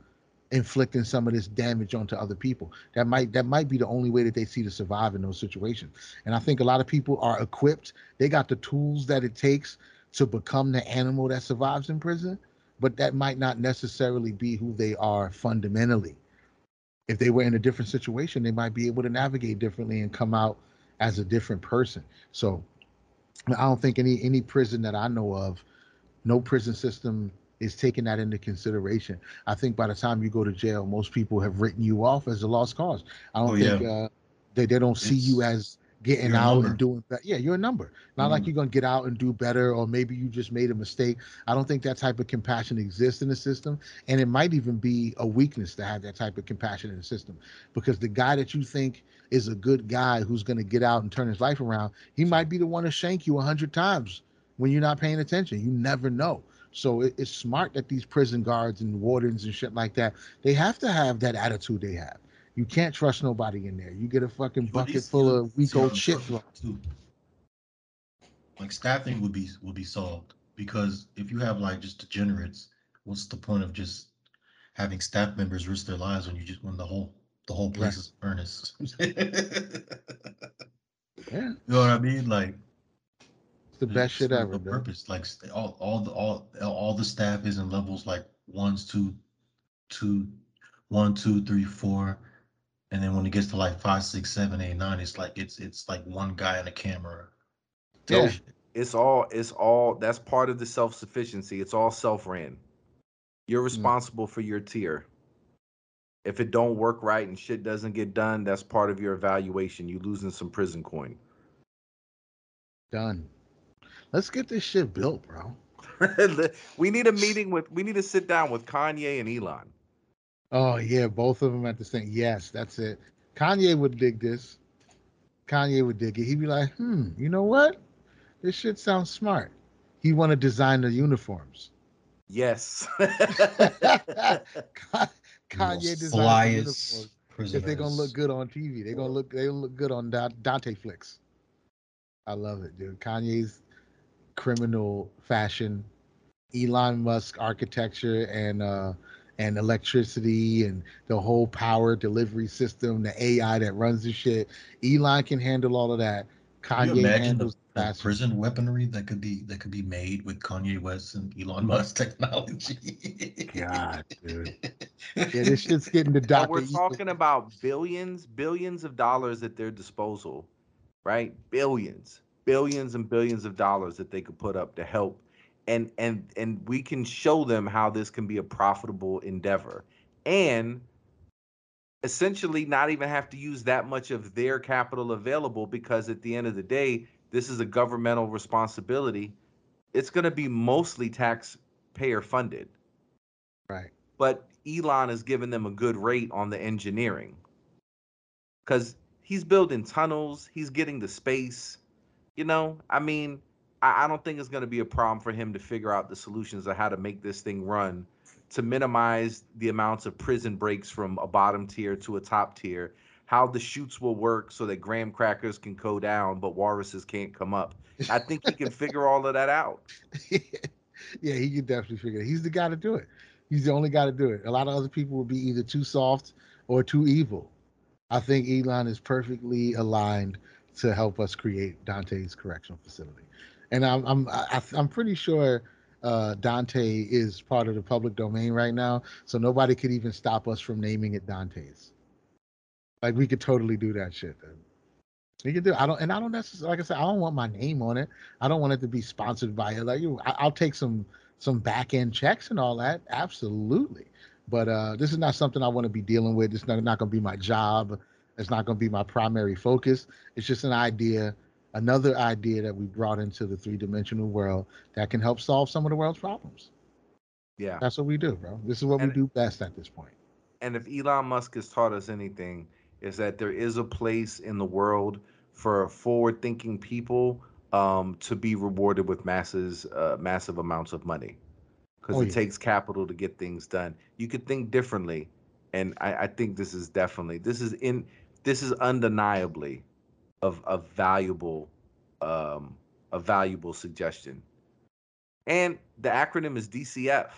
Speaker 2: inflicting some of this damage onto other people. That might that might be the only way that they see to survive in those situations. And I think a lot of people are equipped. They got the tools that it takes to become the animal that survives in prison, but that might not necessarily be who they are fundamentally. If they were in a different situation, they might be able to navigate differently and come out as a different person. So I don't think any any prison that I know of, no prison system is taking that into consideration. I think by the time you go to jail, most people have written you off as a lost cause. I don't
Speaker 6: Oh,
Speaker 2: think
Speaker 6: yeah.
Speaker 2: uh, they they don't see you as getting out
Speaker 6: number.
Speaker 2: and doing better. Yeah, you're a number. Not like
Speaker 6: Mhm.
Speaker 2: you're gonna get out and do better, or maybe you just made a mistake. I don't think that type of compassion exists in the system, and it might even be a weakness to have that type of compassion in the system, because the guy that you think is a good guy who's gonna get out and turn his life around, he might be the one to shank you a hundred times when you're not paying attention. You never know. So it, it's smart that these prison guards and wardens and shit like that, they have to have that attitude they have. You can't trust nobody in there. You get a fucking bucket full of weak old shit
Speaker 6: too. Like staffing would be would be solved because if you have like just degenerates, what's the point of just having staff members risk their lives when you just when the whole the whole place
Speaker 2: Right.
Speaker 6: is earnest?
Speaker 2: Yeah,
Speaker 6: You know what I mean? Like
Speaker 2: it's the best
Speaker 6: it's
Speaker 2: shit ever.
Speaker 6: no
Speaker 2: dude.
Speaker 6: purpose. Like all all the all all the staff is in levels like ones, two, two, one, two, three, four, and then when it gets to like five, six, seven, eight, nine, it's like it's it's like one guy and a camera.
Speaker 5: No,
Speaker 2: Yeah.
Speaker 5: it's all it's all that's part of the self sufficiency. It's all self ran. You're hmm. responsible for your tier. If it don't work right and shit doesn't get done, that's part of your evaluation. You losing some prison coin.
Speaker 2: Done. Let's get this shit built, bro.
Speaker 5: we need a meeting with we need to sit down with Kanye and Elon.
Speaker 2: Oh yeah, both of them at the same. Yes, that's it. Kanye would dig this. Kanye would dig it. He'd be like, hmm, you know what? This shit sounds smart. He want to design the uniforms.
Speaker 5: Yes.
Speaker 2: Kanye
Speaker 6: Most
Speaker 2: designed the uniforms. if they're gonna look good on TV. They're gonna look they look good on Da- Dante flicks. I love it, dude. Kanye's criminal fashion, Elon Musk architecture and uh and electricity and the whole power delivery system, the AI that runs the shit. Elon can handle all of that.
Speaker 6: Can you
Speaker 2: Kanye
Speaker 6: imagine the,
Speaker 2: handles
Speaker 6: the
Speaker 2: fashion.
Speaker 6: prison weaponry that could be that could be made with Kanye West and Elon Musk technology?
Speaker 2: God, dude. Yeah, this shit's getting to
Speaker 5: But
Speaker 2: Dr.
Speaker 5: we're
Speaker 2: Evil.
Speaker 5: talking about billions, billions of dollars at their disposal, right? Billions, billions and billions of dollars that they could put up to help, and and and we can show them how this can be a profitable endeavor, and essentially not even have to use that much of their capital available because at the end of the day, this is a governmental responsibility. It's going to be mostly taxpayer funded
Speaker 2: Right.
Speaker 5: but Elon is giving them a good rate on the engineering because he's building tunnels, he's getting the space. You know, I mean, I, I don't think it's going to be a problem for him to figure out the solutions of how to make this thing run to minimize the amounts of prison breaks from a bottom tier to a top tier, how the chutes will work so that graham crackers can go down, but walruses can't come up. I think he can figure all of that out.
Speaker 2: yeah, he can definitely figure it. He's the guy to do it. He's the only guy to do it. A lot of other people will be either too soft or too evil. I think Elon is perfectly aligned to help us create Dante's correctional facility, and I'm I'm I'm pretty sure uh, Dante is part of the public domain right now, so nobody could even stop us from naming it Dante's. Like we could totally do that shit. Then. We could do. I don't, and I don't necessarily, like I said, I don't want my name on it. I don't want it to be sponsored by it. Like you, I, I'll take some some back end checks and all that, absolutely. But uh, this is not something I want to be dealing with. It's not not going to be my job. It's not going to be my primary focus. It's just an idea, another idea that we brought into the three dimensional world that can help solve some of the world's problems.
Speaker 5: Yeah.
Speaker 2: That's what we do, bro. This is what
Speaker 5: And-
Speaker 2: we do best at this point.
Speaker 5: and if Elon Musk has taught us anything, is that there is a place in the world for forward-thinking people um, to be rewarded with masses, uh, massive amounts of money, because
Speaker 2: Oh,
Speaker 5: it
Speaker 2: yeah.
Speaker 5: takes capital to get things done. You could think differently, and I, I think this is definitely this is in this is undeniably of a valuable um, a valuable suggestion. And the acronym is DCF.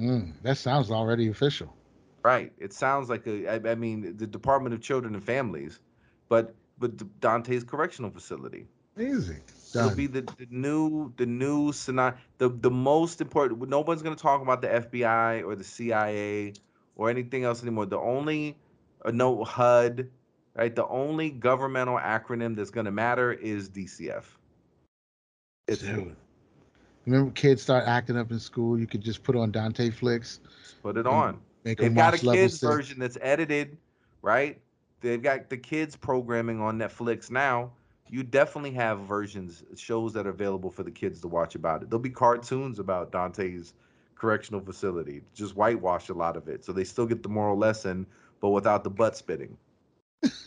Speaker 2: Mm, that sounds already official.
Speaker 5: Right. It sounds like a. I, I mean, the Department of Children and Families, but but Dante's Correctional Facility.
Speaker 2: Easy.
Speaker 5: It'll be the, the new the new scenario. The the most important. No one's going to talk about the FBI or the CIA or anything else anymore. The only no HUD, right? The only governmental acronym that's going to matter is DCF. It's
Speaker 2: Dude. Remember, kids start acting up in school. You could just put on Dante flicks,
Speaker 5: put it on.
Speaker 2: make
Speaker 5: They've got a kids
Speaker 2: six.
Speaker 5: version that's edited, right? They've got the kids programming on Netflix now. You definitely have versions, shows that are available for the kids to watch about it. There'll be cartoons about Dante's correctional facility. Just whitewash a lot of it, so they still get the moral lesson, but without the butt spitting.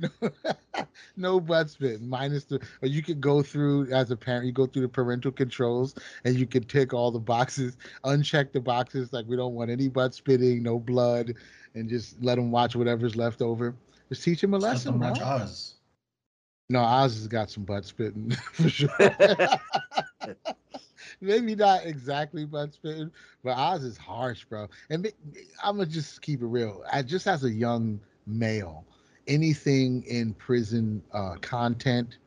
Speaker 2: no, no butt spit minus the or you could go through as a parent you go through the parental controls and you can tick all the boxes uncheck the boxes like we don't want any butt spitting no blood and just let them watch whatever's left over just teach them a
Speaker 6: Just let
Speaker 2: lesson
Speaker 6: them
Speaker 2: bro.
Speaker 6: watch Oz.
Speaker 2: no oz has got some butt spitting for sure maybe not exactly butt spitting but oz is harsh bro. And i'm gonna just keep it real. I just as a young male anything in prison uh, content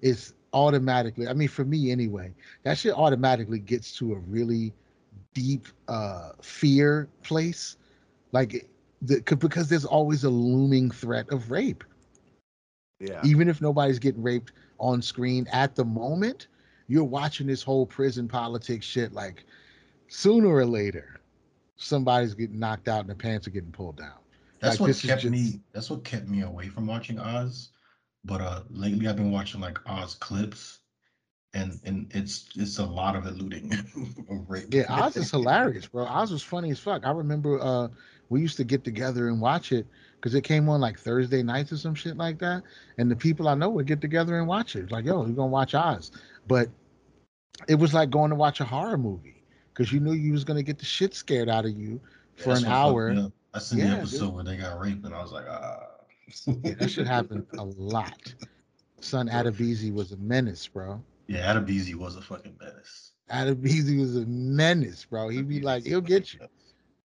Speaker 2: is automatically i mean for me anyway that shit automatically gets to a really deep uh fear place. Like the, 'cause- because there's always a looming threat of rape.
Speaker 5: Yeah.
Speaker 2: even if nobody's getting raped on screen at the moment you're watching this whole prison politics shit like sooner or later somebody's getting knocked out and the pants are getting pulled down
Speaker 6: That's
Speaker 2: Like,
Speaker 6: what kept
Speaker 2: just-
Speaker 6: me. That's what kept me away from watching Oz. But uh, lately I've been watching like Oz clips, and and it's it's a lot of eluding.
Speaker 2: Yeah, Oz is hilarious, bro. Oz was funny as fuck. I remember uh we used to get together and watch it because it came on like Thursday nights or some shit like that. And the people I know would get together and watch it. Like, yo, we're gonna watch Oz. But it was like going to watch a horror movie because you knew you was gonna get the shit scared out of you for
Speaker 6: That's
Speaker 2: an hour.
Speaker 6: I seen
Speaker 2: Yeah,
Speaker 6: the
Speaker 2: dude.
Speaker 6: episode where they got raped, and I was like, ah.
Speaker 2: Yeah, that should happen a lot. Son Adebisi was a menace, bro.
Speaker 6: Yeah, Adebisi was a fucking menace.
Speaker 2: Adebisi was a menace, bro. He'd be like, he'll get you.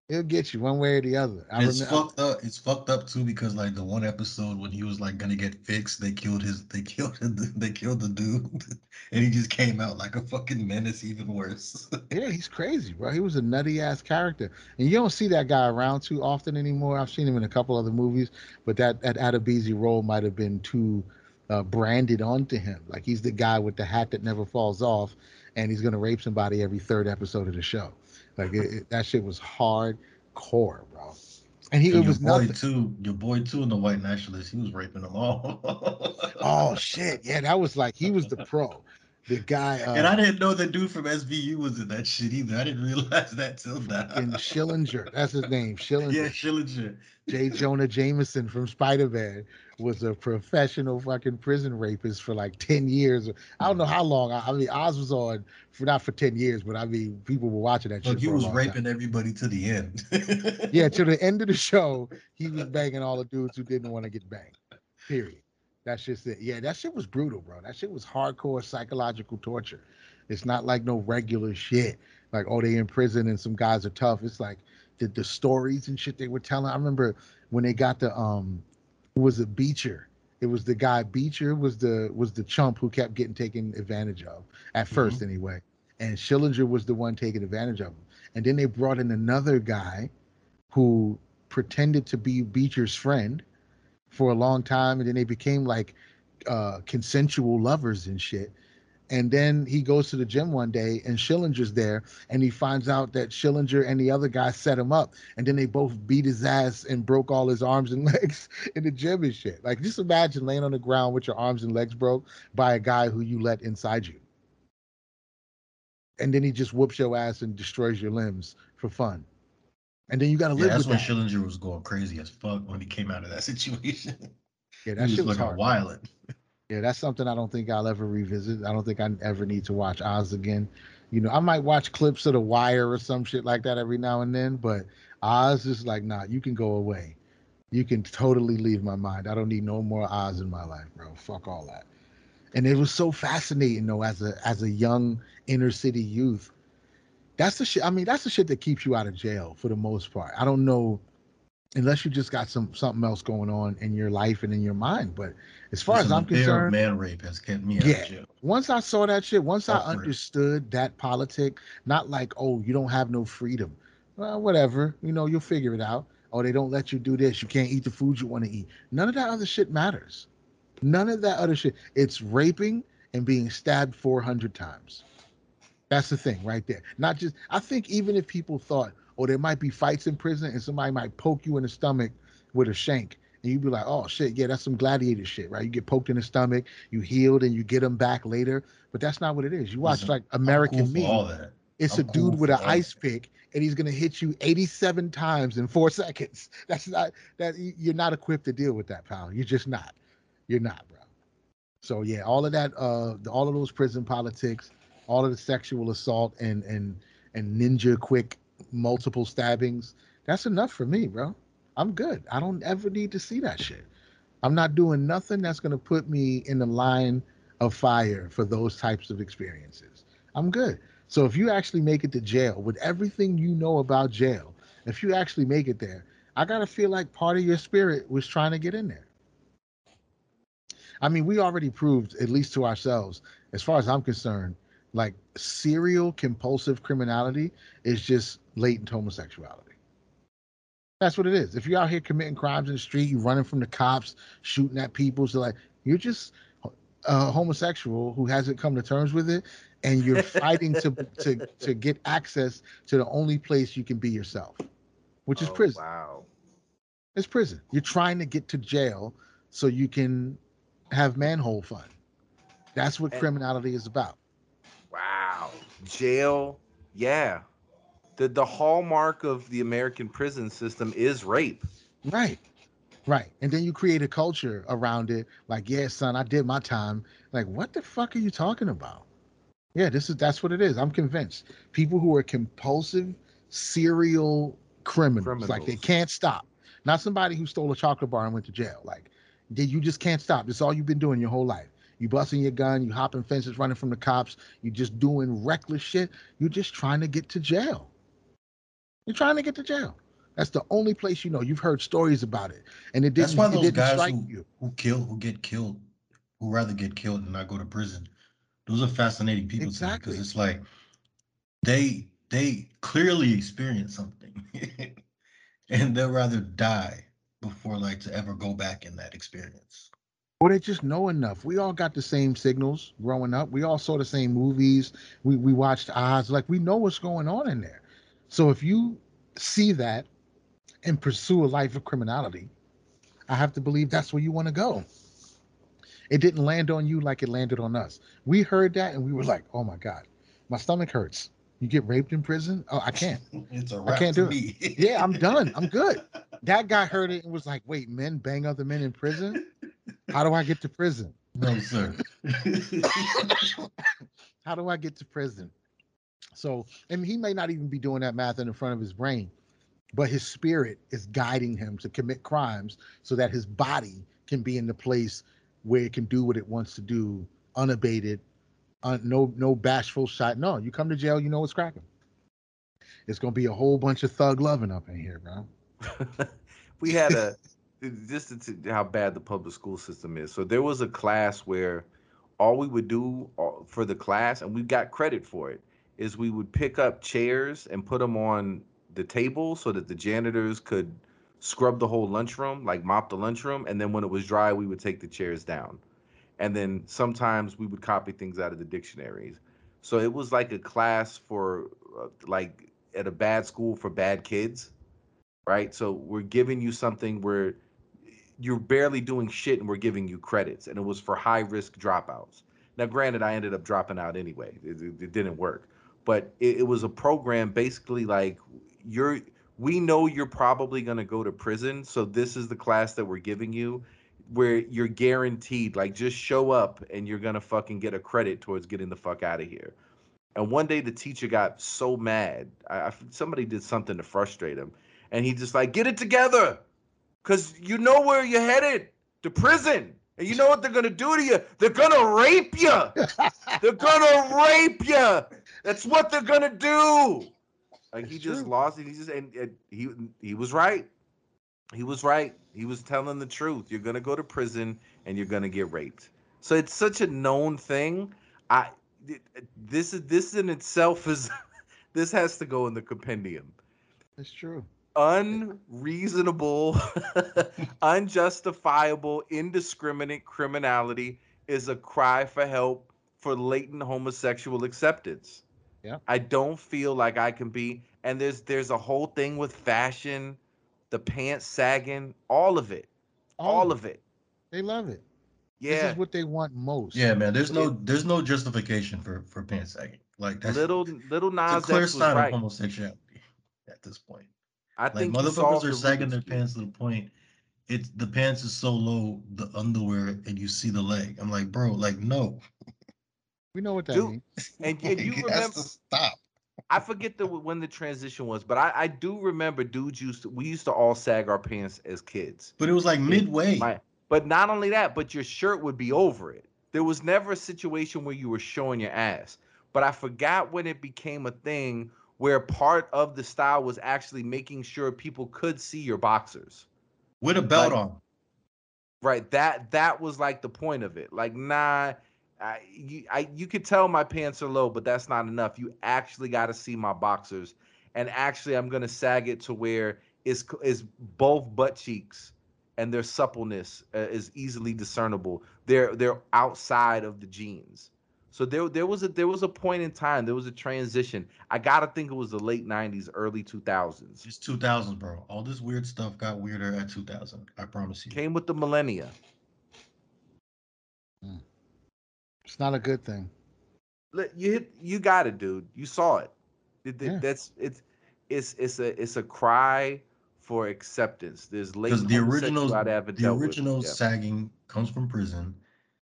Speaker 2: He'll get you one way or the other. I
Speaker 6: it's
Speaker 2: remember.
Speaker 6: fucked up. It's fucked up too because like the one episode when he was like gonna get fixed, they killed his. They killed. The, they killed the dude, and he just came out like a fucking menace, even worse.
Speaker 2: Yeah, he's crazy, bro. He was a nutty ass character, and you don't see that guy around too often anymore. I've seen him in a couple other movies, but that that Adebisi role might have been too uh, branded onto him. Like he's the guy with the hat that never falls off, and he's gonna rape somebody every third episode of the show. Like it, it- that shit was hardcore, bro. And he
Speaker 6: And
Speaker 2: it
Speaker 6: your
Speaker 2: was
Speaker 6: boy
Speaker 2: nothing.
Speaker 6: too. Your boy too, in the white nationalist, he was raping them all.
Speaker 2: Oh shit, yeah, that was like he was the pro, the guy. Uh,
Speaker 6: And I didn't know the dude from SVU was in that shit either. I didn't realize that till now.
Speaker 2: in Schillinger, that's his name, Schillinger.
Speaker 6: yeah, Schillinger.
Speaker 2: J. Jonah Jameson from Spider Man was a professional fucking prison rapist for like 10 years. I don't know how long. I, I mean, Oz was on for not for 10 years, but I mean, people were watching that
Speaker 6: Look, he was raping
Speaker 2: time.
Speaker 6: everybody to the end.
Speaker 2: Yeah, to the end of the show, he was banging all the dudes who didn't want to get banged. Period. That's just it. Yeah, that shit was brutal, bro. That shit was hardcore psychological torture. It's not like no regular shit. Like, oh, they in prison and some guys are tough. It's like the, the stories and shit they were telling. I remember when they got the um was a Beecher? It was the guy Beecher was the was the chump who kept getting taken advantage of at 1st anyway. And Schillinger was the one taking advantage of him. And then they brought in another guy who pretended to be Beecher's friend for a long time, and then they became like uh, consensual lovers and shit. And then he goes to the gym one day, and Schillinger's there, and he finds out that Schillinger and the other guy set him up, and then they both beat his ass and broke all his arms and legs in the gym and shit. Like, just imagine laying on the ground with your arms and legs broke by a guy who you let inside you, and then he just whoops your ass and destroys your limbs for fun. And then you got to
Speaker 6: Yeah,
Speaker 2: live
Speaker 6: that's
Speaker 2: with
Speaker 6: when
Speaker 2: that.
Speaker 6: Schillinger was going crazy as fuck when he came out of that situation.
Speaker 2: Yeah,
Speaker 6: he
Speaker 2: that
Speaker 6: was
Speaker 2: shit was
Speaker 6: looking
Speaker 2: hard.
Speaker 6: wild.
Speaker 2: Yeah, that's something I don't think I'll ever revisit. I don't think I ever need to watch Oz again. You know, I might watch clips of The Wire or some shit like that every now and then, but Oz is like, nah, you can go away. You can totally leave my mind. I don't need no more Oz in my life, bro. Fuck all that. And it was so fascinating though, as a as a young inner city youth. That's the shit. I mean, that's the shit that keeps you out of jail for the most part. I don't know, unless you just got some something else going on in your life and in your mind. But as far
Speaker 6: Listen,
Speaker 2: as I'm
Speaker 6: the fear of
Speaker 2: concerned,
Speaker 6: man rape has kept me out
Speaker 2: Yeah.
Speaker 6: of jail.
Speaker 2: once I saw that shit, once I
Speaker 6: oh, it.
Speaker 2: understood that politic, not like, oh, you don't have no freedom. Well, whatever, you know, you'll figure it out. Oh, they don't let you do this. You can't eat the food you want to eat. None of that other shit matters. None of that other shit. It's raping and being stabbed 400 times. That's the thing right there. Not just, I think even if people thought, oh, there might be fights in prison and somebody might poke you in the stomach with a shank, and you'd be like, oh shit, yeah, that's some gladiator shit, right? You get poked in the stomach, you healed, and you get them back later. But that's not what it is. You watch
Speaker 6: Listen,
Speaker 2: like American
Speaker 6: cool
Speaker 2: Me. It's
Speaker 6: I'm
Speaker 2: a dude with an ice pick, and he's gonna hit you 87 times in four seconds. That's not that you're not equipped to deal with that, pal. You're just not. You're not, bro. So yeah, all of that, uh, all of those prison politics, all of the sexual assault and and and ninja quick multiple stabbings. That's enough for me, bro. I'm good. I don't ever need to see that shit. I'm not doing nothing that's gonna put me in the line of fire for those types of experiences. I'm good. So if you actually make it to jail with everything you know about jail, if you actually make it there, I gotta feel like part of your spirit was trying to get in there. I mean, we already proved, at least to ourselves, as far as I'm concerned, like serial compulsive criminality is just latent homosexuality. That's what it is. If you're out here committing crimes in the street, you're running from the cops, shooting at people, so like you're just a homosexual who hasn't come to terms with it, and you're fighting to to to get access to the only place you can be yourself, which is
Speaker 5: Oh,
Speaker 2: prison.
Speaker 5: Wow.
Speaker 2: It's prison. You're trying to get to jail so you can have manhole fun. That's what
Speaker 5: And-
Speaker 2: criminality is about.
Speaker 5: Wow. Jail. Yeah. The the hallmark of the American prison system is rape.
Speaker 2: Right. Right. And then you create a culture around it, like, yeah, son, I did my time. Like, what the fuck are you talking about? Yeah, this is that's what it is. I'm convinced. People who are compulsive serial criminals. Like they can't stop. Not somebody who stole a chocolate bar and went to jail. Like did you just can't stop. This is all you've been doing your whole life. You busting your gun, you hopping fences, running from the cops, you just doing reckless shit. You're just trying to get to jail. You're trying to get to jail. That's the only place you know. You've heard stories about it, and it didn't.
Speaker 6: That's why those guys who,
Speaker 2: you.
Speaker 6: who kill, who get killed, who rather get killed than not go to prison. Those are fascinating people to me
Speaker 2: Exactly.
Speaker 6: because it's like they they clearly experience something, and they'll rather die before like to ever go back in that experience.
Speaker 2: Or they just know enough. We all got the same signals growing up. We all saw the same movies. We we watched Oz. Like we know what's going on in there. So if you see that and pursue a life of criminality, I have to believe that's where you want to go. It didn't land on you like it landed on us. We heard that and we were like, "Oh my god, my stomach hurts." You get raped in prison? Oh, I can't.
Speaker 6: It's a wrap
Speaker 2: can't
Speaker 6: to
Speaker 2: do it. Yeah, I'm done. I'm good. That guy heard it and was like, "Wait, men bang other men in prison? How do I get to prison?"
Speaker 6: No, sir.
Speaker 2: How do I get to prison? So, and he may not even be doing that math in the front of his brain, but his spirit is guiding him to commit crimes so that his body can be in the place where it can do what it wants to do unabated, un, no no bashful shot. No, you come to jail, you know what's cracking. It's gonna be a whole bunch of thug loving up in here, bro.
Speaker 5: we had a just to, how bad the public school system is. So there was a class where all we would do uh, for the class, and we got credit for it, is we would pick up chairs and put them on the table so that the janitors could scrub the whole lunchroom, like mop the lunchroom, and then when it was dry, we would take the chairs down. And then sometimes we would copy things out of the dictionaries. So it was like a class for uh, like at a bad school for bad kids right? So we're giving you something where you're barely doing shit and we're giving you credits. And it was for high risk dropouts. Now, granted, I ended up dropping out anyway, it, it- it didn't work. But it, it was a program basically like you're, we know you're probably going to go to prison. So this is the class that we're giving you where you're guaranteed, like, just show up and you're going to fucking get a credit towards getting the fuck out of here. And one day the teacher got so mad. I, I, somebody did something to frustrate him and he just like get it together because you know where you're headed to prison. And you know what they're gonna do to you? They're gonna rape you they're gonna rape you that's what they're gonna do. Like he just
Speaker 2: true.
Speaker 5: lost it. He just and, and he he was right. He was right. He was telling the truth. You're gonna go to prison and you're gonna get raped. So it's such a known thing. I this is this in itself is this has to go in the compendium.
Speaker 2: That's true.
Speaker 5: Unreasonable, unjustifiable, indiscriminate criminality is a cry for help for latent homosexual acceptance.
Speaker 2: Yeah.
Speaker 5: I don't feel like I can be and there's there's a whole thing with fashion, the pants sagging, all of it. All of it.
Speaker 2: They love it.
Speaker 5: Yeah.
Speaker 2: This is what they want most.
Speaker 6: Yeah, man. There's no there's no justification for for pants sagging. Like that's
Speaker 5: Little little
Speaker 6: it's
Speaker 5: Nas
Speaker 6: a clear
Speaker 5: X was
Speaker 6: sign of homosexuality at this point.
Speaker 5: I
Speaker 6: Like
Speaker 5: think
Speaker 6: motherfuckers are sagging their pants to the point it's the pants is so low, the underwear, and you see the leg. I'm like, bro, like no.
Speaker 2: We know what that
Speaker 5: Dude,
Speaker 2: means.
Speaker 5: And, and you
Speaker 6: Like, it has
Speaker 5: remember
Speaker 6: to stop.
Speaker 5: I forget the when the transition was, but I, I do remember dudes used to we used to all sag our pants as kids.
Speaker 6: But it was like midway.
Speaker 5: My, but not only that, but your shirt would be over it. There was never a situation where you were showing your ass. But I forgot when it became a thing where part of the style was actually making sure people could see your boxers.
Speaker 6: with a belt
Speaker 5: like-
Speaker 6: on.
Speaker 5: Right. That that was like the point of it. Like, nah, I, you, I you could tell my pants are low, but that's not enough. You actually got to see my boxers, and actually, I'm gonna sag it to where is is both butt cheeks and their suppleness uh, is easily discernible. They're they're outside of the jeans. So there there was a there was a point in time. There was a transition. I gotta think it was the late '90s, early 2000s.
Speaker 6: It's 2000, bro. All this weird stuff got weirder at 2000. I promise you.
Speaker 5: Came with the millennia. Mm.
Speaker 2: It's not a good thing.
Speaker 5: You hit, you got it, dude. You saw it. It- it-
Speaker 2: Yeah.
Speaker 5: That's it's it's it's a it's a cry for acceptance. There's
Speaker 6: Because the original,
Speaker 5: homosexuality I haven't
Speaker 6: the
Speaker 5: dealt
Speaker 6: original
Speaker 5: Yeah.
Speaker 6: sagging comes from prison,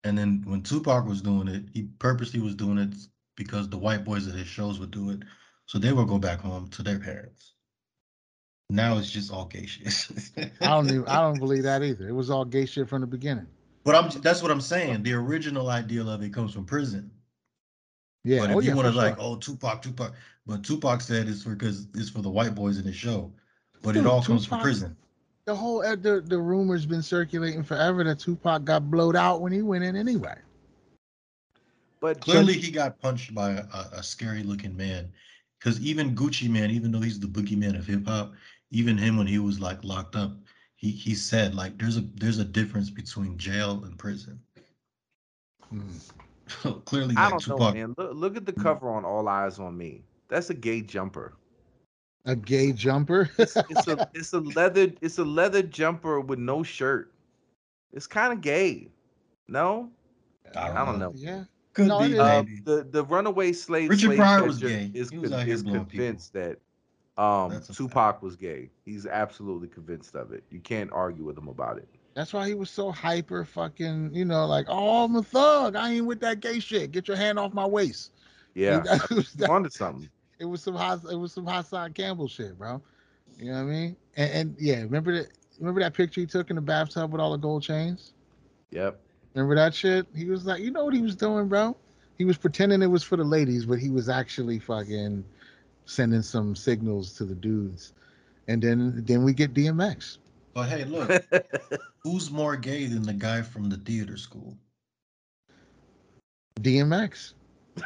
Speaker 6: and then when Tupac was doing it, he purposely was doing it because the white boys at his shows would do it, so they would go back home to their parents. Now it's just all gay shit.
Speaker 2: I don't even, I don't believe that either. It was all gay shit from the beginning.
Speaker 6: But I'm that's what I'm saying. The original ideal of it comes from prison.
Speaker 2: Yeah.
Speaker 6: But if
Speaker 2: oh,
Speaker 6: you
Speaker 2: yeah,
Speaker 6: want to like,
Speaker 2: sure.
Speaker 6: oh Tupac, Tupac, but Tupac said it's for because it's for the white boys in the show. But it
Speaker 2: Dude,
Speaker 6: all comes from prison.
Speaker 2: The whole uh, the the rumors been circulating forever that Tupac got blowed out when he went in anyway.
Speaker 5: But
Speaker 6: Clearly, he got punched by a, a scary looking man. Because even Gucci Mane, even though he's the boogeyman of hip hop, even him when he was like locked up, he he said like there's a there's a difference between jail and prison.
Speaker 2: Mm.
Speaker 6: Clearly,
Speaker 5: I
Speaker 6: like
Speaker 5: don't know, man. Look, look at the cover on All Eyez on Me. That's a gay jumper.
Speaker 2: A gay jumper.
Speaker 5: It's a it's a leather it's a leather jumper with no shirt. It's kind of gay. No, I don't know.
Speaker 2: yeah.
Speaker 6: Could
Speaker 2: No,
Speaker 6: be.
Speaker 5: Uh, the the runaway slave
Speaker 6: Richard
Speaker 5: slave
Speaker 6: Pryor was gay.
Speaker 5: is,
Speaker 6: He was
Speaker 5: con-
Speaker 6: out here
Speaker 5: is
Speaker 6: people.
Speaker 5: convinced that um
Speaker 6: That's a fact.
Speaker 5: Tupac was gay. He's absolutely convinced of it. You can't argue with him about it.
Speaker 2: That's why he was so hyper fucking, you know, like, oh, I'm a thug. I ain't with that gay shit. Get your hand off my waist.
Speaker 5: Yeah,
Speaker 2: that was-
Speaker 5: I'm onto something.
Speaker 2: It was some hot, it was some Hassan Campbell shit, bro. You know what I mean? And, and yeah, remember that remember that picture he took in the bathtub with all the gold chains?
Speaker 5: Yep.
Speaker 2: Remember that shit? He was like, you know what he was doing, bro? He was pretending it was for the ladies, but he was actually fucking sending some signals to the dudes. And then then we get DMX.
Speaker 6: But hey, look, who's more gay than the guy from the theater school?
Speaker 2: DMX.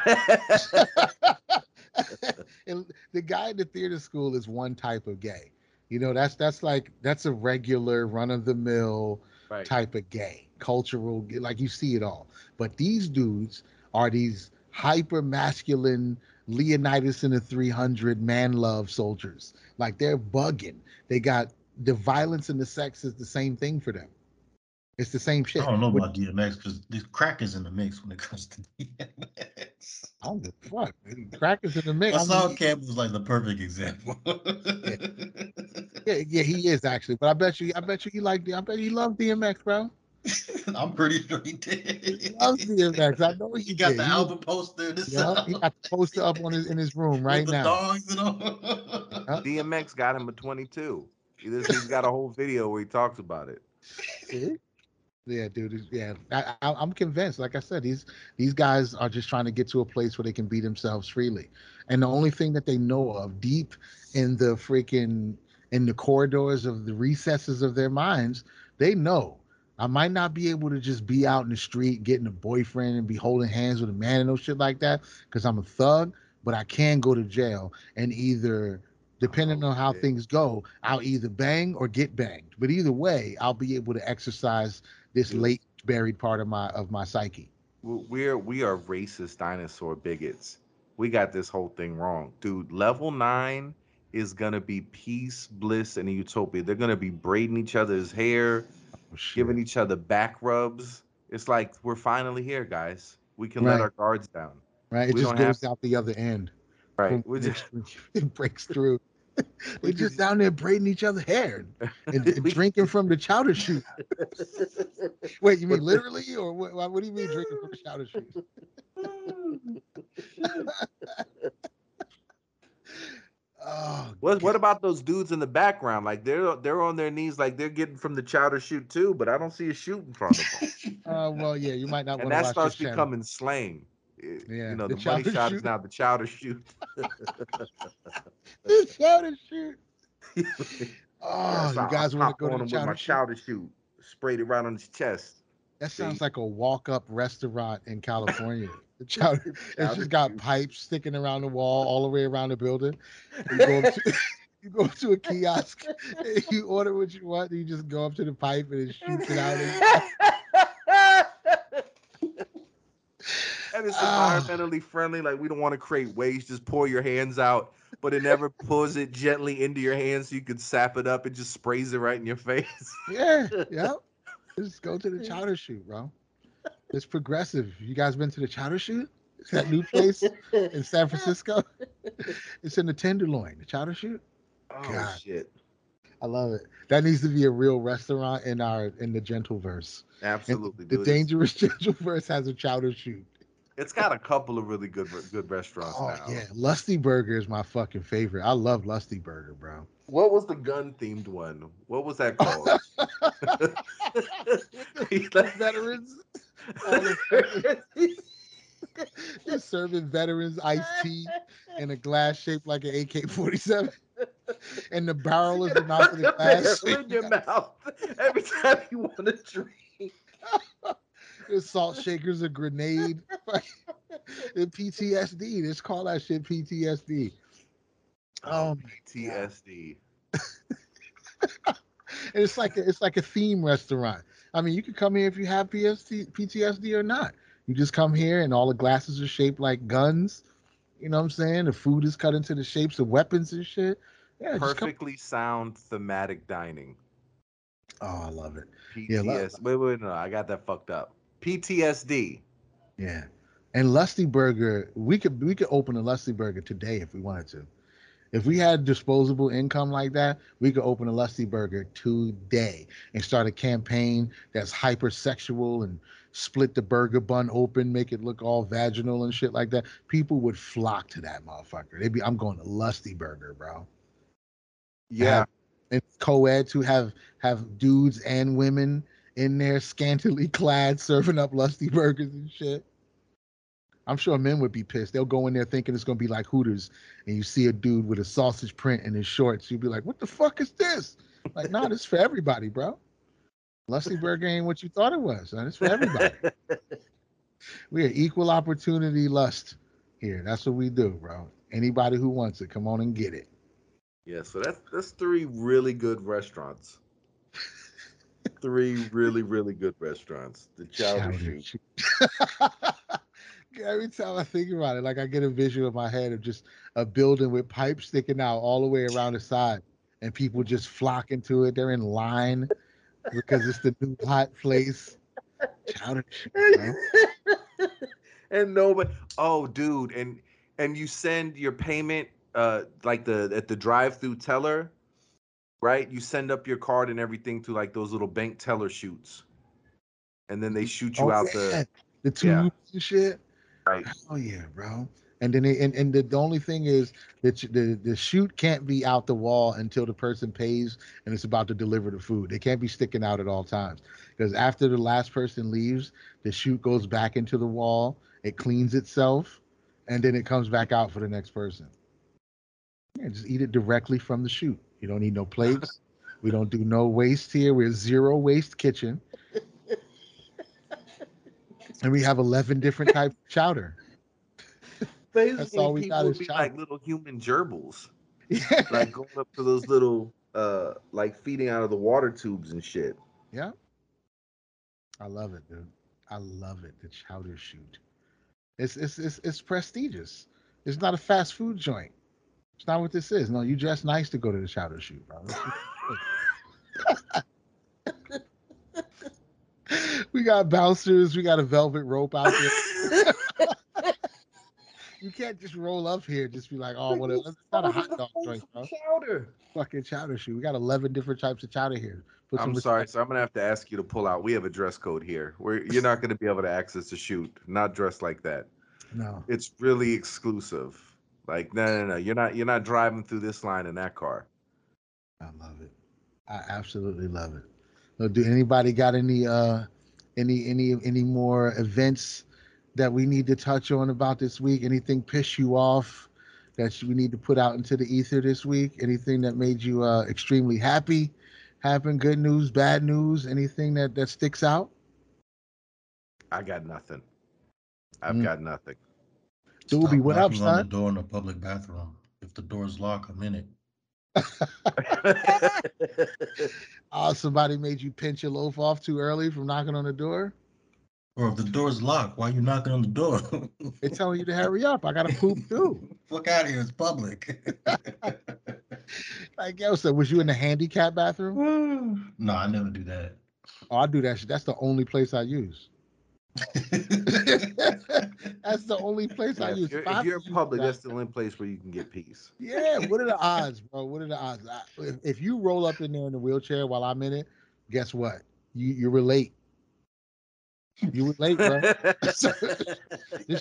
Speaker 2: and the guy at the theater school is one type of gay. You know, that's that's like that's a regular run of the mill
Speaker 5: right.
Speaker 2: type of gay, cultural, like you see it all. But these dudes are these hyper masculine Leonidas in the 300 man love soldiers. Like they're bugging. They got the violence and the sex is the same thing for them. It's the same shit.
Speaker 6: I don't know about DMX because the crack is in the mix when it comes to DMX.
Speaker 2: I don't give a fuck. Crackers in the mix. I
Speaker 6: Hassan
Speaker 2: mean,
Speaker 6: Campbell was like the perfect example.
Speaker 2: yeah, yeah, he is actually. But I bet you, I bet you, he like. I bet he loves DMX, bro.
Speaker 6: I'm pretty sure he did.
Speaker 2: He
Speaker 6: did.
Speaker 2: loves DMX. I know he,
Speaker 6: He got
Speaker 2: did.
Speaker 6: the
Speaker 2: He-
Speaker 6: album poster. This
Speaker 2: Yeah, he got the poster up on his in his room right
Speaker 6: with the
Speaker 2: now.
Speaker 6: dogs and all.
Speaker 2: Huh?
Speaker 5: DMX got him a 22. He's he's got a whole video where he talks about it.
Speaker 2: See? Yeah, dude. Yeah, I, I'm convinced. Like I said, these these guys are just trying to get to a place where they can be themselves freely, and the only thing that they know of, deep in the freaking in the corridors of the recesses of their minds, they know. I might not be able to just be out in the street getting a boyfriend and be holding hands with a man and no shit like that because I'm a thug, but I can go to jail and either depending
Speaker 5: Oh,
Speaker 2: on how
Speaker 5: shit.
Speaker 2: things go, I'll either bang or get banged. But either way, I'll be able to exercise this
Speaker 5: Dude.
Speaker 2: late buried part of my of my psyche.
Speaker 5: We're we are racist dinosaur bigots. We got this whole thing wrong, dude. Level nine is gonna be peace, bliss, and utopia. They're gonna be braiding each other's hair,
Speaker 2: Oh,
Speaker 5: giving each other back rubs. It's like we're finally here, guys. We can let our guards down.
Speaker 2: right? It
Speaker 5: we
Speaker 2: just goes out the other end.
Speaker 5: Right. Just
Speaker 2: it breaks through.
Speaker 5: We
Speaker 2: They're just down there braiding each other hair and, and drinking from the chowder chute. Wait, you mean literally, or what? What do you mean drinking from the chowder chute? Oh,
Speaker 5: What what about those dudes in the background? Like they're they're on their knees, like they're getting from the chowder chute too, but I don't see a chute in front of them.
Speaker 2: Uh, well, yeah, you might not
Speaker 5: and
Speaker 2: want
Speaker 5: that
Speaker 2: watch
Speaker 5: starts becoming slang.
Speaker 2: Yeah,
Speaker 5: you know,
Speaker 2: the
Speaker 5: the, money
Speaker 2: chowder
Speaker 5: shot is
Speaker 2: shoot.
Speaker 5: now the chowder chute.
Speaker 2: The chowder chute. Oh,
Speaker 5: so
Speaker 2: you guys want to go to the
Speaker 5: him with
Speaker 2: chowder
Speaker 5: my chowder chute, sprayed it right on his chest.
Speaker 2: That
Speaker 5: See?
Speaker 2: sounds like a walk-up restaurant in California. The chowder, it's just got
Speaker 5: shoot.
Speaker 2: pipes sticking around the wall all the way around the building. You go to, you go to a kiosk, you order what you want, and you just go up to the pipe and it shoots it out. And,
Speaker 5: And it's
Speaker 2: Ah.
Speaker 5: environmentally friendly. Like we don't want to create waste. Just pour your hands out, but it never pulls it gently into your hands so you can sap it up. It just sprays it right in your face.
Speaker 2: yeah, yeah. Just go to the chowder chute, bro. It's progressive. You guys been to the chowder chute? It's that new place in San Francisco. It's in the Tenderloin, the chowder chute.
Speaker 5: Oh
Speaker 2: God.
Speaker 5: shit!
Speaker 2: I love it. That needs to be a real restaurant in our in the Gentleverse. And
Speaker 5: Absolutely,
Speaker 2: the
Speaker 5: dude. It's-
Speaker 2: dangerous Gentleverse has a chowder chute.
Speaker 5: It's got a couple of really good good restaurants
Speaker 2: Oh
Speaker 5: now.
Speaker 2: yeah, Lusty Burger is my fucking favorite. I love Lusty Burger, bro.
Speaker 5: What was the gun themed one? What was that called?
Speaker 2: veterans. All the They're serving veterans iced tea in a glass shaped like an AK 47. And the barrel is the mouth of the glass.
Speaker 5: In your mouth every time you want to drink.
Speaker 2: The salt shakers, a grenade. the PTSD. Let's call that shit PTSD. Oh my God.
Speaker 5: TSD.
Speaker 2: And it's like a, it's like a theme restaurant. I mean, you can come here if you have PST, PTSD or not. You just come here and all the glasses are shaped like guns. You know what I'm saying? The food is cut into the shapes of weapons and shit. Yeah, just come.
Speaker 5: Perfectly sound thematic dining.
Speaker 2: Oh, I love it.
Speaker 5: PTSD.
Speaker 2: Yeah, lo-
Speaker 5: wait, wait, no, I got that fucked up. PTSD.
Speaker 2: Yeah. And Lusty Burger, we could we could open a Lusty Burger today if we wanted to. If we had disposable income like that, we could open a Lusty Burger today and start a campaign that's hypersexual and split the burger bun open, make it look all vaginal and shit like that. People would flock to that motherfucker. They'd be, I'm going to Lusty Burger, bro.
Speaker 5: Yeah.
Speaker 2: And co-eds who have have dudes and women in there scantily clad serving up lusty burgers and shit. I'm sure men would be pissed. They'll go in there thinking it's gonna be like Hooters, and you see a dude with a sausage print in his shorts. You'd be like, "What the fuck is this?" Like, nah, this for everybody, bro. Lusty Burger ain't what you thought it was. Son. It's for everybody. we are equal opportunity lust here. That's what we do, bro. Anybody who wants it, come on and get it.
Speaker 5: Yeah, so that's that's three really good restaurants. three really, really good restaurants. The Chowder
Speaker 2: Chowder
Speaker 5: Chute.
Speaker 2: Chute. Every time I think about it, like I get a visual in my head of just a building with pipes sticking out all the way around the side, and people just flock into it. They're in line because it's the new hot place. Chowder Chute,
Speaker 5: and nobody oh dude and and you send your payment uh like the at the drive-through teller right you send up your card and everything to like those little bank teller chutes and then they mm, shoot you
Speaker 2: Oh,
Speaker 5: out
Speaker 2: yeah,
Speaker 5: the
Speaker 2: the tubes
Speaker 5: yeah.
Speaker 2: and shit.
Speaker 5: right
Speaker 2: Oh yeah, bro. And then they, and, and the, the only thing is that the the chute can't be out the wall until the person pays and it's about to deliver the food. They can't be sticking out at all times because after the last person leaves, the chute goes back into the wall. It cleans itself, and then it comes back out for the next person. Yeah, just eat it directly from the chute. You don't need no plates. we don't do no waste here. We're zero waste kitchen. And we have 11 different types of chowder.
Speaker 5: basically
Speaker 2: all we
Speaker 5: people
Speaker 2: got is
Speaker 5: be
Speaker 2: chowder.
Speaker 5: like little human gerbils
Speaker 2: Yeah.
Speaker 5: like going up to those little uh like feeding out of the water tubes and shit
Speaker 2: Yeah. I love it, dude. I love it. The chowder chute. It's it's it's it's prestigious. It's not a fast food joint. It's not what this is. No, you dress nice to go to the chowder chute, bro. we got bouncers. We got a velvet rope out there. You can't just roll up here, and just be like, "Oh, what? A, it's not a hot dog joint, bro.
Speaker 5: chowder
Speaker 2: Fucking chowder chute. We got eleven different types of chowder here. Put some
Speaker 5: I'm sorry,
Speaker 2: respect-
Speaker 5: so I'm gonna have to ask you to pull out. We have a dress code here. Where you're not gonna be able to access the chute, not dressed like that.
Speaker 2: No.
Speaker 5: It's really exclusive. Like no, no, no. You're not. You're not driving through this line in that car.
Speaker 2: I love it. I absolutely love it. So do anybody got any uh any any any more events that we need to touch on about this week? Anything piss you off that we need to put out into the ether this week? Anything that made you uh extremely happy? Happen good news, bad news, anything that that sticks out?
Speaker 5: I got nothing. I've
Speaker 2: Mm.
Speaker 5: got nothing.
Speaker 2: Doobie,
Speaker 6: Stop
Speaker 2: what up,
Speaker 6: knocking on the door in a public bathroom. If the door's locked, I'm in it.
Speaker 2: Oh, somebody made you pinch your loaf off too early from knocking on the door?
Speaker 6: Or if the door's locked, why you knocking on the door?
Speaker 2: They're telling you to hurry up. I gotta poop too.
Speaker 6: Fuck out of here. It's public.
Speaker 2: Like, yo, so was you in the handicap bathroom?
Speaker 6: no, I never do that.
Speaker 2: Oh, I do that shit. That's the only place I use. That's the only place I use.
Speaker 5: if you're,
Speaker 2: If
Speaker 5: you're public, that's the only place where you can get peace.
Speaker 2: Yeah, what are the odds, bro? What are the odds? I, if, if you roll up in there in the wheelchair while I'm in it, guess what? You you relate. You were late, bro. this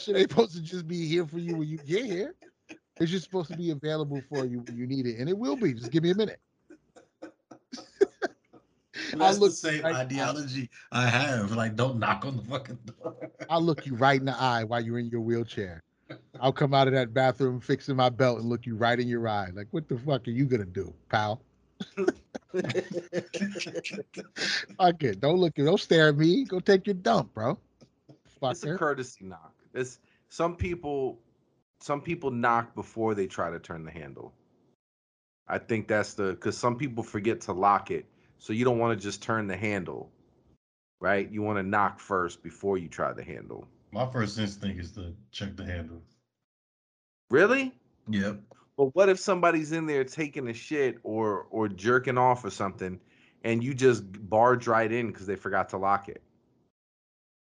Speaker 2: shit ain't supposed to just be here for you when you get here. It's just supposed to be available for you when you need it, and it will be. Just give me a minute.
Speaker 6: That's the
Speaker 2: look
Speaker 6: same
Speaker 2: right-
Speaker 6: ideology I have. Like, don't knock on the fucking door.
Speaker 2: I'll look you right in the eye while you're in your wheelchair. I'll come out of that bathroom fixing my belt and look you right in your eye. Like, what the fuck are you gonna do, pal? Fuck it. Don't look don't stare at me. Go take your dump, bro.
Speaker 5: it's a courtesy knock. It's some people some people knock before they try to turn the handle. I think that's the because some people forget to lock it. So you don't want to just turn the handle. Right? You want to knock first before you try the handle.
Speaker 6: My first instinct is to check the handle.
Speaker 5: Really?
Speaker 6: Yep.
Speaker 5: But what if somebody's in there taking a shit or or jerking off or something, and you just barge right in because they forgot to lock it?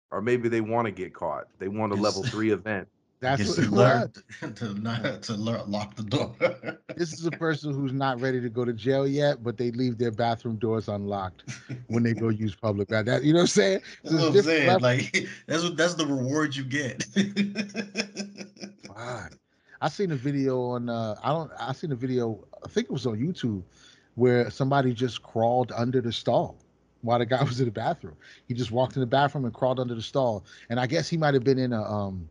Speaker 5: Or maybe they want to get caught. They want a level three event.
Speaker 2: That's what it
Speaker 6: learn to not to learn, lock the door.
Speaker 2: This is a person who's not ready to go to jail yet, but they leave their bathroom doors unlocked when they go use public. That you know what I'm saying?
Speaker 6: That's what I'm saying. Like that's what that's the reward you get.
Speaker 2: God. I seen a video on uh I don't I seen a video I think it was on YouTube where somebody just crawled under the stall while the guy was in the bathroom. He just walked in the bathroom and crawled under the stall. And I guess he might have been in a um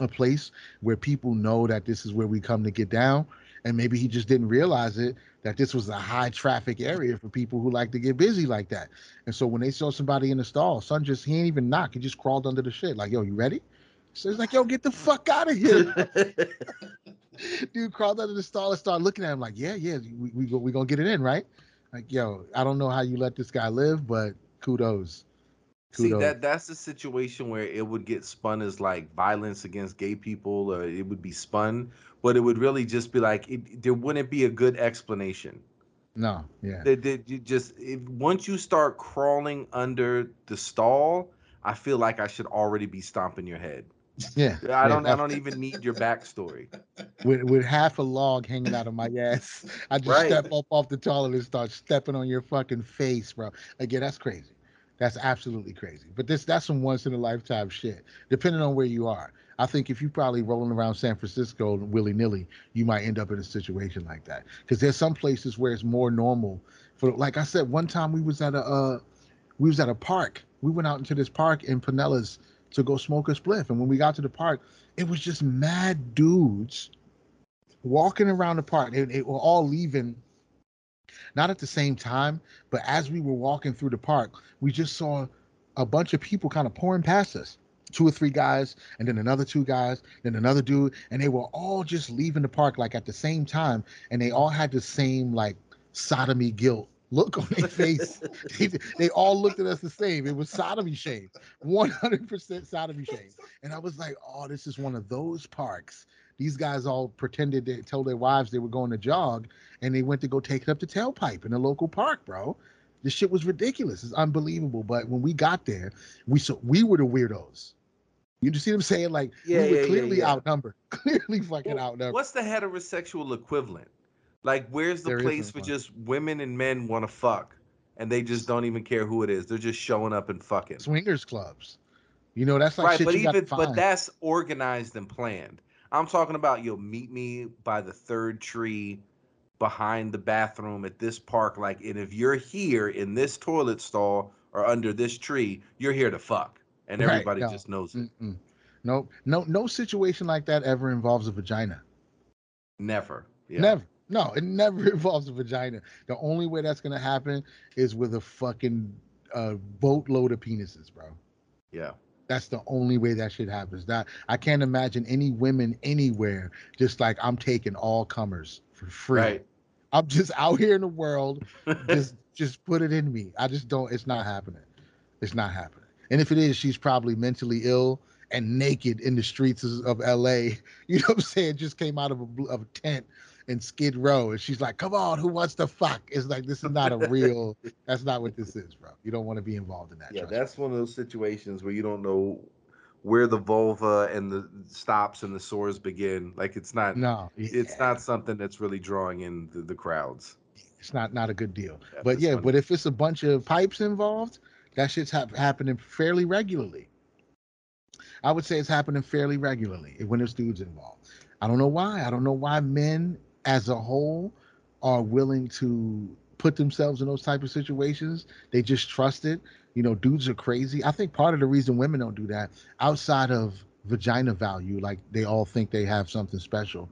Speaker 2: a place where people know that this is where we come to get down and maybe he just didn't realize it that this was a high traffic area for people who like to get busy like that. And so when they saw somebody in the stall, son just he ain't even knock, he just crawled under the shit like, "Yo, you ready?" So he's like, "Yo, get the fuck out of here." dude crawled under the stall and started looking at him like, yeah, yeah, we we, go, we gonna get it in, right? Like, yo, I don't know how you let this guy live, but kudos.
Speaker 5: See that that's the situation where it would get spun as like violence against gay people, or it would be spun, but it would really just be like it, there wouldn't be a good explanation.
Speaker 2: No, yeah,
Speaker 5: That that you just if, once you start crawling under the stall, I feel like I should already be stomping your head.
Speaker 2: yeah.
Speaker 5: I don't I don't even need your backstory.
Speaker 2: with with half a log hanging out of my ass. I just
Speaker 5: Right.
Speaker 2: step up off the toilet and start stepping on your fucking face, bro. Again, that's crazy. That's absolutely crazy. But this that's some once in a lifetime shit. Depending on where you are. I think if you're probably rolling around San Francisco willy nilly, you might end up in a situation like that. Because there's some places where it's more normal. For like I said, one time we was at a uh, we was at a park. We went out into this park in Pinellas to go smoke a spliff, and when we got to the park, it was just mad dudes walking around the park. They, they were all leaving, not at the same time, but as we were walking through the park, we just saw a bunch of people kind of pouring past us. Two or three guys, and then another two guys, then another dude, and they were all just leaving the park like at the same time, and they all had the same like sodomy guilt look on their face. they, they all looked at us the same. It was sodomy shame, 100% sodomy shame. And I was like, oh, this is one of those parks. These guys all pretended to tell their wives they were going to jog and they went to go take it up the tailpipe in a local park, bro. This shit was ridiculous. It's unbelievable. But when we got there, we so we were the weirdos. You just see what I'm saying? Like
Speaker 5: Yeah,
Speaker 2: we were
Speaker 5: yeah,
Speaker 2: clearly
Speaker 5: yeah.
Speaker 2: outnumbered. Clearly fucking
Speaker 5: Well,
Speaker 2: outnumbered.
Speaker 5: What's the heterosexual equivalent? Like, where's the
Speaker 2: There
Speaker 5: place
Speaker 2: one.
Speaker 5: just women and men want to fuck, and they just don't even care who it is? They're just showing up and fucking.
Speaker 2: Swingers clubs. You know, that's like
Speaker 5: right,
Speaker 2: shit
Speaker 5: but even but that's organized and planned. I'm talking about you'll meet me by the third tree behind the bathroom at this park. Like, and if you're here in this toilet stall or under this tree, you're here to fuck, and
Speaker 2: Right,
Speaker 5: everybody
Speaker 2: no.
Speaker 5: just knows it.
Speaker 2: Mm-mm. No, no, no situation like that ever involves a vagina.
Speaker 5: Never. Yeah.
Speaker 2: Never. No, it never involves a vagina. The only way that's gonna happen is with a fucking uh, boatload of penises, bro.
Speaker 5: Yeah.
Speaker 2: That's the only way that shit happens. That I can't imagine any women anywhere just like I'm taking all comers for free.
Speaker 5: Right.
Speaker 2: I'm just out here in the world. Just just put it in me. I just don't. It's not happening. It's not happening. And if it is, she's probably mentally ill and naked in the streets of LA. You know what I'm saying? Just came out of a, of a tent in Skid Row, and she's like, "Come on, who wants to fuck?" It's like this is not a real. that's not what this is, bro. You don't want to be involved in that.
Speaker 5: Yeah,
Speaker 2: trust me.
Speaker 5: that's one of those situations where you don't know where the vulva and the stops and the sores begin. Like it's not
Speaker 2: no.
Speaker 5: it's
Speaker 2: yeah,
Speaker 5: not something that's really drawing in the, the crowds.
Speaker 2: It's not not a good deal.
Speaker 5: Yeah,
Speaker 2: But yeah,
Speaker 5: funny.
Speaker 2: but if it's a bunch of pipes involved, That shit's hap- happening fairly regularly. I would say it's happening fairly regularly when there's dudes involved. I don't know why. I don't know why men as a whole are willing to put themselves in those type of situations. They just trust it. You know, dudes are crazy. I think part of the reason women don't do that, outside of vagina value, like they all think they have something special.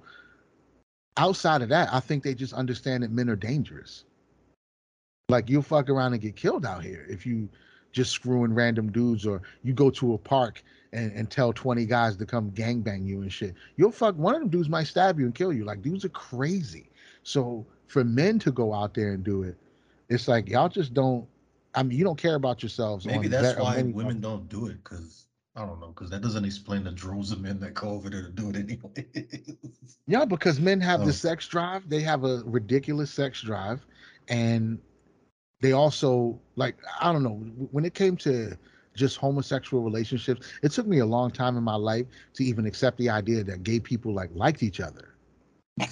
Speaker 2: Outside of that, I think they just understand that men are dangerous. Like you'll fuck around and get killed out here if you just screwing random dudes or you go to a park and, and tell 20 guys to come gangbang you and shit. You'll fuck one of them dudes might stab you and kill you. Like dudes are crazy. So for men to go out there and do it, it's like y'all just don't. I mean, you don't care about yourselves.
Speaker 6: Maybe that's
Speaker 2: on
Speaker 6: why women don't do it because I don't know because that doesn't explain the droves of men that go over there to do it anyway.
Speaker 2: Yeah, because men have
Speaker 6: Oh.
Speaker 2: the um, sex drive. They have a ridiculous sex drive, and they also like I don't know when it came to just homosexual relationships. It took me a long time in my life to even accept the idea that gay people like liked each other.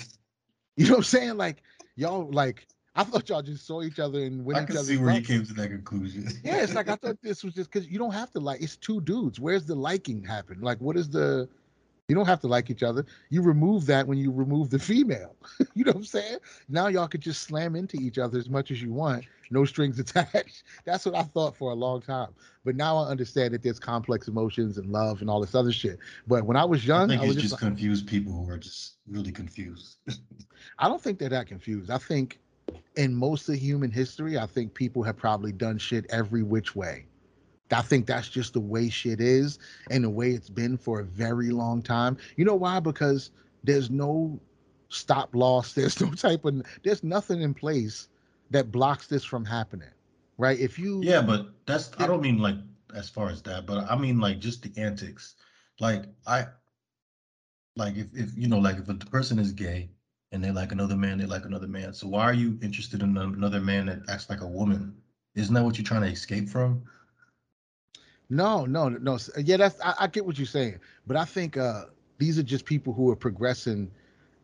Speaker 2: You know what I'm saying? Like y'all like I thought y'all just saw each other and win
Speaker 6: I can see where you came to that conclusion.
Speaker 2: Yeah, it's like I thought this was just because you don't have to like. It's two dudes. Where's the liking happen? Like, what is the? You don't have to like each other. You remove that when you remove the female. you know what I'm saying? Now y'all could just slam into each other as much as you want, no strings attached. That's what I thought for a long time. But now I understand that there's complex emotions and love and all this other shit. But when I was young, I,
Speaker 6: think
Speaker 2: was
Speaker 6: it's
Speaker 2: just,
Speaker 6: just confused people who are just really confused.
Speaker 2: I don't think they're that confused. I think in most of human history, I think people have probably done shit every which way. I think that's just the way shit is and the way it's been for a very long time. You know why? Because there's no stop loss. There's no type of there's nothing in place that blocks this from happening. Right? If you
Speaker 6: Yeah, but that's I don't mean like as far as that, but I mean like just the antics. Like I like if, if you know, like if a person is gay and they like another man, they like another man. So why are you interested in another man that acts like a woman? Isn't that what you're trying to escape from?
Speaker 2: No, no, no. Yeah, that's I, I get what you're saying, but I think uh these are just people who are progressing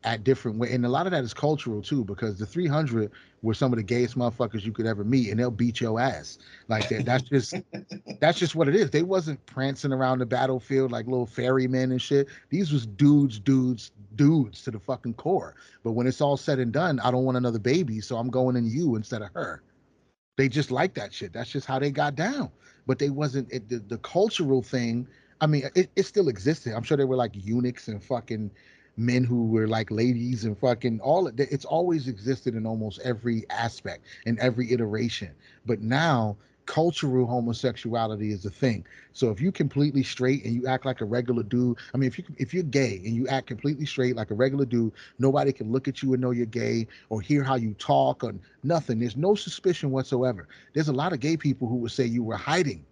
Speaker 2: at different way, and a lot of that is cultural too, because the 300 were some of the gayest motherfuckers you could ever meet, and they'll beat your ass like that. That's just that's just what it is. They wasn't prancing around the battlefield like little ferrymen and shit. These was dudes, dudes, dudes to the fucking core. But when it's all said and done, I don't want another baby, so I'm going in you instead of her. They just like that shit. That's just how they got down. But they wasn't it, the, the cultural thing. I mean, it, it still existed. I'm sure they were like eunuchs and fucking men who were like ladies and fucking all of it. It's always existed in almost every aspect in every iteration. But now cultural homosexuality is a thing. So if you completely straight and you act like a regular dude, I mean, if you if you're gay and you act completely straight like a regular dude, nobody can look at you and know you're gay or hear how you talk or nothing. There's no suspicion whatsoever. There's a lot of gay people who would say you were hiding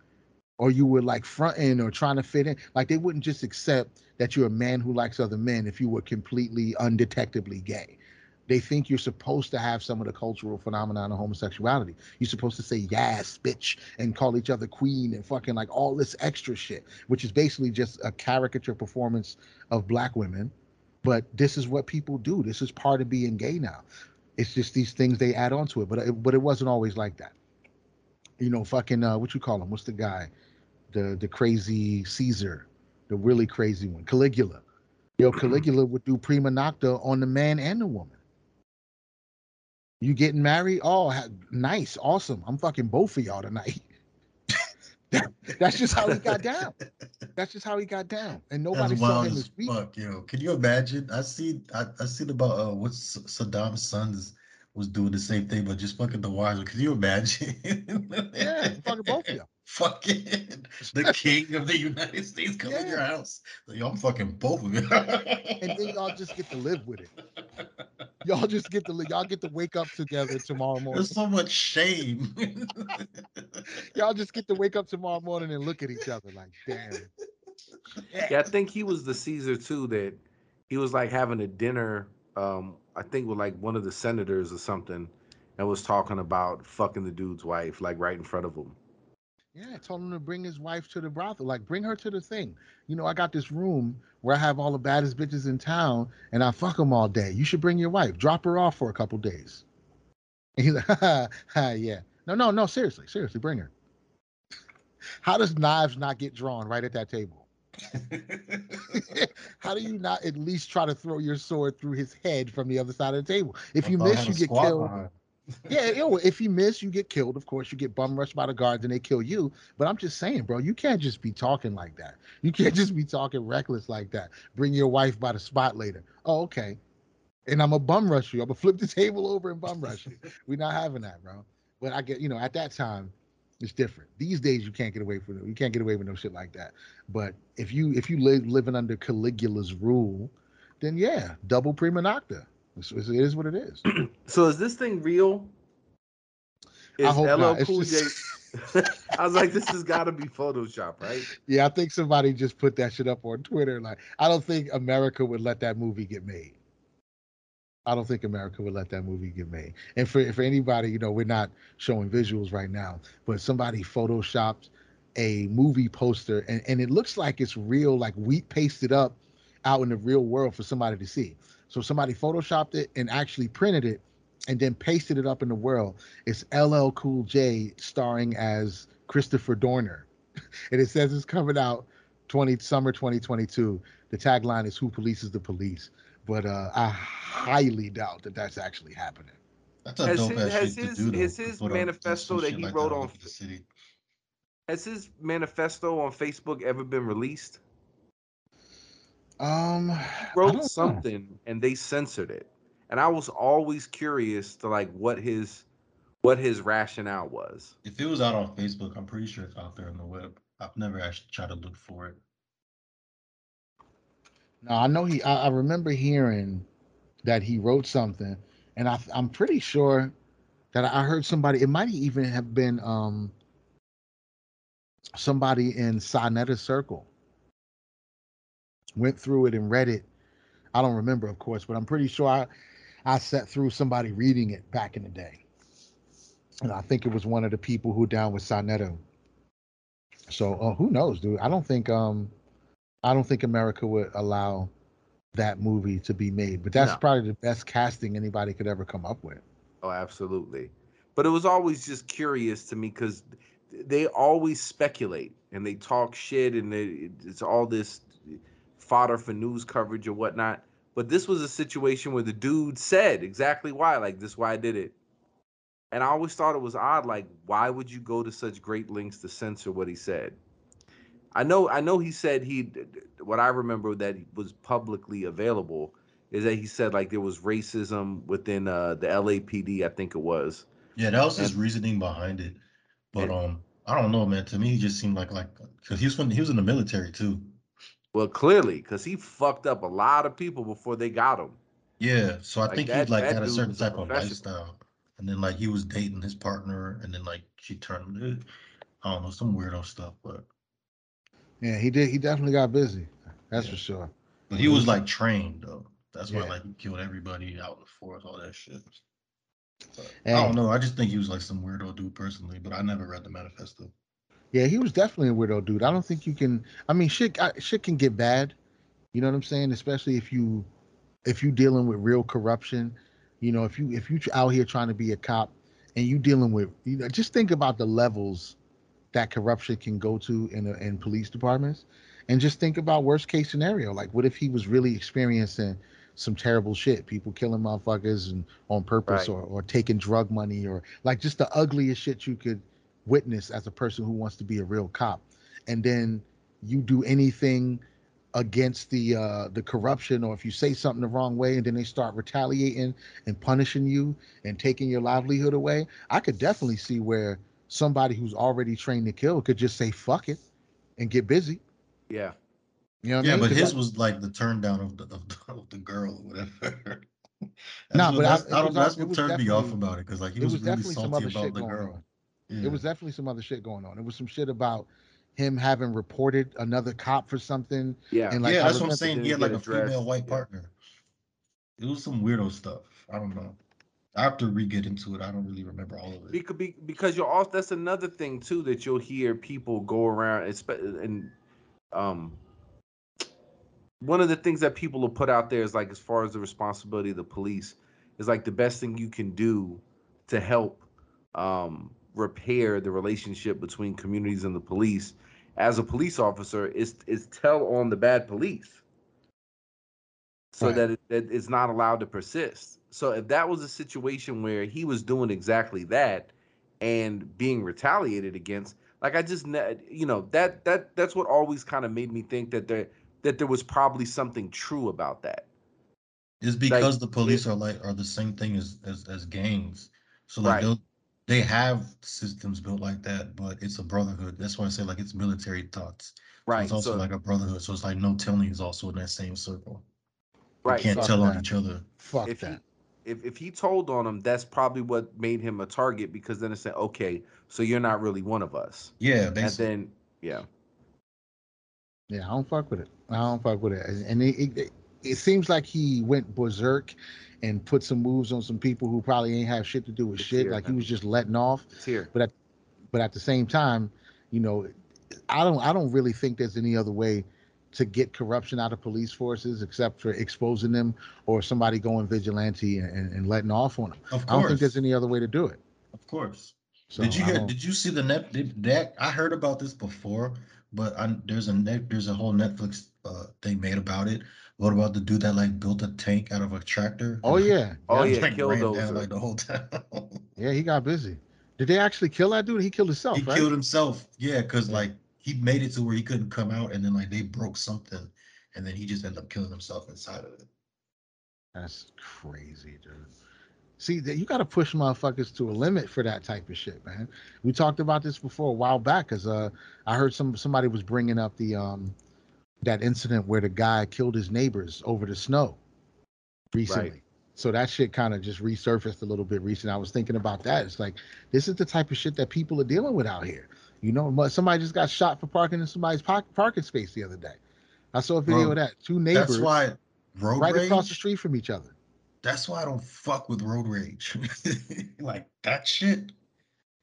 Speaker 2: or you were like fronting or trying to fit in. Like they wouldn't just accept that you're a man who likes other men if you were completely undetectably gay. They think you're supposed to have some of the cultural phenomenon of homosexuality. You're supposed to say yes, bitch, and call each other queen and fucking like all this extra shit, which is basically just a caricature performance of black women. But this is what people do. This is part of being gay now. It's just these things they add on to it. But it, but it wasn't always like that. You know, fucking uh, what you call him? What's the guy? The the crazy Caesar, the really crazy one, Caligula. Yo, Caligula would do prima nocta on the man and the woman. You getting married? Oh, nice, awesome. I'm fucking both of y'all tonight. That- that's just how he got down. That's just how he got down, and nobody
Speaker 6: That's
Speaker 2: saw him
Speaker 6: as
Speaker 2: weak.
Speaker 6: fuck, yo. Can you imagine? I see, I, I seen about uh, what Saddam's son is, was doing the same thing, but just fucking the wives. Can you imagine?
Speaker 2: Yeah, fucking both of y'all.
Speaker 6: Fucking the king of the United States coming to your house. Like, yo, I'm fucking both of you.
Speaker 2: and then y'all just get to live with it. Y'all just get to li- y'all get to wake up together tomorrow morning.
Speaker 6: There's so much shame.
Speaker 2: Y'all just get to wake up tomorrow morning and look at each other like, damn.
Speaker 5: Yeah, I think he was the Caesar too. That he was like having a dinner. Um, I think with like one of the senators or something, and was talking about fucking the dude's wife, like right in front of him.
Speaker 2: Yeah, I told him to bring his wife to the brothel. Like, bring her to the thing. You know, I got this room where I have all the baddest bitches in town, and I fuck them all day. You should bring your wife. Drop her off for a couple days. And he's like, ha, ha, ha, yeah. No, no, no. Seriously, seriously, bring her. How does knives not get drawn right at that table? How do you not at least try to throw your sword through his head from the other side of the table? If you
Speaker 6: I thought I
Speaker 2: miss, you get killed.
Speaker 6: behind.
Speaker 2: Yeah, you know, if you miss, you get killed. Of course, you get bum rushed by the guards and they kill you. But I'm just saying, bro, you can't just be talking like that. You can't just be talking reckless like that. Bring your wife by the spot later. Oh, okay. And I'm a bum rush you. I'm gonna flip the table over and bum rush you. We're not having that, bro. But I get, you know, at that time, it's different. These days, you can't get away from it. You can't get away with no shit like that. But if you if you live living under Caligula's rule, then yeah, double prima nocta. It's, it's- what it is.
Speaker 5: So is this thing real? Is
Speaker 2: I hope
Speaker 5: LL
Speaker 2: not.
Speaker 5: Cool J?
Speaker 2: just-
Speaker 5: I was like, this has got to be Photoshop, right?
Speaker 2: Yeah, I think somebody just put that shit up on Twitter. Like, I don't think America would let that movie get made. I don't think America would let that movie get made. And for for anybody, you know, we're not showing visuals right now, but somebody photoshopped a movie poster and, and it looks like it's real, like wheat pasted up out in the real world for somebody to see. So somebody photoshopped it and actually printed it and then pasted it up in the world. It's LL Cool J starring as Christopher Dorner. and it says it's coming out 20 summer 2022. The tagline is "Who polices the police?" But uh, I highly doubt that that's actually happening.
Speaker 6: That's a
Speaker 5: Has
Speaker 6: dope
Speaker 5: his-
Speaker 6: ass
Speaker 5: has
Speaker 6: shit
Speaker 5: his-
Speaker 6: to do. Though,
Speaker 5: has his manifesto that he
Speaker 6: like
Speaker 5: wrote
Speaker 6: all
Speaker 5: on
Speaker 6: the city.
Speaker 5: Has his manifesto on Facebook ever been released?
Speaker 2: Um, I
Speaker 5: Wrote
Speaker 2: don't know.
Speaker 5: something and they censored it, and I was always curious to like what his what his rationale was.
Speaker 6: If it was out on Facebook, I'm pretty sure it's out there on the web. I've never actually tried to look for it.
Speaker 2: No, I know he. I, I remember hearing that he wrote something, and I, I'm pretty sure that I heard somebody. It might even have been um somebody in Sinetta Circle went through it and read it. I don't remember, of course, but I'm pretty sure I I sat through somebody reading it back in the day, and I think it was one of the people who down with Sinetta. So uh, who knows, dude? I don't think um I don't think America would allow that movie to be made. But that's
Speaker 5: No.
Speaker 2: probably the best casting anybody could ever come up with.
Speaker 5: Oh, absolutely. But it was always just curious to me because they always speculate and they talk shit and they, it's all this fodder for news coverage or whatnot. But this was a situation where the dude said exactly why, like this is why I did it. And I always thought it was odd, like why would you go to such great lengths to censor what he said? I know, I know he said he. What I remember that was publicly available is that he said like there was racism within uh, the LAPD, I think it was.
Speaker 6: Yeah, that was his reasoning behind it. But
Speaker 5: And-
Speaker 6: um, I don't know, man. To me, he just seemed like like because he was from, he was in the military too.
Speaker 5: Well, clearly, because he fucked up a lot of people before they got him.
Speaker 6: Yeah, so I
Speaker 5: Like,
Speaker 6: think
Speaker 5: that-
Speaker 6: he like had a certain
Speaker 5: was a
Speaker 6: type of lifestyle, and then like he was dating his partner, and then like she turned. eh, I don't know some weirdo stuff, but
Speaker 2: Yeah, he did. He definitely got busy. That's
Speaker 6: Yeah.
Speaker 2: for sure.
Speaker 6: but he was like trained though. That's why
Speaker 2: Yeah.
Speaker 6: like he killed everybody out in the forest, all that shit. But I don't know. I just think he was like some weirdo dude personally, but I never read the manifesto.
Speaker 2: Yeah, he was definitely a weirdo dude. I don't think you can. I mean, shit, I- shit can get bad. You know what I'm saying? Especially if you, if you dealing with real corruption. You know, if you if you out here trying to be a cop and you dealing with, you know, just think about the levels that corruption can go to in a, in police departments, and just think about worst case scenario. Like, what if he was really experiencing some terrible shit, people killing motherfuckers and on purpose,
Speaker 5: Right.
Speaker 2: or or taking drug money, or like just the ugliest shit you could witness as a person who wants to be a real cop and then you do anything against the uh the corruption or if you say something the wrong way and then they start retaliating and punishing you and taking your livelihood away i could definitely see where somebody who's already trained to kill could just say fuck it and get busy
Speaker 5: Yeah.
Speaker 2: you know what I
Speaker 6: yeah,
Speaker 2: mean?
Speaker 6: but
Speaker 2: 'Cause
Speaker 6: his
Speaker 2: I-
Speaker 6: was like the turn down of the of the, of the girl or whatever. That's
Speaker 2: Nah,
Speaker 6: what,
Speaker 2: but I-
Speaker 6: that's,
Speaker 2: it
Speaker 6: I, don't
Speaker 2: was
Speaker 6: know. That's what turned me off about it because like he was,
Speaker 2: was
Speaker 6: really salty about the girl.
Speaker 2: on.
Speaker 6: Yeah.
Speaker 2: It was definitely some other shit going on. It was some shit about him having reported another cop for something.
Speaker 5: Yeah.
Speaker 2: And like,
Speaker 6: yeah, that's what I'm saying. He had like
Speaker 5: get
Speaker 6: a female
Speaker 5: addressed,
Speaker 6: white
Speaker 5: yeah.
Speaker 6: partner. It was some weirdo stuff. I don't know. I have to re-get into it. I don't really remember all of it.
Speaker 5: Because, because you're also that's another thing too that you'll hear people go around and um one of the things that people will put out there is like as far as the responsibility of the police is like the best thing you can do to help um repair the relationship between communities and the police as a police officer is is tell on the bad police so
Speaker 2: Right.
Speaker 5: that, it, that it's not allowed to persist so if that was a situation where he was doing exactly that and being retaliated against like i just you know that that that's what always kind of made me think that there that there was probably something true about that
Speaker 6: It's
Speaker 5: Like,
Speaker 6: because the police
Speaker 5: it-
Speaker 6: are like are the same thing as as, as gangs. So like
Speaker 5: Right.
Speaker 6: they'll they have systems built like that, but it's a brotherhood. That's why I say like it's military thoughts. So
Speaker 5: right
Speaker 6: it's also
Speaker 5: so
Speaker 6: like a brotherhood. So it's like no telling is also in that same circle. They
Speaker 5: right
Speaker 6: can't
Speaker 5: so-
Speaker 6: tell on
Speaker 2: that.
Speaker 6: each other.
Speaker 2: Fuck
Speaker 5: if
Speaker 2: that.
Speaker 5: he if, if he told on him, that's probably what made him a target because then it said, okay, so you're not really one of us.
Speaker 6: Yeah,
Speaker 5: And then yeah.
Speaker 2: Yeah, I don't fuck with it. I don't fuck with it. And it, it, it seems like he went berserk and put some moves on some people who probably ain't have shit to do with
Speaker 5: It's
Speaker 2: shit.
Speaker 5: here,
Speaker 2: Like he was just letting off.
Speaker 5: It's here.
Speaker 2: But at but at the same time, you know, I don't I don't really think there's any other way to get corruption out of police forces except for exposing them or somebody going vigilante and, and, and letting off on them.
Speaker 6: of course.
Speaker 2: I don't think there's any other way to do it.
Speaker 6: Of course.
Speaker 2: So
Speaker 6: did you
Speaker 2: I
Speaker 6: hear? Did you see the net? Did that I heard about this before, but I, there's a net. There's a whole Netflix uh, thing made about it. What about the dude that like built a tank out of a tractor?
Speaker 2: Oh
Speaker 6: and,
Speaker 2: yeah.
Speaker 5: Oh,
Speaker 2: yeah.
Speaker 5: yeah,
Speaker 6: like,
Speaker 5: killed
Speaker 6: ran
Speaker 5: those,
Speaker 6: down
Speaker 5: uh,
Speaker 6: like the whole town.
Speaker 2: Yeah, he got busy. Did they actually kill that dude? He killed himself,
Speaker 6: he
Speaker 2: right?
Speaker 6: killed himself. Yeah, because like he made it to where he couldn't come out, and then like they broke something, and then he just ended up killing himself inside of it.
Speaker 2: That's crazy, dude. See, that you got to push motherfuckers to a limit for that type of shit, man. We talked about this before a while back, cause uh, I heard some somebody was bringing up the um, that incident where the guy killed his neighbors over the snow recently. So that shit kind of just resurfaced a little bit recently. I was thinking about that. It's like this is the type of shit that people are dealing with out here. You know, somebody just got shot for parking in somebody's park, parking space the other day. I saw a video
Speaker 6: Bro,
Speaker 2: of that. Two neighbors
Speaker 6: That's why road
Speaker 2: right
Speaker 6: rage.
Speaker 2: across the street from each other.
Speaker 6: That's why I don't fuck with road rage. like that shit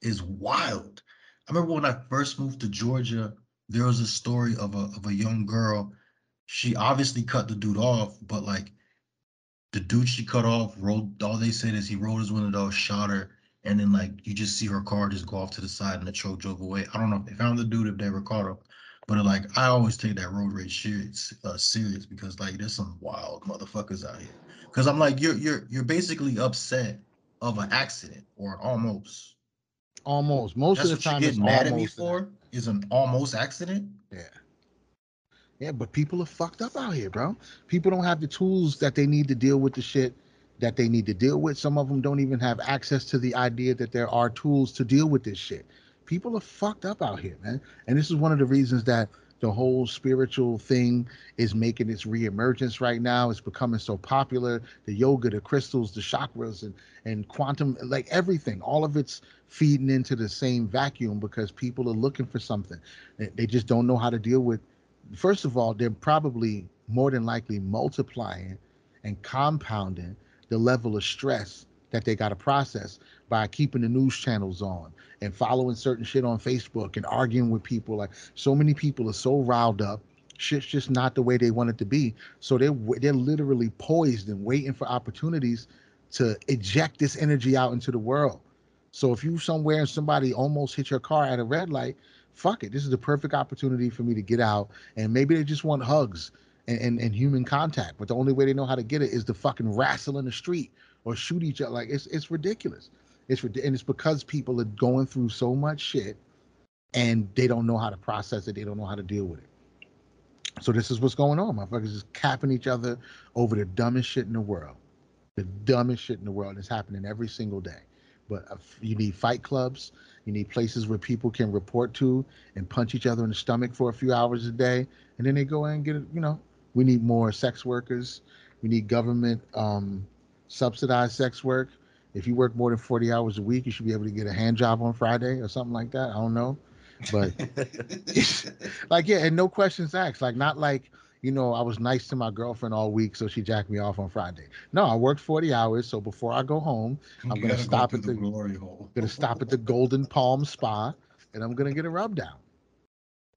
Speaker 6: is wild. I remember when I first moved to Georgia, there was a story of a of a young girl. She obviously cut the dude off, but like the dude she cut off rolled all they said is he rolled his window, down, shot her, and then like you just see her car just go off to the side and the truck drove away. I don't know if they found the dude if they ever caught him. But like I always take that road rage serious, uh, serious because like there's some wild motherfuckers out here. Because I'm like, you're you're you're basically upset of an accident or an almost.
Speaker 2: Almost. Most
Speaker 6: That's
Speaker 2: of the
Speaker 6: you
Speaker 2: time,
Speaker 6: get
Speaker 2: it's
Speaker 6: mad at me for is an almost accident.
Speaker 2: Yeah. Yeah, but people are fucked up out here, bro. People don't have the tools that they need to deal with the shit that they need to deal with. Some of them don't even have access to the idea that there are tools to deal with this shit. People are fucked up out here, man. And this is one of the reasons that the whole spiritual thing is making its reemergence right now. It's becoming so popular. The yoga, the crystals, the chakras, and and quantum, like everything, all of it's feeding into the same vacuum because people are looking for something. They, just don't know how to deal with. First of all, they're probably more than likely multiplying and compounding the level of stress that they got to process by keeping the news channels on and following certain shit on Facebook and arguing with people. Like so many people are so riled up. Shit's just not the way they want it to be. So they're they're literally poised and waiting for opportunities to eject this energy out into the world. So if you somewhere and somebody almost hit your car at a red light, fuck it. This is the perfect opportunity for me to get out. And maybe they just want hugs and, and, and human contact. But the only way they know how to get it is to fucking wrestle in the street or shoot each other. Like it's it's ridiculous. It's and it's because people are going through so much shit and they don't know how to process it. They don't know how to deal with it. So this is what's going on. Motherfuckers just capping each other over the dumbest shit in the world. The dumbest shit in the world. It's happening every single day. But uh, you need fight clubs. You need places where people can report to and punch each other in the stomach for a few hours a day, and then they go and get it. You know, we need more sex workers. We need government um, subsidized sex work. If you work more than forty hours a week, you should be able to get a hand job on Friday or something like that. I don't know, but like yeah, and no questions asked. Like not like you know I was nice to my girlfriend all week, so she jacked me off on Friday. No, I worked forty hours, so before I go home, I'm
Speaker 6: You
Speaker 2: gonna
Speaker 6: gotta go
Speaker 2: stop at
Speaker 6: the
Speaker 2: the-
Speaker 6: glory hole.
Speaker 2: gonna stop at the Golden Palm Spa, and I'm gonna get a rub down.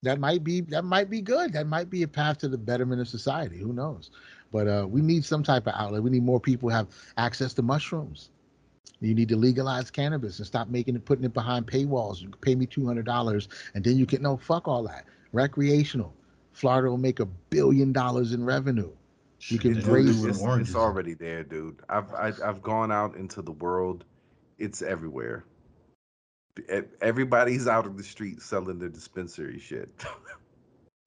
Speaker 2: That might be that might be good. That might be a path to the betterment of society. Who knows? But uh, we need some type of outlet. We need more people have access to mushrooms. You need to legalize cannabis and stop making it, putting it behind paywalls. You pay me two hundred dollars, and then you can no fuck all that. Recreational. Florida will make a billion dollars in revenue. You can
Speaker 6: They
Speaker 2: raise-
Speaker 6: do
Speaker 5: It's,
Speaker 6: with oranges.
Speaker 5: it's already there, dude. I've I, I've gone out into the world. It's everywhere. Everybody's out of the street selling their dispensary shit.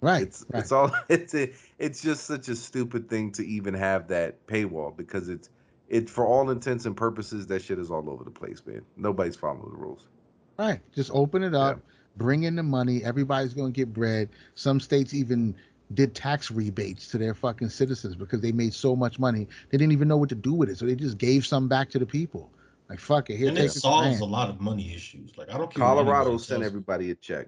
Speaker 2: Right.
Speaker 5: It's
Speaker 2: right.
Speaker 5: it's all it's a, it's just such a stupid thing to even have that paywall because it's it for all intents and purposes that shit is all over the place, man. Nobody's following the rules.
Speaker 2: Right. Just open it up, bring in the money. Everybody's going to get bread. Some states even did tax rebates to their fucking citizens because they made so much money. They didn't even know what to do with it. So they just gave some back to the people. Like, fuck it. Here,
Speaker 6: and
Speaker 2: take
Speaker 6: it solves
Speaker 2: grant.
Speaker 6: a lot of money issues. Like I don't care.
Speaker 5: Colorado sent
Speaker 6: tells
Speaker 5: everybody a check.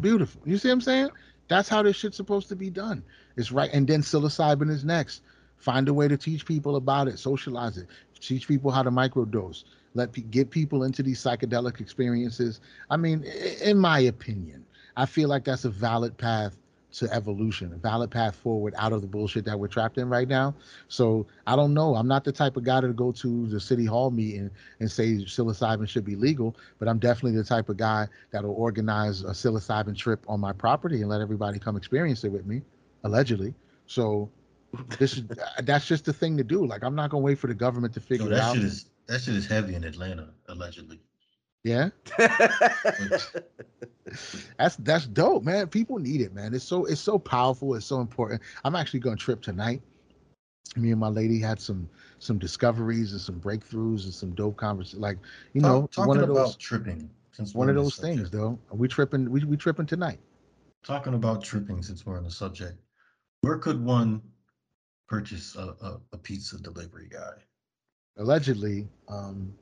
Speaker 2: Beautiful. You see what I'm saying? That's how this shit's supposed to be done. It's right. And then psilocybin is next. Find a way to teach people about it, socialize it, teach people how to microdose, let pe- get people into these psychedelic experiences. I mean, in my opinion, I feel like that's a valid path to evolution, a valid path forward out of the bullshit that we're trapped in right now. So I don't know. I'm not the type of guy to go to the city hall meeting and say psilocybin should be legal, but I'm definitely the type of guy that'll organize a psilocybin trip on my property and let everybody come experience it with me, allegedly. So this is uh, that's just the thing to do. Like I'm not gonna wait for the government to figure it
Speaker 6: that
Speaker 2: out.
Speaker 6: shit is that shit is heavy in Atlanta, allegedly.
Speaker 2: yeah, that's that's dope, man. People need it, man. It's so it's so powerful. It's so important. I'm actually going to trip tonight. Me and my lady had some some discoveries and some breakthroughs and some dope conversations. Like you know,
Speaker 6: talking
Speaker 2: one of
Speaker 6: about
Speaker 2: those
Speaker 6: tripping. Since
Speaker 2: one of those
Speaker 6: this
Speaker 2: things,
Speaker 6: subject.
Speaker 2: though. We tripping. We we tripping tonight.
Speaker 6: Talking about tripping, since we're on the subject, where could one purchase a, a, a pizza delivery guy?
Speaker 2: allegedly um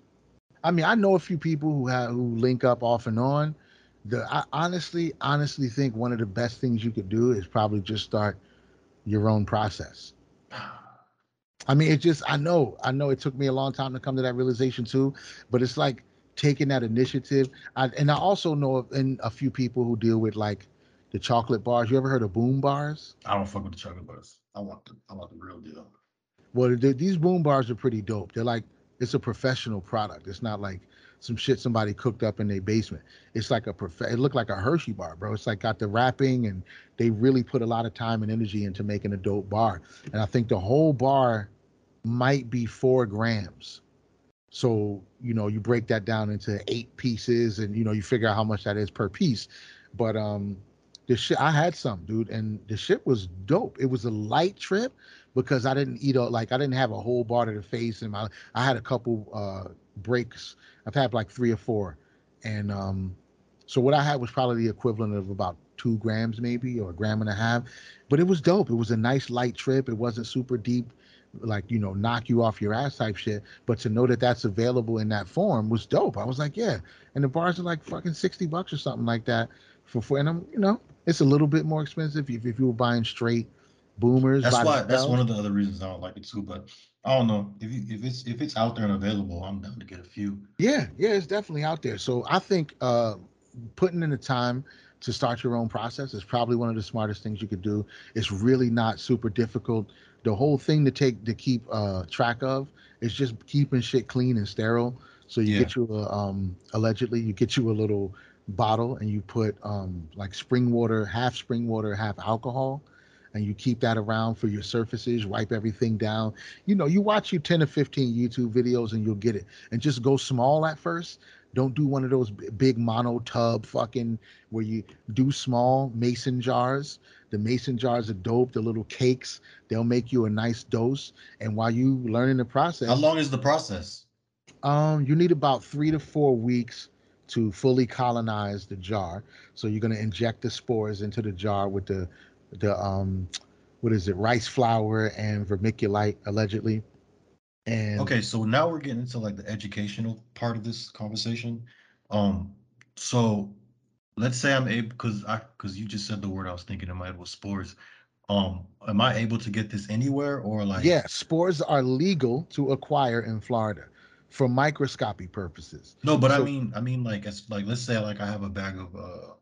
Speaker 2: i mean i know a few people who have who link up off and on. The i honestly honestly think one of the best things you could do is probably just start your own process. I mean it just i know i know it took me a long time to come to that realization too but it's like taking that initiative. I, and i also know of in a few people who deal with like the chocolate bars. You ever heard of boom bars?
Speaker 6: I don't fuck with the chocolate bars. I want the I want the real deal.
Speaker 2: Well, the, these boom bars are pretty dope. They're like it's a professional product. It's not like some shit somebody cooked up in their basement. It's like a prof. It looked like a Hershey bar, bro. It's like got the wrapping, and they really put a lot of time and energy into making a dope bar. And I think the whole bar might be four grams. So you know you break that down into eight pieces, and you know you figure out how much that is per piece. But um, the shit I had some, dude, and the shit was dope. It was a light trip because I didn't eat a like I didn't have a whole bar to the face and my I had a couple uh breaks. I've had like three or four. And um so what I had was probably the equivalent of about two grams maybe or a gram and a half. But it was dope. It was a nice light trip. It wasn't super deep, like you know, knock you off your ass type shit. But to know that that's available in that form was dope. I was like, yeah. And the bars are like fucking 60 bucks or something like that for for and I'm you know, it's a little bit more expensive if, if you were buying straight boomers.
Speaker 6: That's why. That's one of the other reasons I don't like it too. But I don't know if you, if it's if it's out there and available, I'm down to get a few.
Speaker 2: Yeah, yeah, it's definitely out there. So I think uh, putting in the time to start your own process is probably one of the smartest things you could do. It's really not super difficult. The whole thing to take to keep uh, track of is just keeping shit clean and sterile. So you
Speaker 6: Yeah.
Speaker 2: get you a um, allegedly you get you a little bottle and you put um, like spring water, half spring water, half alcohol. And you keep that around for your surfaces, wipe everything down. You know, you watch your 10 or 15 YouTube videos and you'll get it and just go small at first. Don't do one of those big mono tub fucking where you do small mason jars. The mason jars are dope. The little cakes, they'll make you a nice dose. And while you learning the process,
Speaker 6: How long is the process?
Speaker 2: um, you need about three to four weeks to fully colonize the jar. So you're gonna inject the spores into the jar with the the um what is it, rice flour and vermiculite allegedly. And
Speaker 6: Okay, so now we're getting into like the educational part of this conversation. Um, so let's say I'm able because I because you just said the word I was thinking in my head was spores. Um, am I able to get this anywhere or like
Speaker 2: Yeah, spores are legal to acquire in Florida for microscopy purposes.
Speaker 6: No, but I mean, I mean, like, it's like, let's say, like, I have a bag of uh,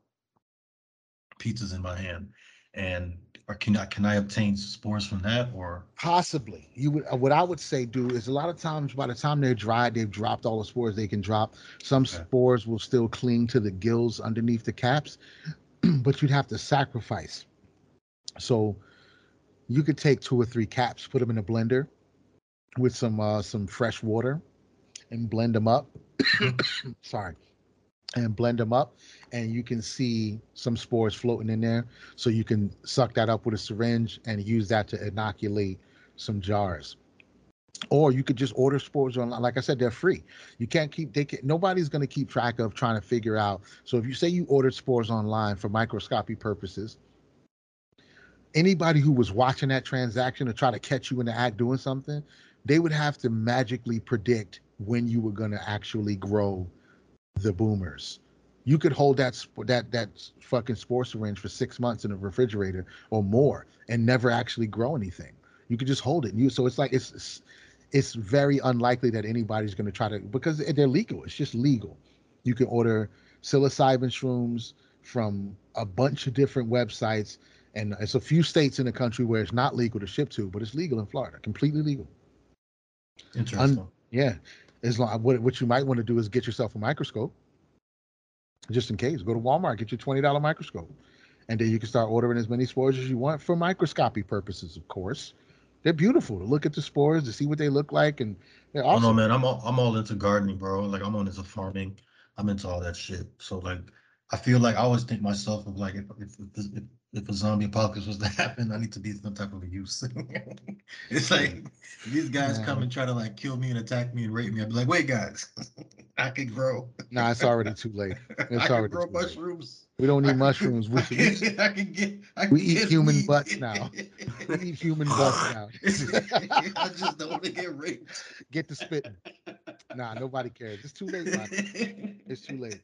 Speaker 6: pizzas in my hand, and or can I can I obtain spores from that or
Speaker 2: Possibly. You would uh, what I would say do is a lot of times by the time they're dried, they've dropped all the spores they can drop. Some
Speaker 6: Okay.
Speaker 2: spores will still cling to the gills underneath the caps, but you'd have to sacrifice. So you could take two or three caps, put them in a blender with some uh some fresh water and blend them up. Sorry. And blend them up and you can see some spores floating in there so you can suck that up with a syringe and use that to inoculate some jars or you could just order spores online like i said they're free you can't keep they can, nobody's going to keep track of trying to figure out so if you say you ordered spores online for microscopy purposes anybody who was watching that transaction to try to catch you in the act doing something they would have to magically predict when you were going to actually grow the boomers you could hold that that that fucking spore syringe for six months in a refrigerator or more and never actually grow anything. You could just hold it. And you so it's like it's it's, it's very unlikely that anybody's going to try to because they're legal. It's just legal. You can order psilocybin shrooms from a bunch of different websites, and it's a few states in the country where it's not legal to ship to, but it's legal in Florida, completely legal.
Speaker 6: interesting?
Speaker 2: Yeah, as long what what you might want to do is get yourself a microscope, just in case. Go to Walmart, get your twenty dollar microscope, and then you can start ordering as many spores as you want for microscopy purposes. Of course, they're beautiful to look at the spores to see what they look like, and they're
Speaker 6: I don't know,
Speaker 2: awesome.
Speaker 6: man. I'm all, I'm all into gardening, bro. Like I'm on into farming. I'm into all that shit. So like, I feel like I always think myself of like if if if, if, if a zombie apocalypse was to happen, I need to be some type of a use. it's like these guys come and try to like kill me and attack me and rape me. I'd be like, wait, guys, I can grow.
Speaker 2: Nah, it's already too late. It's
Speaker 6: I can
Speaker 2: already
Speaker 6: grow
Speaker 2: too late.
Speaker 6: mushrooms.
Speaker 2: We don't need
Speaker 6: can-
Speaker 2: mushrooms. We, we,
Speaker 6: can, I can get. I
Speaker 2: we
Speaker 6: can
Speaker 2: eat
Speaker 6: get
Speaker 2: human
Speaker 6: weed.
Speaker 2: butts now. we eat human butts now.
Speaker 6: I just don't want to get raped.
Speaker 2: Get the spitting. Nah, nobody cares. It's too late, man. It's too late.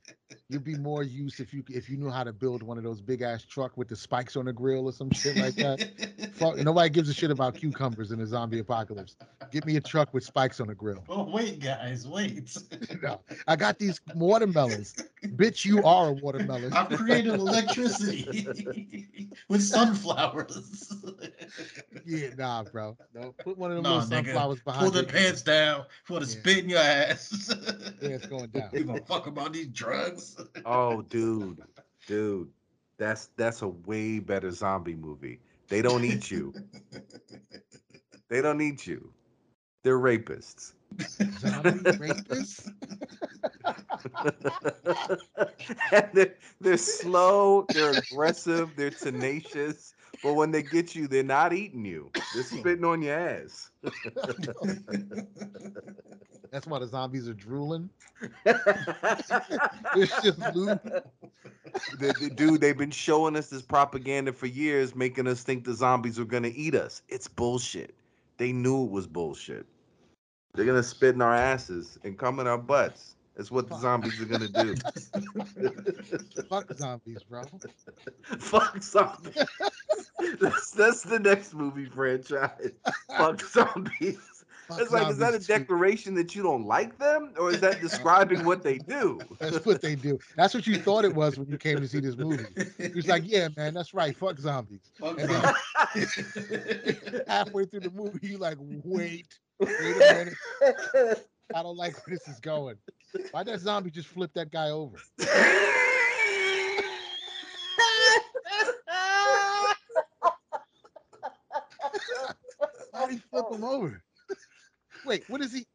Speaker 2: You'd be more use if you if you knew how to build one of those big ass truck with the spikes on the grill or some shit like that. Fuck, nobody gives a shit about cucumbers in a zombie apocalypse. Give me a truck with spikes on the grill.
Speaker 6: Oh wait, guys, wait.
Speaker 2: No, I got these watermelons. Bitch, you are a watermelon.
Speaker 6: I've created electricity with sunflowers.
Speaker 2: Yeah, nah, bro. No, put one of them
Speaker 6: Nah,
Speaker 2: sunflowers behind.
Speaker 6: Pull the pants down for the
Speaker 2: Yeah.
Speaker 6: spit in your ass.
Speaker 2: Yeah, it's going down.
Speaker 6: You gonna fuck about these drugs?
Speaker 5: Oh, dude, dude, that's that's a way better zombie movie. They don't eat you. They don't eat you. They're rapists.
Speaker 2: Zombie rapists?
Speaker 5: and they're, they're slow, they're aggressive, they're tenacious. But when they get you, they're not eating you. They're hmm. spitting on your ass.
Speaker 2: That's why the zombies are drooling. It's just lube.
Speaker 5: The- the- dude, they've been showing us this propaganda for years, making us think the zombies were gonna eat us. It's bullshit. They knew it was bullshit. They're gonna spit in our asses and come in our butts. That's what the zombies are gonna do.
Speaker 2: Fuck zombies, bro.
Speaker 5: Fuck zombies. that's that's the next movie franchise. Fuck zombies.
Speaker 2: Fuck
Speaker 5: It's like, is that a
Speaker 2: zombies, too.
Speaker 5: declaration that you don't like them, or is that describing what they do?
Speaker 2: That's what they do. That's what you thought it was when you came to see this movie. He was like, "Yeah, man, that's right. Fuck zombies."
Speaker 6: Fuck
Speaker 2: And
Speaker 6: zombies.
Speaker 2: Halfway through the movie, you like, "Wait, wait a minute. I don't like where this is going. Why that zombie just flip that guy over? Why would he flip him over? Wait, what is he? is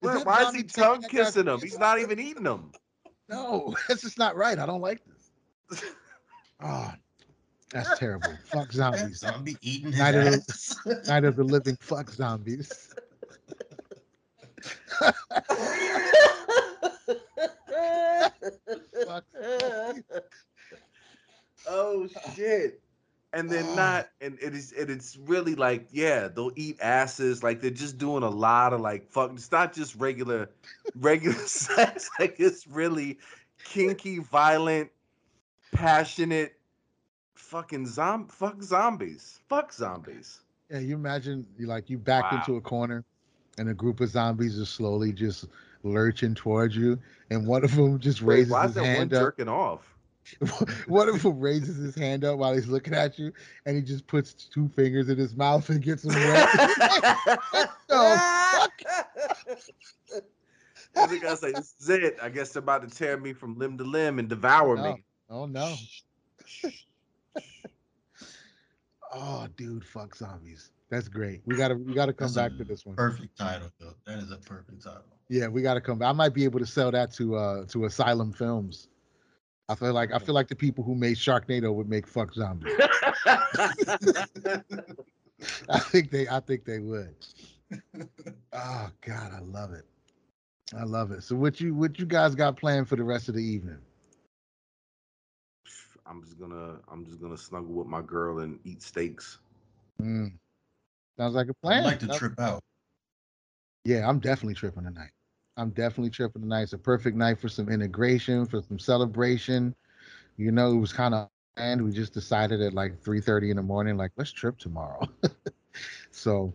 Speaker 5: Why, why is he tongue kissing him? He's not even eating them.
Speaker 2: No, that's just not right. I don't like this. Oh, that's terrible. Fuck
Speaker 6: That
Speaker 2: zombies.
Speaker 6: zombie eating his
Speaker 2: Night of the- Night of the living fuck zombies.
Speaker 5: Oh shit. And they're not, and it is, and it's really like, yeah, they'll eat asses. Like they're just doing a lot of like fuck. It's not just regular, regular sex. Like it's really kinky, violent, passionate, fucking zom, fuck zombies, fuck zombies.
Speaker 2: Yeah, you imagine you like you backed
Speaker 5: Wow.
Speaker 2: into a corner and a group of zombies are slowly just lurching towards you, and one of them just
Speaker 5: Wait,
Speaker 2: raises
Speaker 5: why is
Speaker 2: his
Speaker 5: that one
Speaker 2: hand up.
Speaker 5: jerking off?
Speaker 2: one of them raises his hand up while he's looking at you and he just puts two fingers in his mouth and gets him wet? the
Speaker 5: And the guy's like, "This is it. I guess they're about to tear me from limb to limb and devour
Speaker 2: No.
Speaker 5: me."
Speaker 2: Oh no. Oh dude, fuck zombies. That's great. We gotta we gotta come
Speaker 6: That's
Speaker 2: back to this one.
Speaker 6: Perfect title, though. That is a perfect title.
Speaker 2: Yeah, we gotta come back. I might be able to sell that to uh to Asylum Films. I feel like I feel like the people who made Sharknado would make fuck zombies. I think they I think they would. Oh God, I love it. I love it. So what you what you guys got planned for the rest of the evening?
Speaker 5: I'm just gonna I'm just gonna snuggle with my girl and eat steaks.
Speaker 2: Mm. Sounds like a
Speaker 6: I'd
Speaker 2: plan.
Speaker 6: like to
Speaker 2: Sounds-
Speaker 6: trip out.
Speaker 2: Yeah, I'm definitely tripping tonight. I'm definitely tripping tonight. It's a perfect night for some integration, for some celebration. You know, it was kind of and we just decided at like 3:30 in the morning, like let's trip tomorrow. so,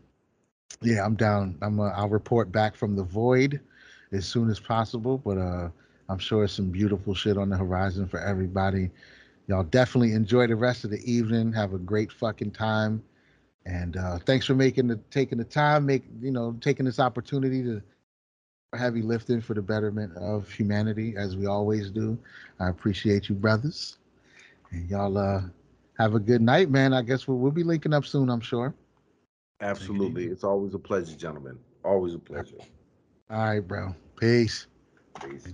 Speaker 2: yeah, I'm down. I'm. Uh, I'll report back from the void as soon as possible. But uh, I'm sure it's some beautiful shit on the horizon for everybody. Y'all definitely enjoy the rest of the evening. Have a great fucking time. And uh, thanks for making the taking the time, make you know, taking this opportunity to heavy lifting for the betterment of humanity, as we always do. I appreciate you, brothers. And y'all uh have a good night, man. I guess we'll, we'll be linking up soon, I'm sure.
Speaker 5: Absolutely.
Speaker 6: easy.
Speaker 5: It's always a pleasure, gentlemen. Always a pleasure.
Speaker 2: All right, bro. Peace.
Speaker 5: Peace.